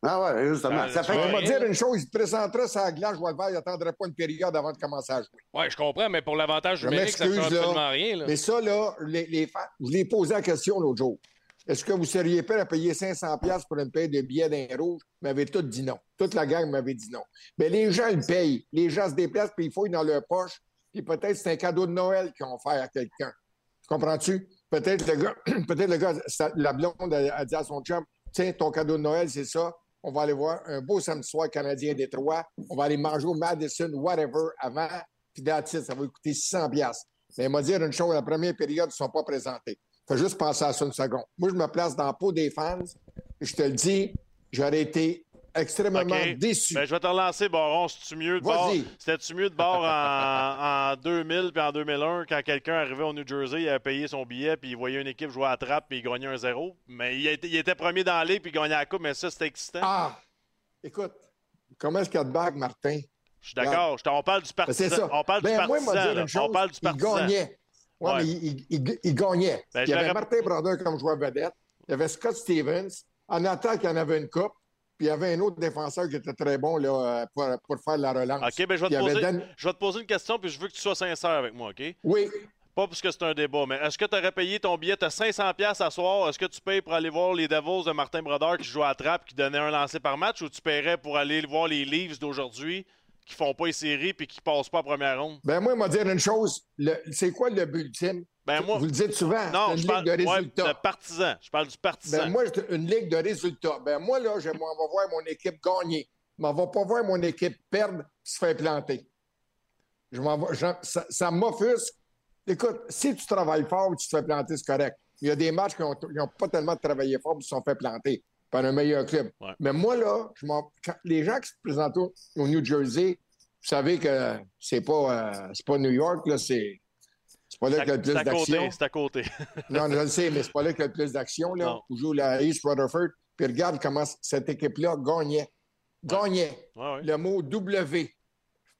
Ah ouais, justement. Ben, ça fait vois, On va dire une chose, il te présenterait sa glace, je vois le vert, il n'attendrait pas une période avant de commencer à jouer. Ouais, je comprends, mais pour l'avantage Je numérique, ça ne fait m'excuse, là. absolument rien. Là. Mais ça, là, les, les fans, je l'ai posé la question l'autre jour. Est-ce que vous seriez prêt à payer 500$ piastres pour une paire de billets d'un rouge? Ils m'avaient tous dit non. Toute la gang m'avait dit non. Mais les gens le payent. Les gens se déplacent puis ils fouillent dans leur poche. Puis peut-être c'est un cadeau de Noël qu'ils ont fait à quelqu'un. Tu comprends-tu? Peut-être le gars, peut-être le gars, la blonde a, dit à son chum, tiens, ton cadeau de Noël, c'est ça. On va aller voir un beau samedi soir canadien Détroit. On va aller manger au Madison, whatever, avant. Puis it, ça va coûter 600 piastres. Mais il m'a dit une chose, la première période, ils ne sont pas présentés. Fais juste penser à ça une seconde. Moi, je me place dans la peau des fans. Je te le dis, j'aurais été extrêmement déçu. Ben, je vais te relancer, Baron. C'est-tu mieux de bord? C'était-tu mieux de bord en, en 2000 puis en 2001 quand quelqu'un arrivait au New Jersey, il avait payé son billet puis il voyait une équipe jouer à la trappe puis il gagnait un zéro? Mais il était, il était premier dans ligue puis il gagnait la coupe, mais ça, c'était excitant. Ah! Écoute, comment est-ce qu'il y a de bague, Martin? Je suis d'accord. On parle du Ben, partisan. c'est ça. On parle Ben, du moi, il m'a partisan. chose, On parle du il partisan. gagnait. Ouais, Ouais. mais il, il- il- il gagnait. Ben, il y avait Martin Brodeur comme joueur vedette. Il y avait Scott Stevens. En attaque, il y en avait une coupe. Puis il y avait un autre défenseur qui était très bon là, euh, pour, pour faire la relance. OK, ben, je, vais te poser, Dan- je vais te poser une question puis je veux que tu sois sincère avec moi, OK? Oui. Pas parce que c'est un débat, mais est-ce que tu aurais payé ton billet? As 500$ piastres à soir. Est-ce que tu payes pour aller voir les Devils de Martin Brodeur qui joue à la trappe, qui donnait un lancer par match, ou tu paierais pour aller voir les Leafs d'aujourd'hui qui font pas les séries puis qui passent pas en première ronde? Ben moi, il m'a dit une chose. C'est quoi le but ultime? Ben, moi- Vous le dites souvent. Non, une je ligue parle de ouais, résultats. de partisan. Je parle du partisan. Ben, moi, une ligue de résultats. Ben, moi, là, je m'en vais voir mon équipe gagner. ne va pas voir mon équipe perdre et se faire planter. Je m'en vais- ça ça m'offusque. Écoute, si tu travailles fort tu te fais planter, c'est correct. Il y a des matchs qui n'ont pas tellement travaillé fort et se sont fait planter par un meilleur club. Ouais. Mais moi, là, je m'en- les gens qui se présentent au, au New Jersey, vous savez que c'est pas, euh, c'est pas New York, là, c'est. C'est pas là qu'il y a le plus à côté, d'action. c'est à côté. Non, je le sais, mais c'est pas là qu'il y a le plus d'action. Là. Non. On joue la East Rutherford. Puis regarde comment cette équipe-là gagnait. Gagnait. Ouais, ouais. Le mot W.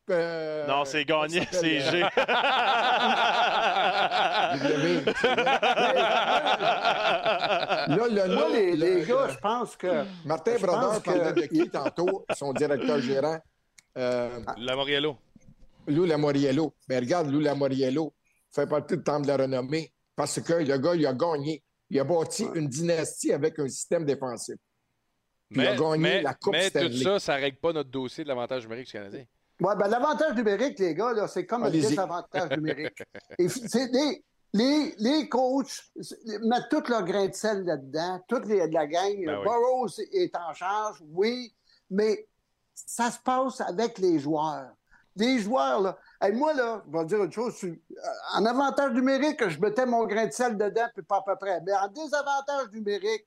Euh, non, c'est gagné, c'est G. euh, W. Là, le Moi, nom, les, le- les le- gars, je pense que. Martin Brodeur que- parlait de qui tantôt, son directeur gérant? Euh, Lamoriello. Lou Lamoriello. Mais regarde, Lou Lamoriello fait partie du temps de la renommée parce que le gars, il a gagné. Il a bâti une dynastie avec un système défensif. Puis il a Mais, gagné mais- la Coupe mais tout ça, ça ne règle pas notre dossier de l'avantage numérique du Canadien. Ouais, ben, l'avantage numérique, les gars, là, c'est comme le désavantage numérique. Et f- c'est les, les, les coachs mettent tout leur grain de sel là-dedans, toute les, la gang. Ben oui. Burroughs est en charge, oui, mais ça se passe avec les joueurs. Les joueurs, là. Hey, moi, là, je vais dire une chose. sur- En avantage numérique, je mettais mon grain de sel dedans, puis pas à peu près. Mais en désavantage numérique,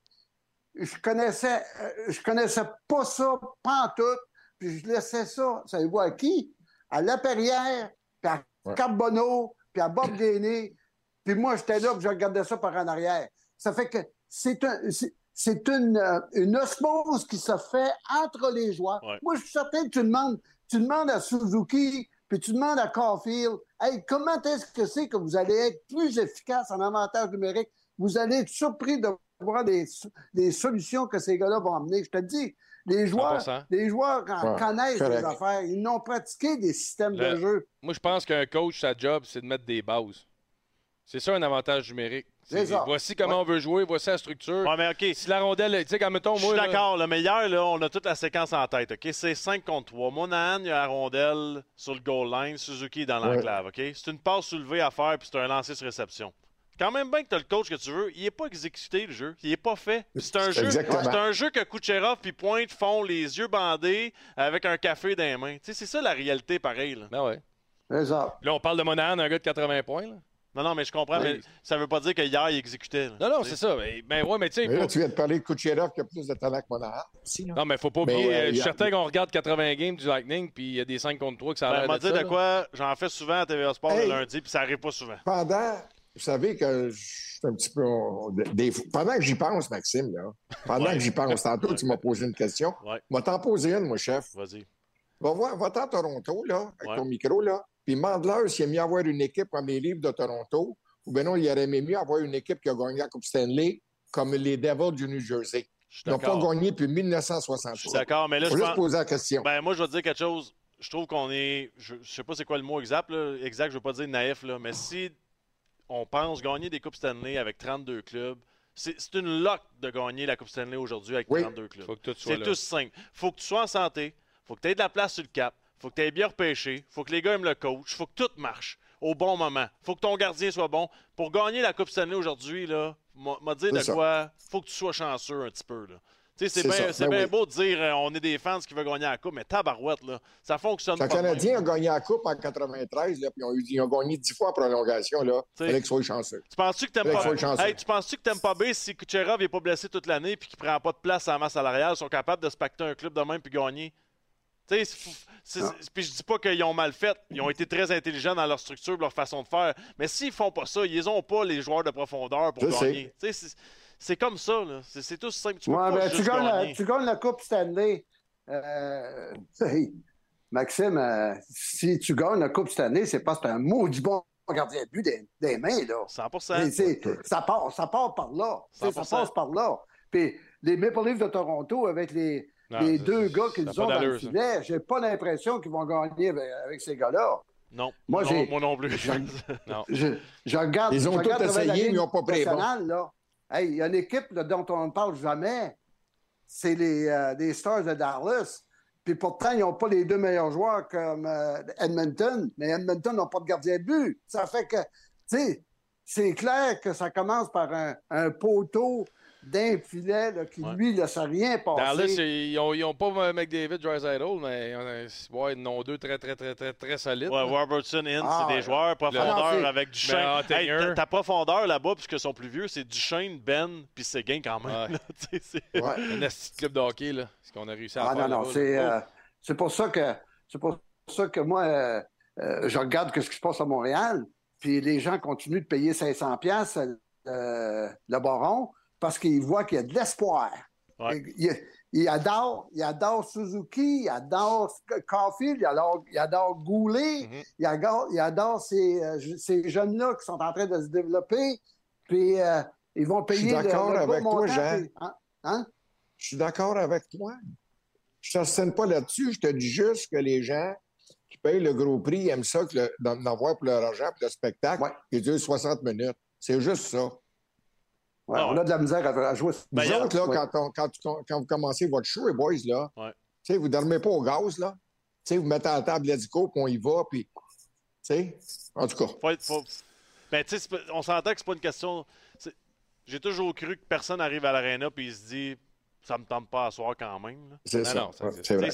je connaissais, euh, je connaissais pas ça, pas en tout. Puis je laissais ça, savez-vous à qui? À Laperrière, puis à Ouais. Carbonneau, puis à Bob Gainé. Puis moi, j'étais là, puis je regardais ça par en arrière. Ça fait que c'est un, c'est- une, euh, une osmose qui se fait entre les joueurs. Ouais. Moi, je suis certain que tu demandes, tu demandes à Suzuki, puis tu demandes à Caulfield, hey, comment est-ce que c'est que vous allez être plus efficace en avantage numérique? Vous allez être surpris de voir des, des solutions que ces gars-là vont amener. Je te dis, les joueurs, 100%. les joueurs Ouais, connaissent les affaires. Ils n'ont pratiqué des systèmes Le- de jeu. Moi, je pense qu'un coach, sa job, c'est de mettre des bases. C'est ça un avantage numérique. Voici comment on veut jouer, voici la structure. Ouais, mais OK. Si la rondelle, tu sais, quand mettons, Je suis moi. là- d'accord, là, mais hier, là, on a toute la séquence en tête. OK? C'est 5 contre 3. Monahan, il y a la rondelle sur le goal line. Suzuki est dans Ouais. l'enclave. OK? C'est une passe soulevée à faire, puis c'est un lancer sur réception. Quand même bien que tu as le coach que tu veux, il n'est pas exécuté, le jeu. Il n'est pas fait. C'est un, jeu, un jeu que Kucherov puis Pointe font les yeux bandés avec un café dans les mains. Tu sais, c'est ça la réalité, pareil. Là. Ben ouais. Là, on parle de Monahan, un gars de 80 points. Là. Non, non, mais je comprends, Oui. mais ça veut pas dire qu'hier, il exécutait. là. Non, non, c'est ça. Ben, ben ouais, mais tu sais. Mais là, faut- tu viens de parler de Kucherov qui a plus de talent que Monahan. Non, mais faut pas Mais, oublier. euh, euh, je suis certain qu'on regarde 80 games du Lightning, puis il y a des 5 contre 3 que ça a Ben, l'air m'a de là. quoi? J'en fais souvent à TVA Sport Hey. le lundi, puis ça arrive pas souvent. Pendant, vous savez que je suis un petit peu. on- des- pendant que j'y pense, Maxime, là, pendant Ouais. que j'y pense, tantôt, tu m'as posé une question. Ouais. Va t'en poser une, moi, chef. Vas-y. Va voir, va-t'en à Toronto, là, avec Ouais. ton micro, là, puis demande-leur s'il aime mieux avoir une équipe comme les livres de Toronto, ou bien non, il aurait aimé mieux avoir une équipe qui a gagné la Coupe Stanley, comme les Devils du New Jersey. Je suis Ils n'ont pas d'accord. gagné depuis Je suis 1963. d'accord, mais là, Faut je juste pense- poser la question. Ben, moi, je vais te dire quelque chose. Je trouve qu'on est. Je, je sais pas c'est quoi le mot exact, là. Exact, je veux pas dire naïf, là. Mais si on pense gagner des Coupes Stanley avec 32 clubs, c'est une lock de gagner la Coupe Stanley aujourd'hui avec Oui. 32 clubs. C'est tout simple. Faut que tu sois en santé. Faut que tu aies de la place sur le cap. Faut que tu aies bien repêché. Faut que les gars aiment le coach. Faut que tout marche au bon moment. Faut que ton gardien soit bon. Pour gagner la Coupe Stanley aujourd'hui, là, m'a m'a dit de ça. quoi. Faut que tu sois chanceux un petit peu, là. Tu sais, c'est bien Ben oui. beau de dire euh, on est des fans qui veulent gagner la Coupe, mais tabarouette, là, ça fonctionne pas. de Canadien a même. gagné la Coupe en 93, là, puis ils ont, ils ont gagné 10 fois en prolongation. Là. Fallait soient chanceux. Tu penses-tu que t'aimes pas chanceux. Hey, tu penses-tu que t'aimes pas bien si Kucherov n'est pas blessé toute l'année puis qu'il prend pas de place à la masse salariale, ils sont capables de se pacter un club de même puis gagner? Tu sais, c'est- puis je dis pas qu'ils ont mal fait, ils ont été très intelligents dans leur structure, leur façon de faire, mais s'ils font pas ça, ils ont pas les joueurs de profondeur pour Je gagner. C'est- comme ça, là. C'est tout simple. Tu Ouais, ben, tu, gagnes la, tu gagnes la Coupe Stanley. Euh, hey, Maxime, euh, si tu gagnes la Coupe Stanley, c'est parce que tu un maudit bon gardien de but des, des mains. Là. 100%. Mais c'est- ça, part, ça part par là. Ça 100%. passe par là. Puis les Maple Leafs de Toronto, avec les, Non, les deux gars qu'ils ont dans le filet, j'ai pas l'impression qu'ils vont gagner avec, avec ces gars-là. Non, Moi, non, j'ai- moi non plus. Non. Je, je regarde. Ils ont je tout essayé, mais ils n'ont pas pris là. Hey, il y a une équipe là, dont on ne parle jamais. C'est les, euh, les Stars de Dallas. Puis pourtant, ils n'ont pas les deux meilleurs joueurs comme euh, Edmonton. Mais Edmonton n'a pas de gardien de but. Ça fait que, tu sais, c'est clair que ça commence par un, un poteau d'un filet là, qui, lui, ne laisse rien passer. Dallas, ils n'ont pas McDavid, Drysdale, mais ils ouais, ont deux très, très, très, très, très solides. Ouais, Robertson, Ince, Ah, c'est des joueurs profondeur Le- avec Duchesne. Hey, ta, ta profondeur là-bas, puisqu'ils sont plus vieux, c'est Duchesne, Ben, puis Séguin quand même. Ouais. c'est- Ouais. Un club de hockey, là. Ce qu'on a réussi à Ah faire. non, non, c'est euh, c'est pour ça que c'est pour ça que moi, euh, euh, je regarde ce qui se passe à Montréal, puis les gens continuent de payer 500 pièces le baron parce qu'ils voient qu'il y a de l'espoir. Ouais. Il, il adore, il adore Suzuki, il adore Caulfield, il adore, il adore Goulet, il adore, il adore ces, euh, ces jeunes-là qui sont en train de se développer, puis euh, ils vont payer le, d'accord le gros avec toi, Jean. puis- hein? Hein? Je suis d'accord avec toi. Je ne t'assène pas là-dessus. Je te dis juste que les gens qui payent le gros prix aiment ça d'en d'en voir pour leur argent, pour le spectacle, Ouais. qui dure 60 minutes. C'est juste ça. Ouais, Ah on a de la misère à, à jouer. Ben, vous autres, là, Ouais. quand, on- quand, vous commencez votre show, les boys, là, Ouais. tu sais, vous ne dormez pas au gaz, là. Tu sais, vous mettez à la table l'hélico, puis on y va, puis... Tu sais, en tout cas. faut être- faut- Ben, on s'entend que c'est pas une question. J'ai toujours cru que personne arrive à l'aréna puis il se dit ça me tente pas à soir quand même. C'est Non, ça. non, ça Ouais, existe. c'est vrai.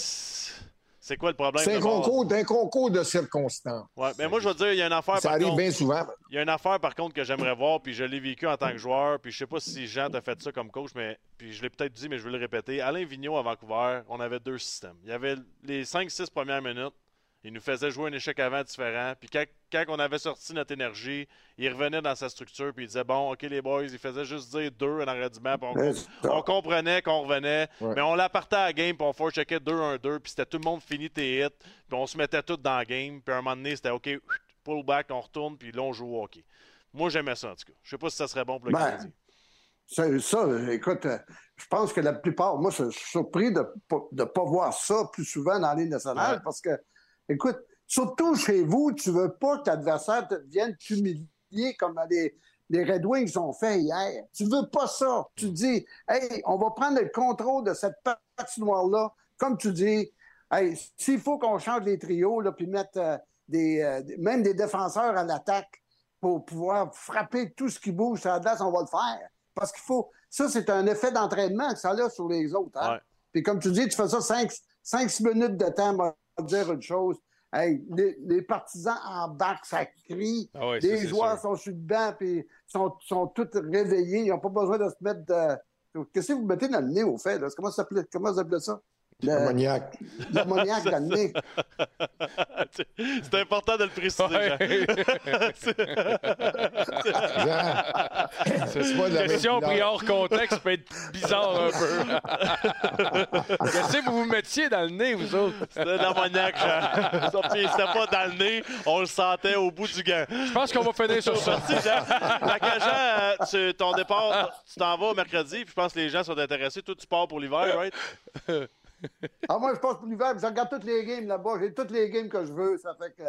C'est quoi le problème? C'est un concours, d'un concours de circonstances. Ouais, mais moi, je veux dire, il y a une affaire. Ça par arrive contre- bien souvent. Il y a une affaire, par contre, que j'aimerais voir, puis je l'ai vécu en tant que joueur, puis je sais pas si Jean t'a fait ça comme coach, mais puis je l'ai peut-être dit, mais je vais le répéter. Alain Vigneault à Vancouver, on avait deux systèmes. Il y avait les 5-6 premières minutes, il nous faisait jouer un échec avant différent, puis quand, quand on avait sorti notre énergie, il revenait dans sa structure, puis il disait Bon, OK, les boys, il faisait juste dire deux en arrêt du on, on comprenait qu'on revenait, Ouais. mais on l'appartait à la game, puis on forecheckait 2-1-2, puis c'était tout le monde fini tes hits, puis on se mettait tout dans la game, puis à un moment donné, c'était OK, pull back, on retourne, puis là, on joue au hockey. Moi, j'aimais ça, en tout cas. Je sais pas si ça serait bon pour le Ben, Canadien. Ça, ça, écoute, euh, je pense que la plupart, moi, je suis surpris de ne pas voir ça plus souvent dans les nationales Ouais. parce que, écoute, surtout chez vous, tu veux pas que l'adversaire te vienne t'humilier comme les, les Red Wings ont fait hier. Tu veux pas ça. Tu dis, hey, on va prendre le contrôle de cette patinoire-là. Comme tu dis, hey, s'il faut qu'on change les trios, là, puis mettre euh, des, euh, des- même des défenseurs à l'attaque pour pouvoir frapper tout ce qui bouge sur la glace, on va le faire. Parce qu'il faut. Ça, c'est un effet d'entraînement que ça a sur les autres. Hein? Ouais. Puis comme tu dis, tu fais ça 5-6 minutes de temps, dire une chose. Hey, les, les partisans en bac, ça crie. Ah les joueurs sûr. sont sur le banc, puis sont, sont tous réveillés. Ils n'ont pas besoin de se mettre de. Qu'est-ce que vous mettez dans le nez, au fait? Là? Comment ça comment ça s'appelait ça? Ammoniac. L'ammoniaque dans le nez. C'est important de le préciser, Jean. C'est pas de la Question pris hors contexte peut être bizarre un peu. Qu'est-ce que vous vous mettiez dans le nez, vous autres? C'était de l'ammoniaque, Jean. C'était pas dans le nez, on le sentait au bout du gant. Je pense qu'on va finir sur ça. Merci, Jean. Jean, euh, tu- ton départ, tu t'en vas mercredi, puis je pense que les gens sont intéressés. Toi, tu pars pour l'hiver, right? Ah, moi, je passe pour l'hiver, puis je regarde toutes les games là-bas. J'ai toutes les games que je veux. Ça fait que.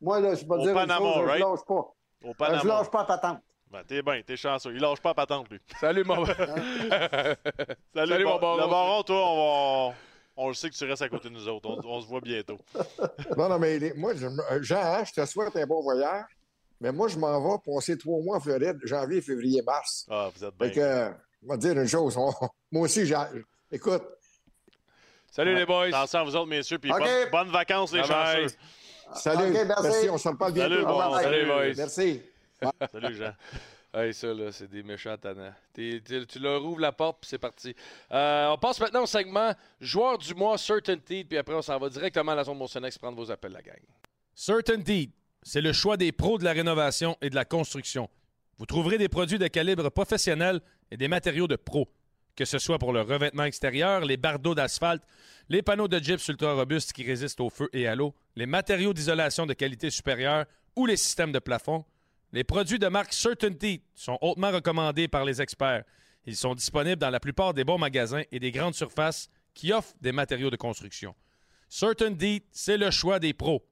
Moi, là, je peux Au dire une Panama, chose, je right? lâche pas. Au Euh, Je Panama. lâche pas à patente. Ben, t'es bien, t'es chanceux. Il lâche pas à patente, lui. Salut, mon Salut, Salut, mon Bar- baron. Le baron, toi, on va... On le sait que tu restes à côté de nous autres. On, on se voit bientôt. Non, non, mais les- moi, je, me- Jean, hein, je te souhaite un bon voyage. Mais moi, je m'en vais passer trois mois en Floride, janvier, février, mars. Ah, vous êtes Fait bien. que, euh, on va te dire une chose. on- moi aussi, j'ai- écoute, Salut, les boys. Attention à vous autres, messieurs, puis bonnes, bonnes vacances, les chanceux. salut. OK, merci. merci. on se reparle bientôt. Salut, bon. Salut, boys. Merci. Salut, Jean. Hey, ça, là, c'est des méchants tannants. T'es- t'es- tu leur ouvres la porte, puis c'est parti. Euh, on passe maintenant au segment Joueur du mois, Certainty, puis après, on s'en va directement à la zone Monsonex prendre vos appels, la gang. Certainty, c'est le choix des pros de la rénovation et de la construction. Vous trouverez des produits de calibre professionnel et des matériaux de pro. Que ce soit pour le revêtement extérieur, les bardeaux d'asphalte, les panneaux de gyps ultra robustes qui résistent au feu et à l'eau, les matériaux d'isolation de qualité supérieure ou les systèmes de plafond, les produits de marque Certainty sont hautement recommandés par les experts. Ils sont disponibles dans la plupart des bons magasins et des grandes surfaces qui offrent des matériaux de construction. Certainty, c'est le choix des pros.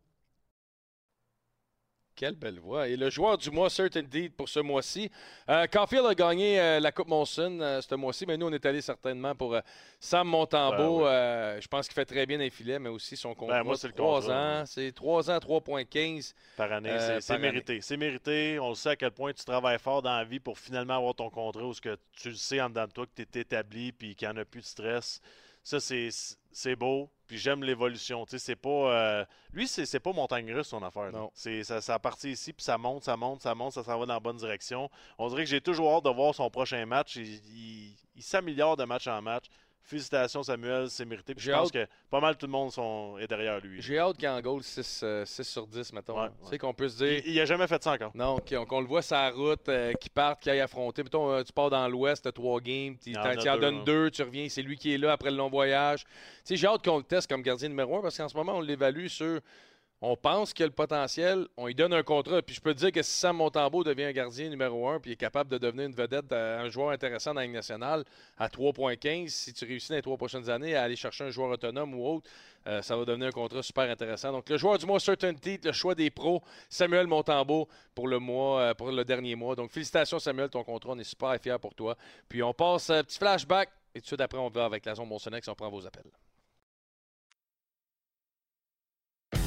Quelle belle voix. Et le joueur du mois, Certain Deed, pour ce mois-ci. Euh, Caulfield a gagné euh, la Coupe Monson euh, ce mois-ci, mais nous, on est allé certainement pour euh, Sam Montembeau. Ben je pense qu'il fait très bien les filets, mais aussi son contrat. Ben, moi, c'est le 3 contrat, ans. C'est 3 ans, 3,15 Par année, c'est- mérité. C'est mérité. On le sait à quel point tu travailles fort dans la vie pour finalement avoir ton contrat où ce que tu le sais en dedans de toi que tu es établi puis qu'il n'y en a plus de stress. Ça, c'est beau. Puis j'aime l'évolution. Tu sais, c'est pas. euh, lui, c'est pas montagne russe son affaire. C'est ça, ça partit ici, puis ça monte, ça monte, ça monte, ça s'en va dans la bonne direction. On dirait que j'ai toujours hâte de voir son prochain match. Il, il- il s'améliore de match en match. Félicitations, Samuel, c'est mérité. Puis je pense hâte- que pas mal tout le monde sont, est derrière lui. J'ai hâte qu'il en goal 6, euh, 6 sur 10, mettons. Tu sais qu'on peut se dire. Il, il a jamais fait ça encore. Non, qu'on le voit la route, euh, qu'il parte, qu'il aille affronter. Mettons, euh, tu pars dans l'Ouest, tu as trois games, tu en en donnes deux, tu reviens, c'est lui qui est là après le long voyage. Tu sais, j'ai hâte qu'on le teste comme gardien numéro un parce qu'en ce moment, on l'évalue sur. On pense qu'il a le potentiel, on lui donne un contrat. Puis je peux te dire que si Sam Montembeau devient un gardien numéro un puis est capable de devenir une vedette, euh, un joueur intéressant dans la Ligue nationale à 3,15, si tu réussis dans les trois prochaines années à aller chercher un joueur autonome ou autre, euh, ça va devenir un contrat super intéressant. Donc le joueur du mois Certainty, le choix des pros, Samuel Montembeau pour le mois, euh, pour le dernier mois. Donc félicitations Samuel, ton contrat, on est super fiers pour toi. Puis on passe un petit flashback et tout de suite après on va avec la zone Monsonex, on prend vos appels.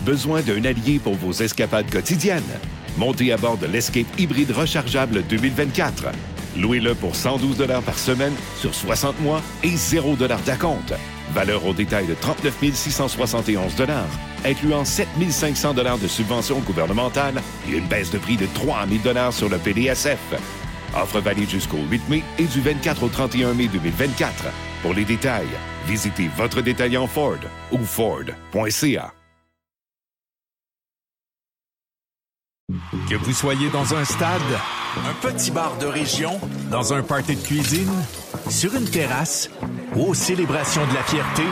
Besoin d'un allié pour vos escapades quotidiennes? Montez à bord de l'Escape hybride rechargeable 2024. Louez-le pour 112 par semaine sur 60 mois et 0 d'acompte. Valeur au détail de 39 671 incluant 7 500 de subventions gouvernementales et une baisse de prix de 3 000 sur le PDSF. Offre valide jusqu'au 8 mai et du 24 au 31 mai 2024. Pour les détails, visitez votre détaillant Ford ou Ford.ca. Que vous soyez dans un stade, un petit bar de région, dans un party de cuisine, sur une terrasse ou aux célébrations de la fierté,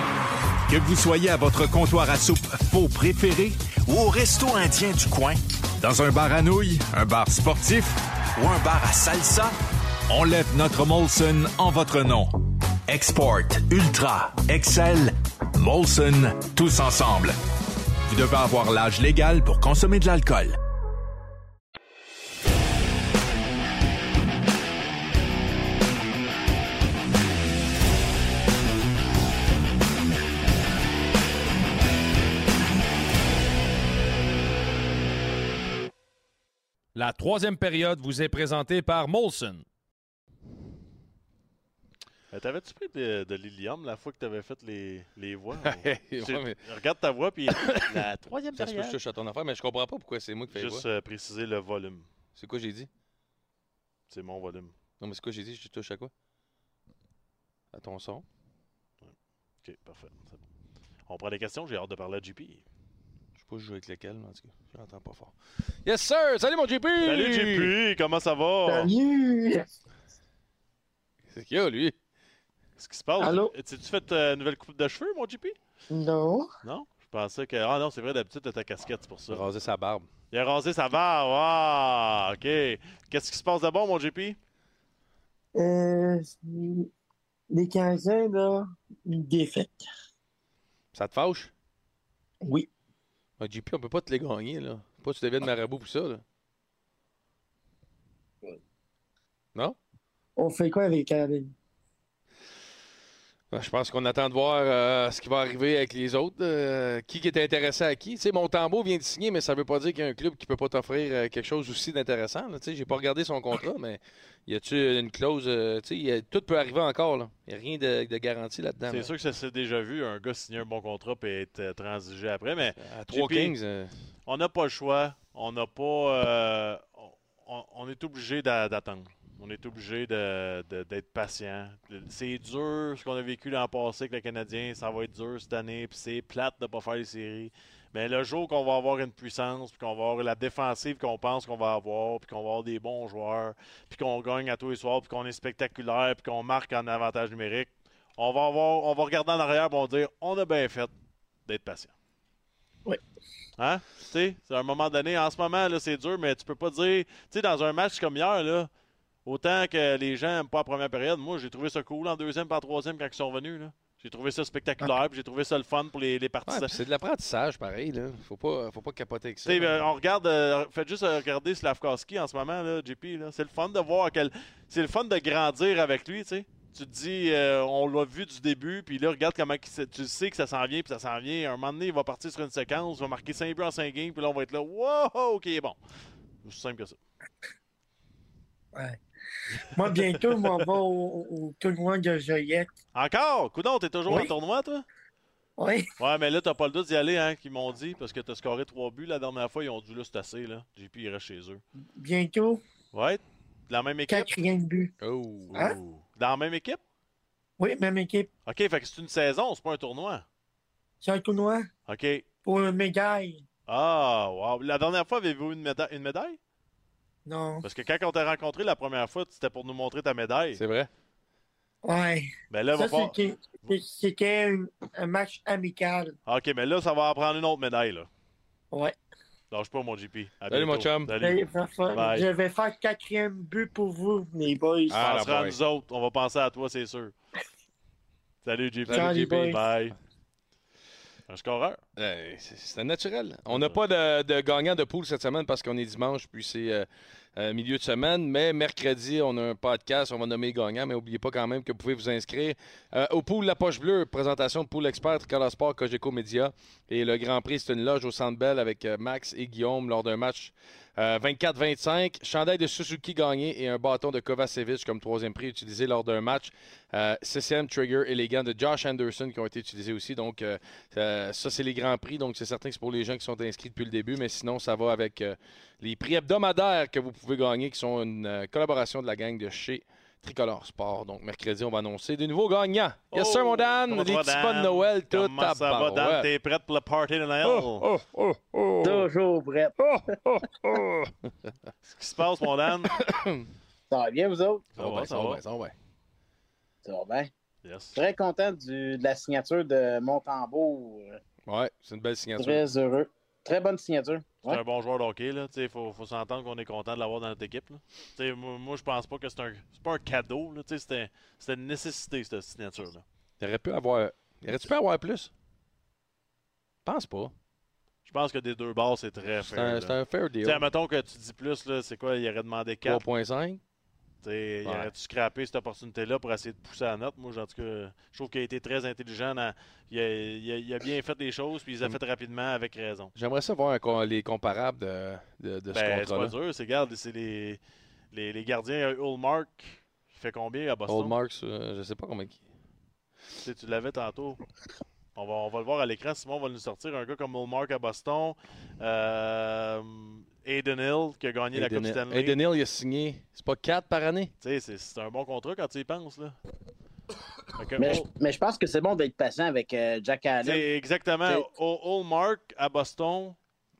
que vous soyez à votre comptoir à soupe faux préféré ou au resto indien du coin, dans un bar à nouilles, un bar sportif ou un bar à salsa, on lève notre Molson en votre nom. Export, Ultra, Excel, Molson, tous ensemble. Vous devez avoir l'âge légal pour consommer de l'alcool. La troisième période vous est présentée par Molson. Euh, T'avais-tu pris de, de l'Ilium la fois que t'avais fait les, les voix? Ouais, C'est- mais- Regarde ta voix, puis la troisième Ça se peut que je période. touche à ton affaire, mais je comprends pas pourquoi c'est moi qui fais les Juste voix. euh, préciser le volume. C'est quoi j'ai dit? C'est mon volume. Non, mais c'est quoi j'ai dit? Je touche à quoi? À ton son? OK, parfait. C'est bon. On prend des questions, j'ai hâte de parler à JP. Je jouer avec lequel, mais en tout cas, je l'entends pas fort. Yes, sir! Salut, mon JP! Salut JP, comment ça va? Salut! C'est qui, a, lui? Qu'est-ce qui se passe? Allô? As-tu fait euh, une nouvelle coupe de cheveux, mon JP? Non. Non? Je pensais que. Ah non, c'est vrai, d'habitude, t'as ta casquette, c'est pour ça. Il a rasé sa barbe. Il a rasé sa barbe. Ah, OK. Qu'est-ce qui se passe de bon, mon JP? Euh, les Canadiens, là, une défaite. Ça te fâche? Oui. Ah, JP, on peut pas te les gagner, là. Pas tu deviennes marabout pour ça, là. Non? On fait quoi avec les Canadiens? Ben, Je pense qu'on attend de voir euh, ce qui va arriver avec les autres. euh, qui est intéressé à qui. Tu sais, Montembeau vient de signer, mais ça veut pas dire qu'il y a un club qui peut pas t'offrir euh, quelque chose aussi d'intéressant. sais, J'ai pas regardé son contrat, mais y a-tu une clause? y a- tout peut arriver encore. Il n'y a rien de, de garanti là-dedans. C'est là. sûr que ça s'est déjà vu, un gars signer un bon contrat et être transigé après, mais À 3 JP, Kings, on n'a pas le choix. On n'a pas. on, on est obligé d'a- d'attendre. On est obligé de- de- d'être patient. C'est dur ce qu'on a vécu l'an passé avec le Canadien. Ça va être dur cette année. Puis c'est plate de ne pas faire les séries. Mais le jour qu'on va avoir une puissance, puis qu'on va avoir la défensive qu'on pense qu'on va avoir, puis qu'on va avoir des bons joueurs, puis qu'on gagne à tous les soirs, puis qu'on est spectaculaire, puis qu'on marque en avantage numérique, on va avoir, on va regarder en arrière, et on va dire, on a bien fait d'être patient. Oui. Hein? Tu sais, c'est un moment donné. En ce moment, là, c'est dur, mais tu peux pas dire. Tu sais, dans un match comme hier, là, autant que les gens n'aiment pas la première période, moi, j'ai trouvé ça cool en deuxième, pas en troisième quand ils sont revenus. Là. J'ai trouvé ça spectaculaire, puis j'ai trouvé ça le fun pour les, les partisans. c'est de l'apprentissage, pareil. Là. Faut, pas, faut pas capoter avec ça. Tu sais, euh, on regarde, euh, faites juste euh, regarder Slavkowski en ce moment, là, JP. là. C'est le fun de voir quel. C'est le fun de grandir avec lui, tu sais. Tu te dis, euh, on l'a vu du début, puis là, regarde comment il s'est- tu sais que ça s'en vient, puis ça s'en vient. Un moment donné, il va partir sur une séquence, il va marquer 5 buts en 5 games, puis là, on va être là, wow, ok, bon. C'est simple que ça. Ouais. Moi, bientôt, m'en vais au, au tournoi de Joliette. Encore? Coudon, t'es toujours Oui. en tournoi, toi? Oui. Ouais, mais là, t'as pas le doute d'y aller, hein, qu'ils m'ont dit, parce que t'as scoré 3 buts la dernière fois, ils ont dit, là, c'est assez, là. JP, il reste chez eux. Bientôt, Ouais? De la même équipe? quatrième but. Oh. Hein? Dans la même équipe? Oui, même équipe. OK, fait que c'est une saison, c'est pas un tournoi. C'est un tournoi OK. pour une médaille. Ah, wow. La dernière fois, avez-vous une, méda- une médaille? Non. Parce que quand on t'a rencontré la première fois, c'était pour nous montrer ta médaille. C'est vrai? Ouais. Ben là, Ça, va pas... c'était- un, un match amical. OK, mais là, ça va en prendre une autre médaille, là. Ouais. Lâche pas, mon JP. À Salut, mon chum. Je Salut. vais faire- Bye. je vais faire quatrième but pour vous, les boys. Ah, On pensera à boy. nous autres. On va penser à toi, c'est sûr. Salut, JP. Salut, boys. Bye. Un scoreur. Euh, C'était naturel. On n'a pas de, gagnant de poule cette semaine parce qu'on est dimanche, puis c'est euh, euh, milieu de semaine. Mais mercredi, on a un podcast, on va nommer les gagnants, mais n'oubliez pas quand même que vous pouvez vous inscrire au pool La Poche Bleue, présentation de Pool Expert, Tricolore Sport, Cogeco Média. Et le Grand Prix, c'est une loge au Centre Bell avec Max et Guillaume lors d'un match euh, 24-25. Chandail de Suzuki gagné et un bâton de Kovacevic comme troisième prix utilisé lors d'un match. Euh, CCM Trigger élégant de Josh Anderson qui ont été utilisés aussi. Donc, euh, euh, ça, c'est les grands prix. Donc, c'est certain que c'est pour les gens qui sont inscrits depuis le début. Mais sinon, ça va avec euh, les prix hebdomadaires que vous pouvez gagner, qui sont une euh, collaboration de la gang de chez Tricolore Sport. Donc, mercredi, on va annoncer des nouveaux gagnants. Yes, sir, mon Dan. Ça va, petits Dan? pas de Noël, tout Comment à ça va, Dan? T'es prête pour le party de Noël? Oh, oh, oh, oh. Toujours prêt. Oh, oh, oh. Qu'est-ce qui se passe, mon Dan? Ça va bien, vous autres? Ça va, ça va. bien, ça va bien. Ça va bien? Yes. Très content du- de la signature de Montembourg. Ouais, c'est une belle signature. Très heureux. Très bonne signature. C'est Ouais. un bon joueur de hockey. Il faut, faut s'entendre qu'on est content de l'avoir dans notre équipe. Là. Moi, moi, je pense pas que c'est un, c'est pas un cadeau. là. C'était une nécessité, cette signature-là. Il aurait pu avoir. Il pu avoir plus? Pense pas. Je pense que des deux balles, c'est très fair. là. c'est un fair deal. sais, mettons que tu dis plus, là, c'est quoi? Il aurait demandé 4. 3.5. Il aurait-tu scrappé cette opportunité-là pour essayer de pousser la note? Moi, en tout cas, je trouve qu'il a été très intelligent. dans- il, a, il a- il a bien fait les choses, puis il les a Mm. fait rapidement avec raison. J'aimerais ça voir un co- les comparables de, de, de ce Ben, c'est pas contrat-là. dur. C'est, regarde, c'est les, les, les gardiens. Ulmark, il fait combien à Boston? Old Marks, euh, je sais pas combien. Tu tu l'avais tantôt. On va, on va le voir à l'écran. Simon va nous sortir un gars comme Ulmark à Boston. Euh, Aiden Hill qui a gagné la Coupe Stanley. Aiden Hill, il a signé. C'est pas 4 par année? Tu sais, c'est, un bon contrat quand tu y penses. Là. Mais, je, Ul- mais je pense que c'est bon d'être patient avec euh, Jack Allen. c'est exactement. Ulmark à Boston.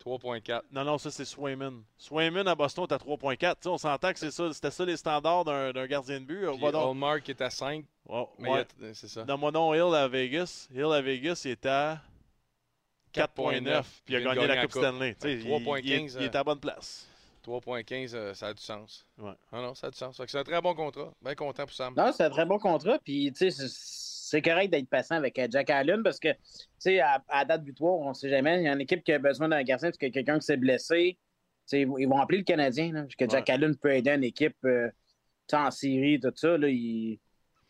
3.4. Non, non, ça c'est Swayman. Swayman à Boston est à 3.4. Tu sais, on s'entend que c'est ça, c'était ça les standards d'un, gardien de but. On Puis va donc- Old Mark est à 5. Ouais, Mais ouais. il y a- c'est ça. Dans mon nom, Hill à Vegas. Hill à Vegas, il est à 4.9. Puis il a gagné la Coupe Coupe. Stanley. Tu sais, Fait il, il est- 3.15, il est à la bonne place. 3.15, euh, ça a du sens. Ouais. Ah non, ça a du sens. C'est un très bon contrat. Bien content pour Sam. Non, c'est un très bon contrat. Puis, tu sais, c'est- correct d'être patient avec euh, Jack Allen parce que, tu sais, à, à date butoir, on ne sait jamais. Il y a une équipe qui a besoin d'un gardien parce que quelqu'un qui s'est blessé. Tu sais, ils vont appeler le Canadien. Là, parce que Jack Allen peut aider une équipe euh, en série, tout ça. Là, il-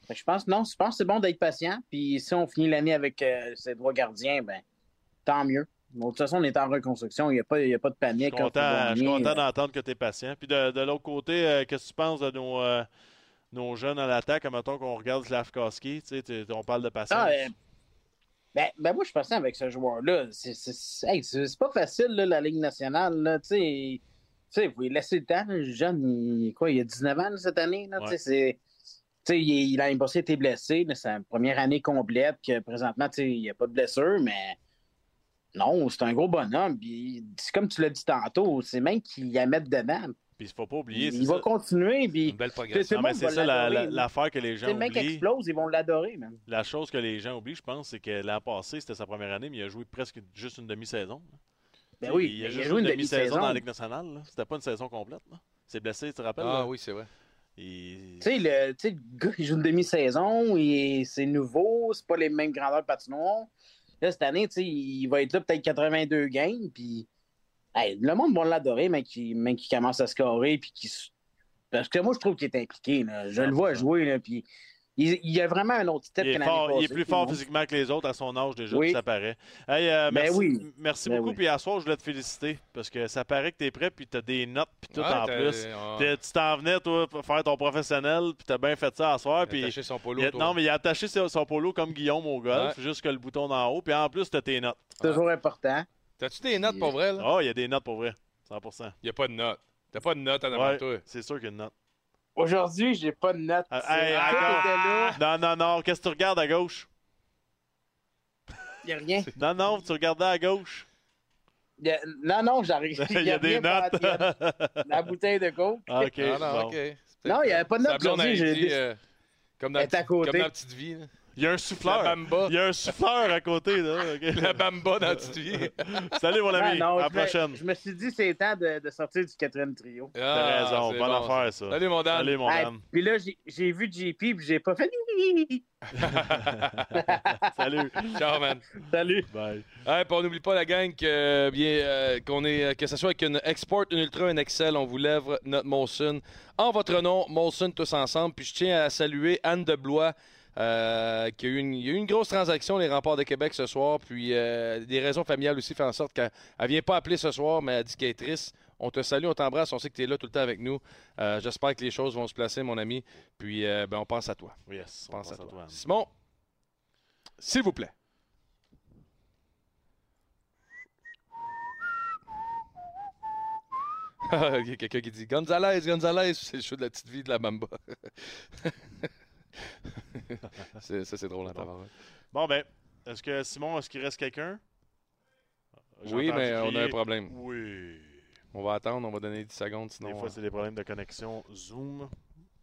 Fait que je pense, non, je pense que c'est bon d'être patient. Puis, si on finit l'année avec euh, ces trois gardiens, ben, tant mieux. Bon, de toute façon, on est en reconstruction. Il n'y a, a pas de panique. je suis content d'entendre que tu es patient. Puis de, de l'autre côté, euh, qu'est-ce que tu penses de nos, euh, nos jeunes à l'attaque? Mettons qu'on regarde Slavkowski. On parle de patience. Ah, euh, ben, ben moi, je suis patient avec ce joueur-là. C'est- hey, pas facile, là, la Ligue nationale. Là, tu sais, tu sais, vous laissez le temps. Le jeune, il, quoi, il a 19 ans là, cette année. Là, Ouais. c'est- il, il a passé été blessé. C'est sa première année complète. Que présentement, il n'y a pas de blessure, mais non, c'est un gros bonhomme. Puis, c'est comme tu l'as dit tantôt, c'est même qu'il y a mettre dedans. Puis il faut pas oublier. Il, c'est il va ça. continuer. Puis, Une belle progression. C'est ça la- la- l'affaire que les gens oublient. explose, ils vont l'adorer. La chose que les gens oublient, je pense, c'est que l'an passé, c'était sa première année, mais il a joué presque juste une demi-saison. Ben oui, il a il a juste joué une une demi-saison demi-saison. dans la Ligue nationale. là. C'était pas une saison complète. là. C'est blessé, tu te rappelles? Ah là? oui, c'est vrai. Il- Tu sais, le, gars, il joue une demi-saison, et c'est nouveau, c'est pas les mêmes grandeurs de patinoire. Là, cette année, il va être là peut-être 82 games, puis hey, le monde va l'adorer, mais qui, mais qui commence à scorer, puis qui... Parce que moi, je trouve qu'il est impliqué, là. Je le vois jouer, là, puis il, il a vraiment un autre step Il est, fort- il est plus fort physiquement que les autres à son âge déjà, Oui. puis ça paraît. Hey, euh, Ben merci oui. merci Ben beaucoup. oui. Puis à soir, je voulais te féliciter parce que ça paraît que tu es prêt, puis tu as des notes, puis tout Ouais, en plus. ouais. T'es- Tu t'en venais, toi, pour faire ton professionnel, puis tu as bien fait ça à soir. Il a attaché son polo, il a- toi. non, mais il a attaché son, son polo comme Guillaume au golf, juste que le bouton d'en haut, puis en plus, tu as tes notes. Toujours important. T'as-tu des notes pour vrai, là? Ah, il y a des notes pour vrai, 100 Il n'y a pas de notes. T'as pas de notes en avant Ouais, de toi. c'est sûr qu'il y a une note. Aujourd'hui, j'ai pas de notes. C'est- hey, à. Non, non, non, qu'est-ce que tu regardes à gauche? Il n'y a rien. Non, non, tu regardais à gauche. Y a- Non, non, j'arrive. Il y a des notes. y a La bouteille de coke. Ah, ok, Ah non, bon. Non, il n'y avait pas de notes aujourd'hui. j'ai dit, euh, comme, dans côté. comme dans la petite vie. là. Il y a un souffleur. La bamba. Il y a un souffleur à côté, là. La bamba dans petite vie. Salut, mon ami. Ah, non, à la prochaine. Je me suis dit, c'est temps de, de sortir du quatrième trio. T'as Ah, raison. c'est Bonne bon, affaire, ça. Salut, mon Dan. Salut, mon Dan. Puis là, j'ai- vu JP, puis j'ai pas fait. Salut. Ciao, man. Salut. Bye. Ouais, puis on n'oublie pas la gang que bien euh, qu'on est que ce soit avec une Export, une Ultra, une Excel, on vous lève notre Molson en votre nom, Molson tous ensemble. Puis je tiens à saluer Anne de Blois. Euh, qui a eu une, il y a eu une grosse transaction les remparts de Québec ce soir, puis euh, des raisons familiales aussi fait en sorte qu'elle ne vient pas appeler ce soir, mais elle dit qu'elle est triste. On te salue, on t'embrasse, on sait que tu es là tout le temps avec nous. Euh, J'espère que les choses vont se placer, mon ami. Puis euh, ben, on pense à toi. Yes, On pense à toi. Simon, s'il vous plaît. Il y a quelqu'un qui dit Gonzalez, Gonzalez, c'est le show de la petite vie de la Mamba. Ça, c'est drôle à tabarouette. Bon, ben, est-ce que Simon, est-ce qu'il reste quelqu'un? Oui, mais on a un problème. Oui. On va attendre, on va donner 10 secondes, sinon. Des fois, c'est des problèmes de connexion Zoom.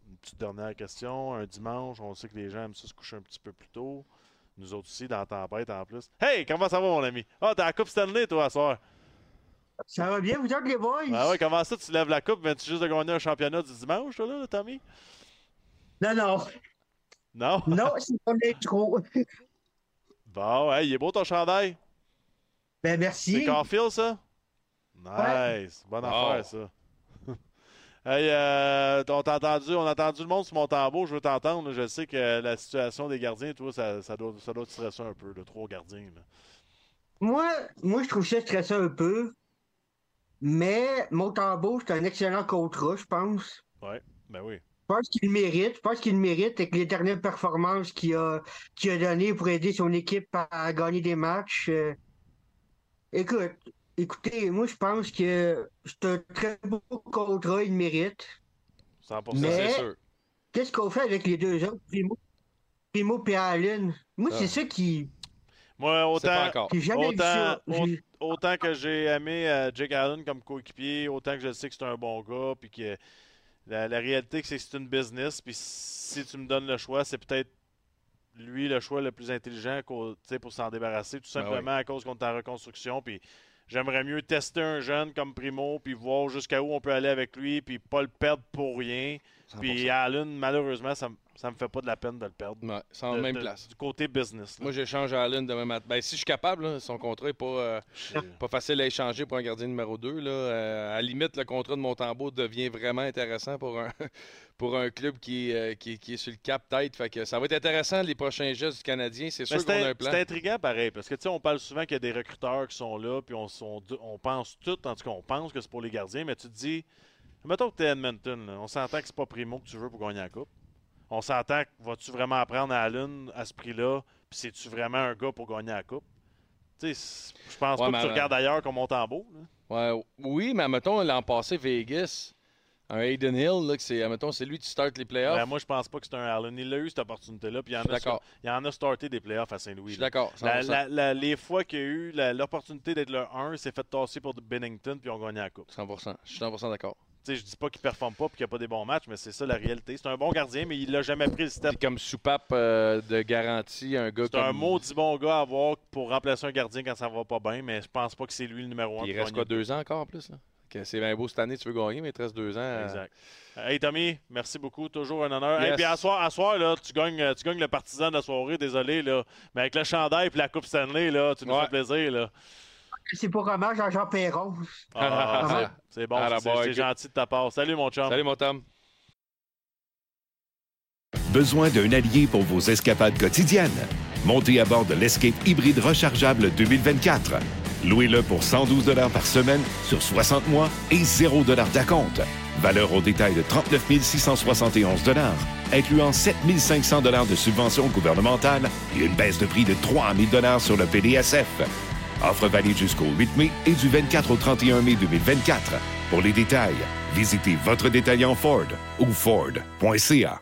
Une petite dernière question. Un dimanche, on sait que les gens aiment ça se coucher un petit peu plus tôt. Nous autres aussi, dans la tempête en plus. Hey, comment ça va, mon ami? Ah, t'as la Coupe Stanley, toi, à soir. Ça va bien, vous autres, les boys? Ah ouais, comment ça, tu lèves la coupe? Viens-tu juste de gagner un championnat du dimanche, toi, là, Tommy? Non, non. Non? Non, c'est pas l'intro. Bon, hey, il est beau ton chandail. Ben, merci. C'est Carfield, ça? Nice. Bonne Wow. affaire, ça. hey, euh, on t'a entendu, on a entendu le monde sur mon tambour. Je veux t'entendre. Je sais que la situation des gardiens, toi, ça, ça, doit, ça doit te stresser un peu, de trois gardiens. là. Moi, moi, je trouve ça stressant un peu. Mais Montembeau, c'est un excellent contrat, je pense. Ouais, ben oui. Je pense qu'il le mérite. Je pense qu'il le mérite avec les dernières performances qu'il a, qu'il a données pour aider son équipe à, gagner des matchs. Euh, écoute, écoutez, moi, je pense que c'est un très beau contrat, il le mérite. 100%, Mais- c'est sûr. Qu'est-ce qu'on fait avec les deux autres, Primo, Primo et Allen? Moi, Ah. c'est ça qui. Moi, autant, autant, autant que j'ai aimé euh, Jake Allen comme coéquipier, autant que je sais que c'est un bon gars, puis que la, la réalité, c'est que c'est une business, puis si tu me donnes le choix, c'est peut-être lui le choix le plus intelligent pour s'en débarrasser, tout Ben simplement à cause qu'on est en reconstruction, puis j'aimerais mieux tester un jeune comme Primo, puis voir jusqu'à où on peut aller avec lui, puis pas le perdre pour rien. Puis Allen, malheureusement, ça, me- ça me fait pas de la peine de le perdre. Ouais, c'est en De- même de- place. Du côté business. là. Moi, j'échange à Allen demain matin. Ben, si je suis capable, là, son contrat n'est pas, euh, pas facile à échanger pour un gardien numéro 2. Là. Euh, à la limite, le contrat de Montembeau devient vraiment intéressant pour un, pour un club qui, est, euh, qui, est- qui est sur le cap. Fait que ça va être intéressant, les prochains gestes du Canadien. C'est sûr qu'on a un plan. c'est intriguant pareil, parce que tu sais, on parle souvent qu'il y a des recruteurs qui sont là, puis on, on, on pense tout, en tout cas, on pense que c'est pour les gardiens, mais tu te dis, mettons que tu es Edmonton, là, on s'entend que c'est pas Primo que tu veux pour gagner la Coupe. On s'entend que vas-tu vraiment apprendre à Allen à ce prix-là, puis c'est-tu vraiment un gars pour gagner la Coupe? Tu sais, je pense Ouais, pas que tu regardes ailleurs comme Montembeau. là. Ouais, oui, mais mettons, l'an passé, Vegas, un Hayden Hill, c'est, mettons, c'est lui qui start les playoffs. Ben, moi, je pense pas que c'est un Allen. Il a eu cette opportunité-là, puis il il en a starté des playoffs à Saint-Louis. Je suis d'accord, La- 100%. la- la- les fois qu'il y a eu l'opportunité d'être le 1, il s'est fait tasser pour Bennington, puis ont gagné la Coupe. 100%. Je suis 100% d'accord. Tu sais, je dis pas qu'il performe pas et qu'il n'y a pas des bons matchs, mais c'est ça la réalité. C'est un bon gardien, mais il l'a jamais pris le step. Puis comme soupape euh, de garantie, un gars C'est comme... un maudit bon gars à avoir pour remplacer un gardien quand ça va pas bien, mais je pense pas que c'est lui le numéro 1. Puis il reste quoi, deux ans encore en plus? Là? c'est bien beau cette année, tu veux gagner, mais il te reste deux ans. euh, Exact. Hey Tommy, merci beaucoup, toujours un honneur. Et Yes. puis à soir, à soir là, tu gagnes, tu gagnes le partisan de la soirée, désolé là, mais avec le chandail et la coupe Stanley là, tu nous Ouais. fais plaisir là. C'est pour hommage à Jean Perron. Ah, Ah, c'est- bon, la c'est- gentil de ta part. Salut mon chum. Salut mon Tom. Besoin d'un allié pour vos escapades quotidiennes? Montez à bord de l'Escape hybride rechargeable 2024. Louez-le pour 112 par semaine sur 60 mois et 0 d'acompte. Valeur au détail de 39 671 incluant 7 500 de subventions gouvernementales et une baisse de prix de 3 000 sur le PDSF. Offre valide jusqu'au 8 mai et du 24 au 31 mai 2024. Pour les détails, visitez votre détaillant Ford ou Ford.ca.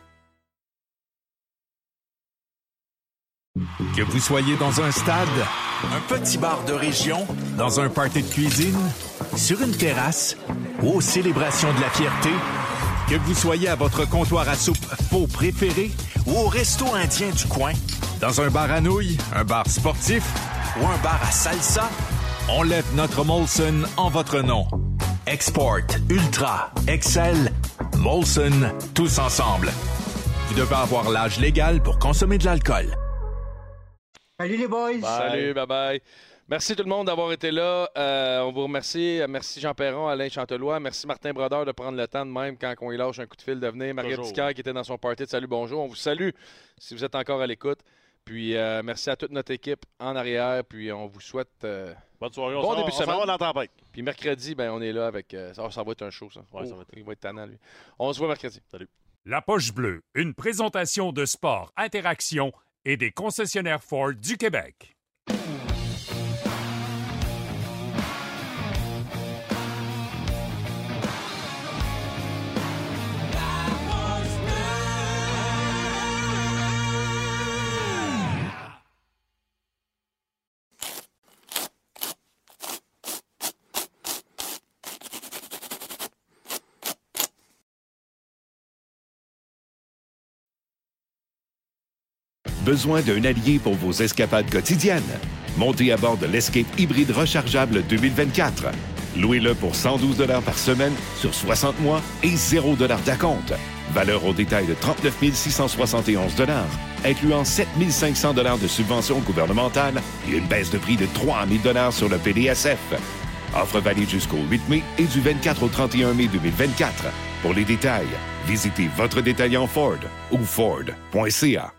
Que vous soyez dans un stade, un petit bar de région, dans un party de cuisine, sur une terrasse ou aux célébrations de la fierté, que vous soyez à votre comptoir à soupe faux préféré ou au resto indien du coin, dans un bar à nouilles, un bar sportif ou un bar à salsa, on lève notre Molson en votre nom. Export, Ultra, Excel, Molson, tous ensemble. Vous devez avoir l'âge légal pour consommer de l'alcool. Salut les boys. Salut, bye bye. Merci tout le monde d'avoir été là. Euh, on vous remercie. Merci Jean Perron, Alain Chantelois. Merci Martin Brodeur de prendre le temps de même quand on y lâche un coup de fil de venir. Marie Toujours. Dicker qui était dans son party de Salut Bonjour. On vous salue si vous êtes encore à l'écoute. Puis euh, merci à toute notre équipe en arrière. Puis on vous souhaite euh, Bonne soirée. On bon début de on semaine. va dans la tempête. Puis mercredi, ben, on est là avec. euh, ça, ça va être un show, ça. Ouais, ça Oh, va être- Il va être tannant, lui. On se voit mercredi. Salut. La Poche Bleue, une présentation de sport, interaction et des concessionnaires Ford du Québec. Besoin d'un allié pour vos escapades quotidiennes? Montez à bord de l'Escape hybride rechargeable 2024. Louez-le pour 112 par semaine sur 60 mois et 0 d'acompte. Valeur au détail de 39 671 incluant 7 500 de subventions gouvernementales et une baisse de prix de 3 000 sur le PDSF. Offre valide jusqu'au 8 mai et du 24 au 31 mai 2024. Pour les détails, visitez votre détaillant Ford ou Ford.ca.